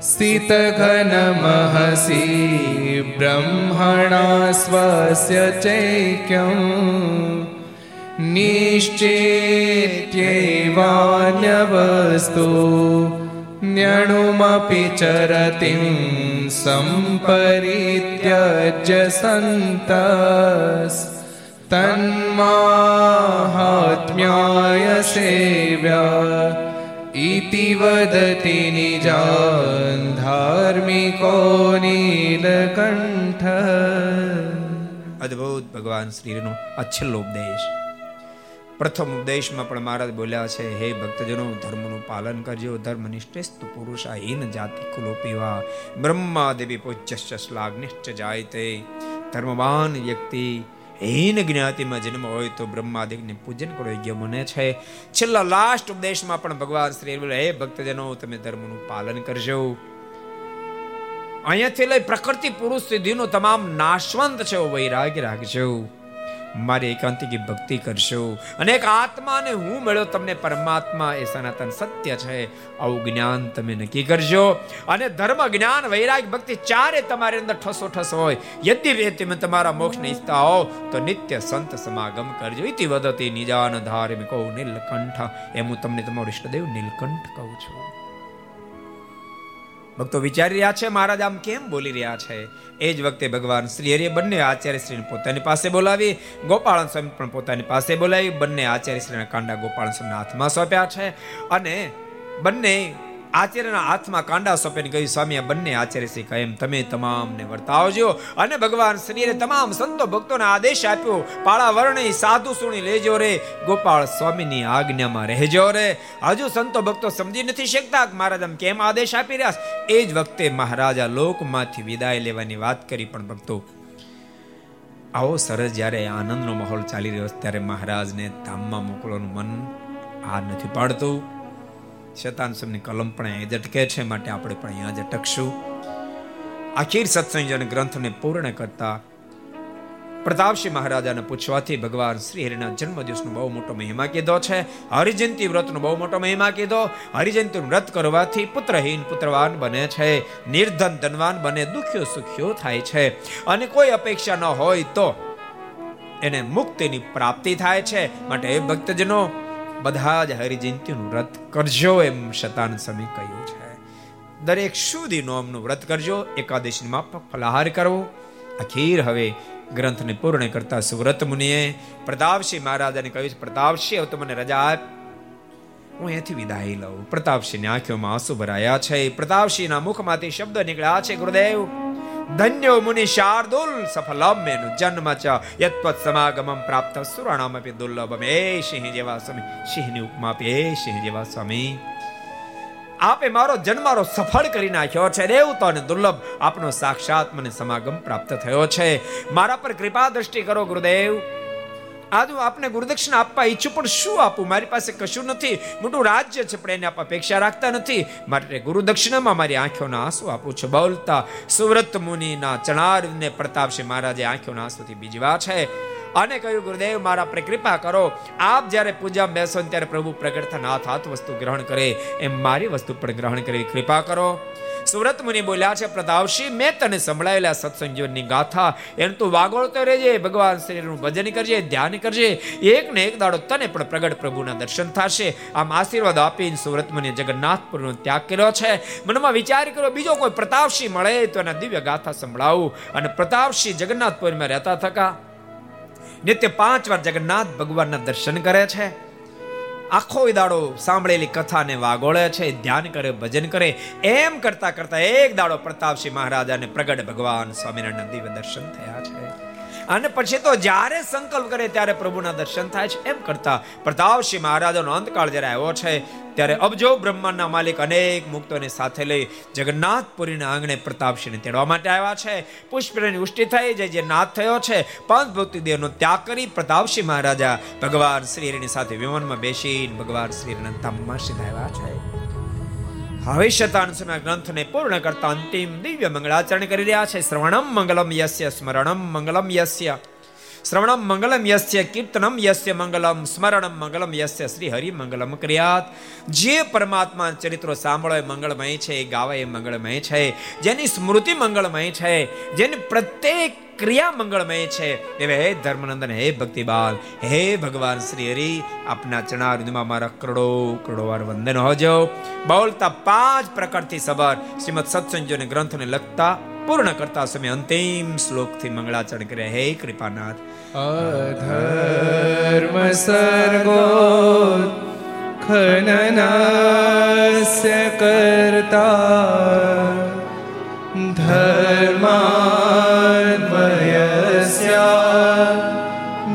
સ્થિત ઘન મહસી ब्रह्मणा स्वस्य चैक्यम् निश्चेत्यैवान्यवस्तु न्यणुमपि चरतिं सम्परित्यज्य सन्तस् तन्माहात्म्याय सेव्या इति वदति निजान् धार्मिको नीलकण्ठ અદ્ભુત ભગવાન શ્રીનો આ છેલ્લો ઉપદેશ પ્રથમ ઉપદેશમાં પણ મહારાજ બોલ્યા છે હે ભક્તજનો ધર્મનું પાલન કરજો ધર્મનિષ્ઠસ્તુ પુરુષ હીન જાતિ કુલો પીવા બ્રહ્મા દેવી પૂજ્ય શ્લાઘનિષ્ઠ જાય તે ધર્મવાન વ્યક્તિ હીન જ્ઞાતિમાં જન્મ હોય તો બ્રહ્માદિકને પૂજન કરો, યોગ્ય મને છે. છેલ્લા લાસ્ટ ઉપદેશમાં પણ ભગવાન શ્રી બોલે, હે ભક્તજનો, તમે ધર્મનું પાલન કરજો. અહીંયાથી લઈ પ્રકૃતિ પુરુષ સિદ્ધિનો તમામ નાશવંત છે વૈરાગ્ય રાખજો. મારી એકાંતિકી ભક્તિ કરશો. અને એક આત્માને હું મળ્યો, તમને પરમાત્મા એ સનાતન સત્ય છે, આવું જ્ઞાન તમે નક્કી કરજો. અને ધર્મ, જ્ઞાન, વૈરાગ, ભક્તિ ચારે તમારી અંદર ઠસો ઠસ હોય. યદ્યપી તમે તમારા મોક્ષને ઈચ્છતા હો, તો નિત્ય સંત સમાગમ કરજો. ઇતિ વદતી નિજાન ધાર્મિકો નીલકંઠ. એમ હું તમને તમારો ઈષ્ટદેવ નીલકંઠ કહું છું. ભક્તો વિચારી રહ્યા છે, મહારાજ, આમ કેમ બોલી રહ્યા છે? એ જ વખતે ભગવાન શ્રી હરિએ બંને આચાર્ય શ્રીને પોતાની પાસે બોલાવી ગોપાળન સ્વામી પણ પોતાની પાસે બોલાવી, બંને આચાર્ય શ્રીના કાંડા ગોપાલ સ્વામીના હાથમાં સોંપ્યા છે અને બંને આચાર્યના હાથમાં કાંડા સોંપીને કહ્યું, સ્વામી, આ બંને આચાર્ય શ્રી કહે એમ તમે તમામને વર્તાવજો અને ભગવાન શ્રીએ તમામ સંતો ભક્તોને આદેશ આપ્યો, પાળા વર્ણી સાધુ સુણી લેજો રે, ગોપાળ સ્વામીની આજ્ઞામાં રહેજો રે. હજુ સંતો ભક્તો સમજી નથી શકતા મહારાજ આમ કેમ આદેશ આપી રહ્યા એ જ વખતે મહારાજા લોકમાંથી વિદાય લેવાની વાત કરી પણ ભક્તો, આવો સરસ જ્યારે આનંદનો માહોલ ચાલી રહ્યો ત્યારે મહારાજને ધામમાં મોકલવાનું મન આ નથી પાડતું. શતાન સમની કલમ પણ અહીંયા જ છે, માટે આપણે પણ અહીંયા જ અટકશું આખીર સત્સંગ ગ્રંથને પૂર્ણ કરતા પ્રતાપસિંહ મહારાજાને પૂછવાથી ભગવાન શ્રી હરિના જન્મદિવસનો બહુ મોટો મહિમા કીધો છે. હરિજયંતિ વ્રતનો બહુ મોટો મહિમા કીધો. હરિજયંતિ વ્રત કરવાથી પુત્રહીન પુત્રવાન બને છે, નિર્ધન ધનવાન બને, દુખ્યો સુખ્યો થાય છે. અને કોઈ અપેક્ષા ન હોય તો એને મુક્તિની પ્રાપ્તિ થાય છે. માટે એ ભક્તજનો બધા જ હરિજયંતિનું વ્રત કરજો એમ શતાન સમય કહ્યું છે. દરેક સુધી નોમનું વ્રત કરજો એકાદશી માફક ફલાહાર કરવો અખીર હવે ગ્રંથને પૂર્ણ કરતા સુવ્રત મુનિએ પ્રતાપસિંહ મહારાજાને કહ્યું પ્રતાપસિંહ, હવે મને રજા આપ. હું અહીંયાથી વિદાય લઉં. પ્રતાપસિંહની આંખોમાં આંસુ ભરાયા છે. પ્રતાપસિંહના મુખમાંથી શબ્દ નીકળ્યા છે, ગુરુદેવ ધન્યો મુનિ શાર્દુલ સફલમ મેનુ જન્મ ચ યત્વત સમાગમમ પ્રાપ્ત સુરાણામપી દુર્લભમ એ સિંહ જેવા સ્વામી સિંહની ઉપમા આપે એ સિંહ જેવા સ્વામી આપે મારો જન્મારો સફળ કરી નાખ્યો છે દેવતો અને દુર્લભ આપનો સાક્ષાત મને સમાગમ પ્રાપ્ત થયો છે મારા પર કૃપા દ્રષ્ટિ કરો ગુરુદેવ આજ હું આપને ગુરુદક્ષિણા આપવા ઈચ્છું, પણ શું આપું? મારી પાસે કશું નથી. મોટું રાજ્ય છે, પણ એને આપ અપેક્ષા રાખતા નથી. માટે ગુરુદક્ષિણામાં મારી આંખોના આંસુ આપું છું. બોલતા સુવ્રત મુનિના ચણારને પ્રતાપસિંહ મહારાજે આંખોના આંસુથી બીજવા છે. અને કહ્યું, ગુરુદેવ, મારા પર કૃપા કરો. આપ જ્યારે પૂજા બેસો ત્યારે પ્રભુ પ્રગટ થનાથ હાથ વસ્તુ ગ્રહણ કરે. એમ મારી વસ્તુ પણ ગ્રહણ કરી. કૃપા કરો. સુરત મુનિ બોલ્યા છે પ્રતાપસિંહ મેં તને સંભળાયેલા સત્સંગીઓની ગાથા. એમ તું વાગોળતો રહેજે, ભગવાન શ્રીનું ભજન કરજે, ધ્યાન કરજે. એક ને એક દાડો તને પણ પ્રગટ પ્રભુના દર્શન થશે. આમ આશીર્વાદ આપીને સુરત મુનિ જગન્નાથપુરનો ત્યાગ કર્યો છે. મનમાં વિચાર કર્યો, બીજો કોઈ પ્રતાપસિંહ મળે તો એના દિવ્ય ગાથા સંભળાવું. અને પ્રતાપસિંહ જગન્નાથપુરમાં રહેતા થકા. નિત્ય પાંચ વાર જગન્નાથ ભગવાનના દર્શન કરે છે. આખો દાડો સાંભળેલી કથાને વાગોળે છે, ધ્યાન કરે, ભજન કરે, એમ કરતા કરતા એક દાડો પ્રતાપસિંહ મહારાજાને પ્રગટ ભગવાન સ્વામિનારાયણ દિવ્ય દર્શન થયા છે. અને પછી તો જ્યારે સંકલ્પ કરે ત્યારે પ્રભુના દર્શન થાય છે. એમ કરતા પ્રતાપસિંહ મહારાજાનો અંતકાળ જ્યારે આવ્યો છે, ત્યારે અબજો બ્રહ્માંડના માલિક અનેક મુક્તોને સાથે લઈ જગન્નાથપુરીના આંગણે પ્રતાપસિંહને તેડવા માટે આવ્યા છે. પુષ્પની ઉષ્ટિ થઈ, જાય જે નાથ થયો છે. પાંચ ભક્તિદેવનો ત્યાગ કરી પ્રતાપસિંહ મહારાજા ભગવાન શ્રીની સાથે વિમાનમાં બેસીને ભગવાન શ્રીના ધામમાં સીધાવ્યા છે. હવે શતાંશના ગ્રંથને પૂર્ણ કરતા અંતિમ દિવ્ય મંગળાચરણ કરી રહ્યા છે. શ્રવણમ મંગલમ યસ્ય, સ્મરણમ મંગલમ યસ્ય. શ્રવણમ મંગલમ યસ્ય કીર્તનમ યસ્ય મંગલમ સ્મરણમ મંગલમ યસ્ય શ્રી હરિ મંગલમ ક્રિયાત જે પરમાત્મા ચરિત્રો સાંભળો એ મંગળમય છે એ ગાવે એ મંગળમય છે જેની સ્મૃતિ મંગળમય છે જેની પ્રત્યેક ક્રિયા મંગળમય છે એવે હે ધર્મનંદન હે ભક્તિબાલ હે ભગવાન શ્રી હરિ આપના ચણારુદમાં મારા કરોડો કરોડો વાર વંદન હોજો બોલતા પાંચ પ્રકારથી સબર શ્રીમદ સત્સંજોને ગ્રંથને લખતા પૂર્ણ કરતા સમય અંતિમ શ્લોકથી મંગળાચરણ કરે. હે કૃપાનાથ. અધર્મ સર્ગો ખનનસ્ય કર્તા ધર્માન્વયસ્ય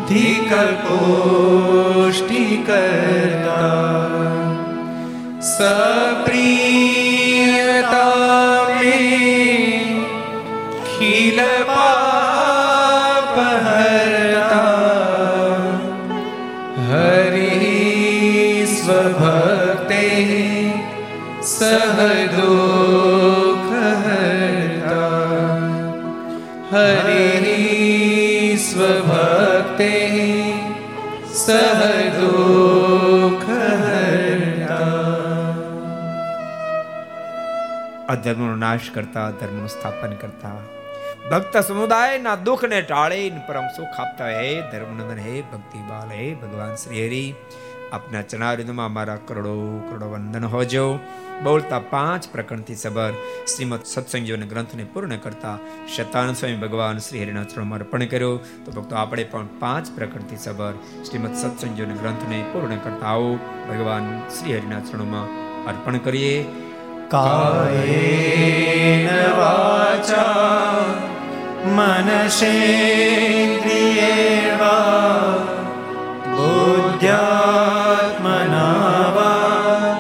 ધિકપોષ્ટિકર્તા સપ્રિયતા અધર્મનો નાશ કરતા, ધર્મનું સ્થાપન કરતા. ભક્ત સમુદાયના દુઃખને ટાળીને પરમ સુખ આપતા, હે ધર્મનંદન, હે ભક્તિબાલ હે ભગવાન શ્રી હરિ, આપના ચણારિંદમાં મારા કરોડો કરોડો વંદન હોજો. બોલતા પાંચ પ્રકરણથી સબર શ્રીમદ સત્સંગીઓના ગ્રંથને પૂર્ણ કરતા શતાન સ્વામી ભગવાન શ્રી હરિના ચરણમાં અર્પણ કર્યો. તો ભક્તો, આપણે પણ પાંચ પ્રકરણથી સબર શ્રીમદ સત્સંગીઓના ગ્રંથને પૂર્ણ કરતા આવો. ભગવાન શ્રી હરિના ચરણોમાં અર્પણ કરીએ. કાયેન વાચા મનસેન્દ્રિયેર્વા બુદ્ધ્યાત્મના વા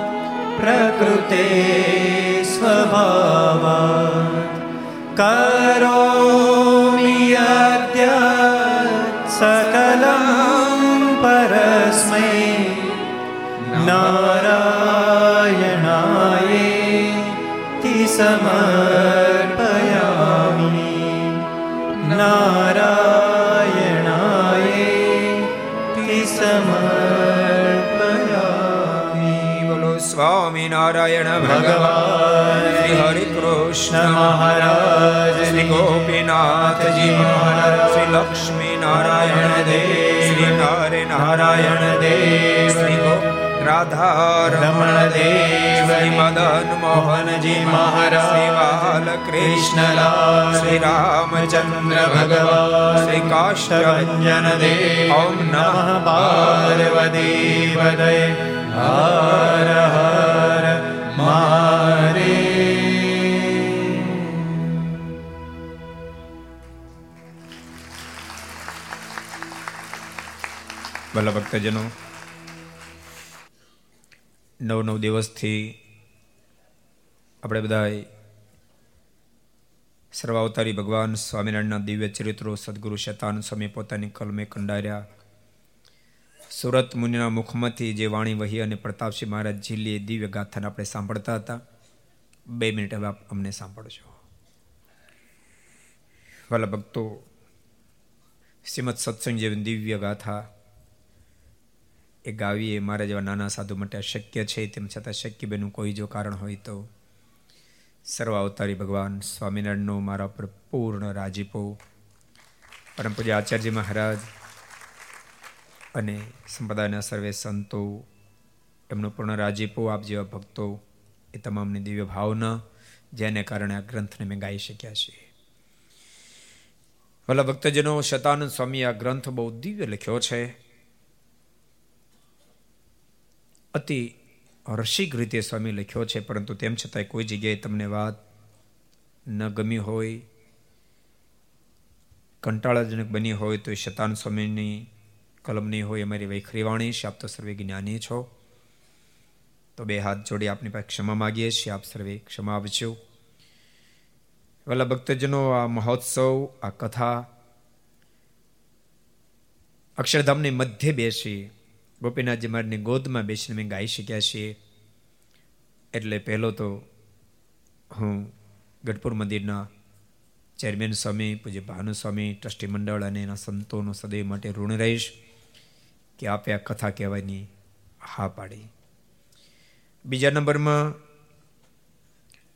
પ્રકૃતે સ્વભાવાत् કરોમિ યદ્ય સકલં પરસ્મૈ નારાયણાયેતિ સમર્પયામિ ભગવાન ભગવાન શ્રી હરિ કૃષ્ણ મહારાજ શ્રી ગોપીનાથજી મહારાજ શ્રી લક્ષ્મી નારાયણ દેવ શ્રી નારે નારાયણ દેવ શ્રી ગો રાધા રમણ દેવ મદન મોહનજી મહારાજ શ્રી બાલકૃષ્ણલાલ શ્રી રામચંદ્ર ભગવાન શ્રી કાષ્ટભન દેવ ઓમ નમઃ પાર્વતી પદય હર હર મારે ભલા નવ નવ દિવસથી આપણે બધાએ સર્વાવતારી ભગવાન સ્વામિનારાયણના દિવ્ય ચરિત્રો સદગુરુ શેતાન સ્વામી પોતાની કલમે કંડાર્યા. સુરત મુનિના મુખમાંથી જે વાણી વહી અને પ્રતાપસિંહ મહારાજ જીલી દિવ્ય ગાથાને આપણે સાંભળતા હતા. બે મિનિટ હવે આપ અમને સાંભળજો. વાલા ભક્તો, શ્રીમદ સત્સંગ જેવી દિવ્ય ગાથા એ ગાવીએ મારા જેવા નાના સાધુ માટે અશક્ય છે, તેમ છતાં શક્ય બેનું કોઈ જો કારણ હોય તો સર્વ અવતારી ભગવાન સ્વામિનારાયણનો મારા પર પૂર્ણ રાજીપો પરમ પૂજ્ય આચાર્ય મહારાજ અને સંપ્રદાયના સર્વે સંતો, એમનો પૂર્ણ રાજીપો આપ જેવા ભક્તો, એ તમામની દિવ્ય ભાવના, જેને કારણે આ ગ્રંથને મેં ગાઈ શક્યા છીએ. ભલા ભક્તજનો, શતાનંદ સ્વામી આ ગ્રંથ બહુ દિવ્ય લખ્યો છે. અતિ હર્ષિક રીતે સ્વામી લખ્યો છે, પરંતુ તેમ છતાંય કોઈ જગ્યાએ તમને વાત ન ગમી હોય, કંટાળાજનક બની હોય, તો એ શતાન સ્વામીની કલમ નહીં હોય, અમારી વૈખરી વાણી છે, આપ તો સર્વે જ્ઞાની છો. તો બે હાથ જોડી આપની પાસે ક્ષમા માગીએ છીએ, આપ સર્વે ક્ષમા આપજો. વાલા ભક્તજનો, આ મહોત્સવ, આ કથા અક્ષરધામની મધ્ય બેસી ગોપીનાથજી મહારાજની ગોદમાં બેસીને મેં ગાઈ શક્યા છીએ. એટલે પહેલો તો હું ગઢપુર મંદિરના ચેરમેન સ્વામી, પૂજ્ય ભાનુસ્વામી ટ્રસ્ટી મંડળ અને એના સંતોનો સદૈવ માટે ઋણ રહીશ કે આપે આ કથા કહેવાની હા પાડી. બીજા નંબરમાં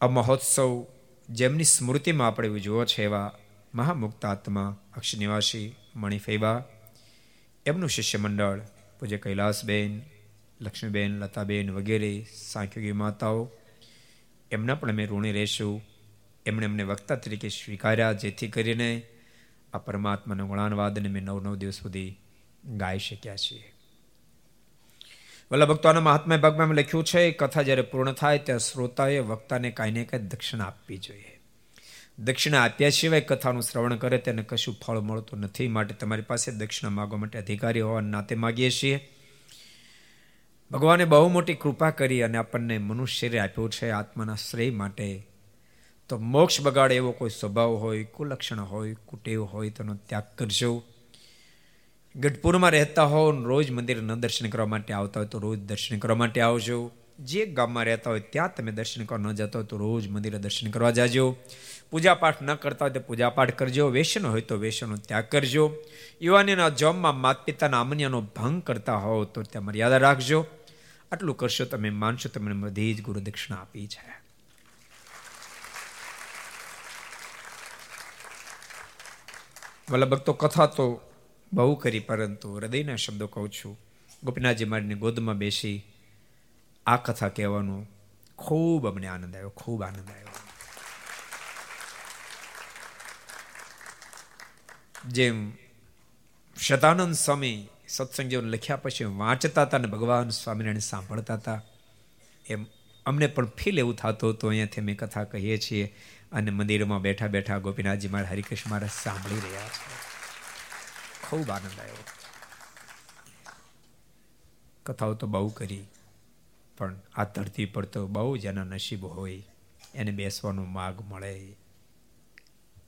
આ મહોત્સવ જેમની સ્મૃતિમાં આપણે ઉજવો છે એવા મહામુક્ત આત્મા અક્ષનિવાસી મણિફેવા, એમનું શિષ્ય મંડળ પૂજ્ય કૈલાસબેન, લક્ષ્મીબેન, લતાબેન વગેરે સાંખ્યોગી માતાઓ, એમના પણ અમે ઋણી રહેશું. એમણે અમને વક્તા તરીકે સ્વીકાર્યા, જેથી કરીને આ પરમાત્માનો ગુણાનવાદને મેં નવ નવ દિવસ સુધી ગાઈ શક્યા છીએ. વલ્લભ ભક્તોના મહાત્મા ભાગમાં લખ્યું છે, કથા જ્યારે પૂર્ણ થાય, ત્યારે શ્રોતાએ વક્તાને કાંઈ ને કાંઈ દક્ષિણા આપવી જોઈએ. દક્ષિણા આપ્યા સિવાય કથાનું શ્રવણ કરે તેને કશું ફળ મળતું નથી. માટે તમારી પાસે દક્ષિણા માગવા માટે અધિકારી હોવાના નાતે માગીએ છીએ. ભગવાને બહુ મોટી કૃપા કરી અને આપણને મનુષ્ય શરીર આપ્યું છે આત્માના શ્રેય માટે. તો મોક્ષ બગાડે એવો કોઈ સ્વભાવ હોય, કુલક્ષણ હોય, કુટેવ હોય, તેનો ત્યાગ કરજો. ગઢપુરમાં રહેતા હો રોજ મંદિરના દર્શન કરવા માટે આવતા હોય તો રોજ દર્શન કરવા માટે આવજો. જે ગામમાં રહેતા હોય ત્યાં તમે દર્શન કરવા ન જતા હોય તો રોજ મંદિરે દર્શન કરવા જાજો. પૂજાપાઠ ન કરતા હોય તો પૂજાપાઠ કરજો વેસન હોય તો વેસનનો ત્યાગ કરજો. યુવાનીના જોમમાં માત પિતાના અમન્યનો ભંગ કરતા હોવ તો ત્યાં મર્યાદા રાખજો. આટલું કરશો તમે માનશો તમને બધી જ ગુરુ દક્ષિણા આપી છે. વલ્લભ ભક્તો, કથા તો બહુ કરી, પરંતુ હૃદયના શબ્દો કહું છું. ગોપીનાથજી મારીની ગોદમાં બેસી આ કથા કહેવાનો ખૂબ અમને આનંદ આવ્યો, ખૂબ આનંદ આવ્યો. જેમ શતાનંદ સ્વામી સત્સંગ જેવું લખ્યા પછી વાંચતા હતા અને ભગવાન સ્વામિનારાયણ સાંભળતા હતા. એમ અમને પણ ફીલ એવું થતું હતું, અહીંયાથી અમે કથા કહીએ છીએ અને મંદિરમાં બેઠા બેઠા ગોપીનાથજી મારા હરિકૃષ્ણ મહારાજ સાંભળી રહ્યા છે. ખૂબ આનંદ આવ્યો. કથાઓ તો બહુ કરી, પણ આ ધરતી પર તો બહુ જેના નસીબ હોય. એને બેસવાનો માર્ગ મળે,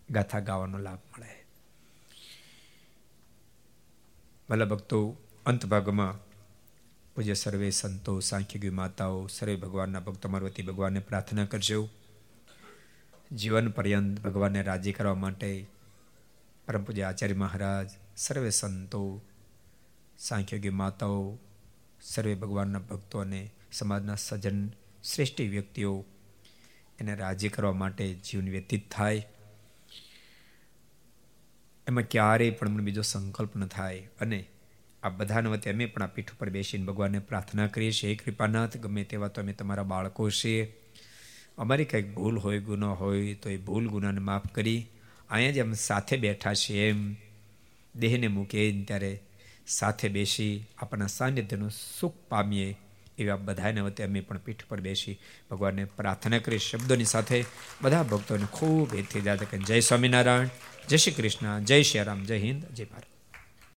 ગાથા ગાવાનો લાભ મળે. ભલા ભક્તો અંત ભાગમાં પૂજ્ય સર્વે સંતો સાંખ્યગી માતાઓ, સર્વે ભગવાનના ભક્તો, મારવતી ભગવાનને પ્રાર્થના કરજો. જીવન પર્યંત ભગવાનને રાજી કરવા માટે પરમ પૂજ્ય આચાર્ય મહારાજ, સર્વે સંતો સાંખ્યોગી માતાઓ, સર્વે ભગવાનના ભક્તો અને સમાજના સજ્જન, શ્રેષ્ઠ વ્યક્તિઓ એને રાજી કરવા માટે જીવન વ્યતીત થાય. એમાં ક્યારેય પણ મને બીજો સંકલ્પ ન થાય. અને આ બધાને વતે અમે પણ આ પીઠ ઉપર બેસીને ભગવાનને પ્રાર્થના કરીએ છીએ કૃપાનાથ, ગમે તેવા તો અમે તમારા બાળકો છીએ. અમારી કંઈક ભૂલ હોય, ગુનો હોય, તો એ ભૂલ ગુનાને માફ કરી. અહીંયા જ અમે સાથે બેઠા છીએ એમ. દેહને મૂકીએ ત્યારે સાથે બેસી આપણા સાનિધ્યનું સુખ પામીએ એવા બધાને વતે અમે પણ પીઠ પર બેસી ભગવાનને પ્રાર્થના કરી શબ્દોની સાથે બધા ભક્તોને ખૂબ હેતથી જાતે જય સ્વામિનારાયણ. જય શ્રી કૃષ્ણ જય શ્રી રામ જય હિન્દ જય ભારત.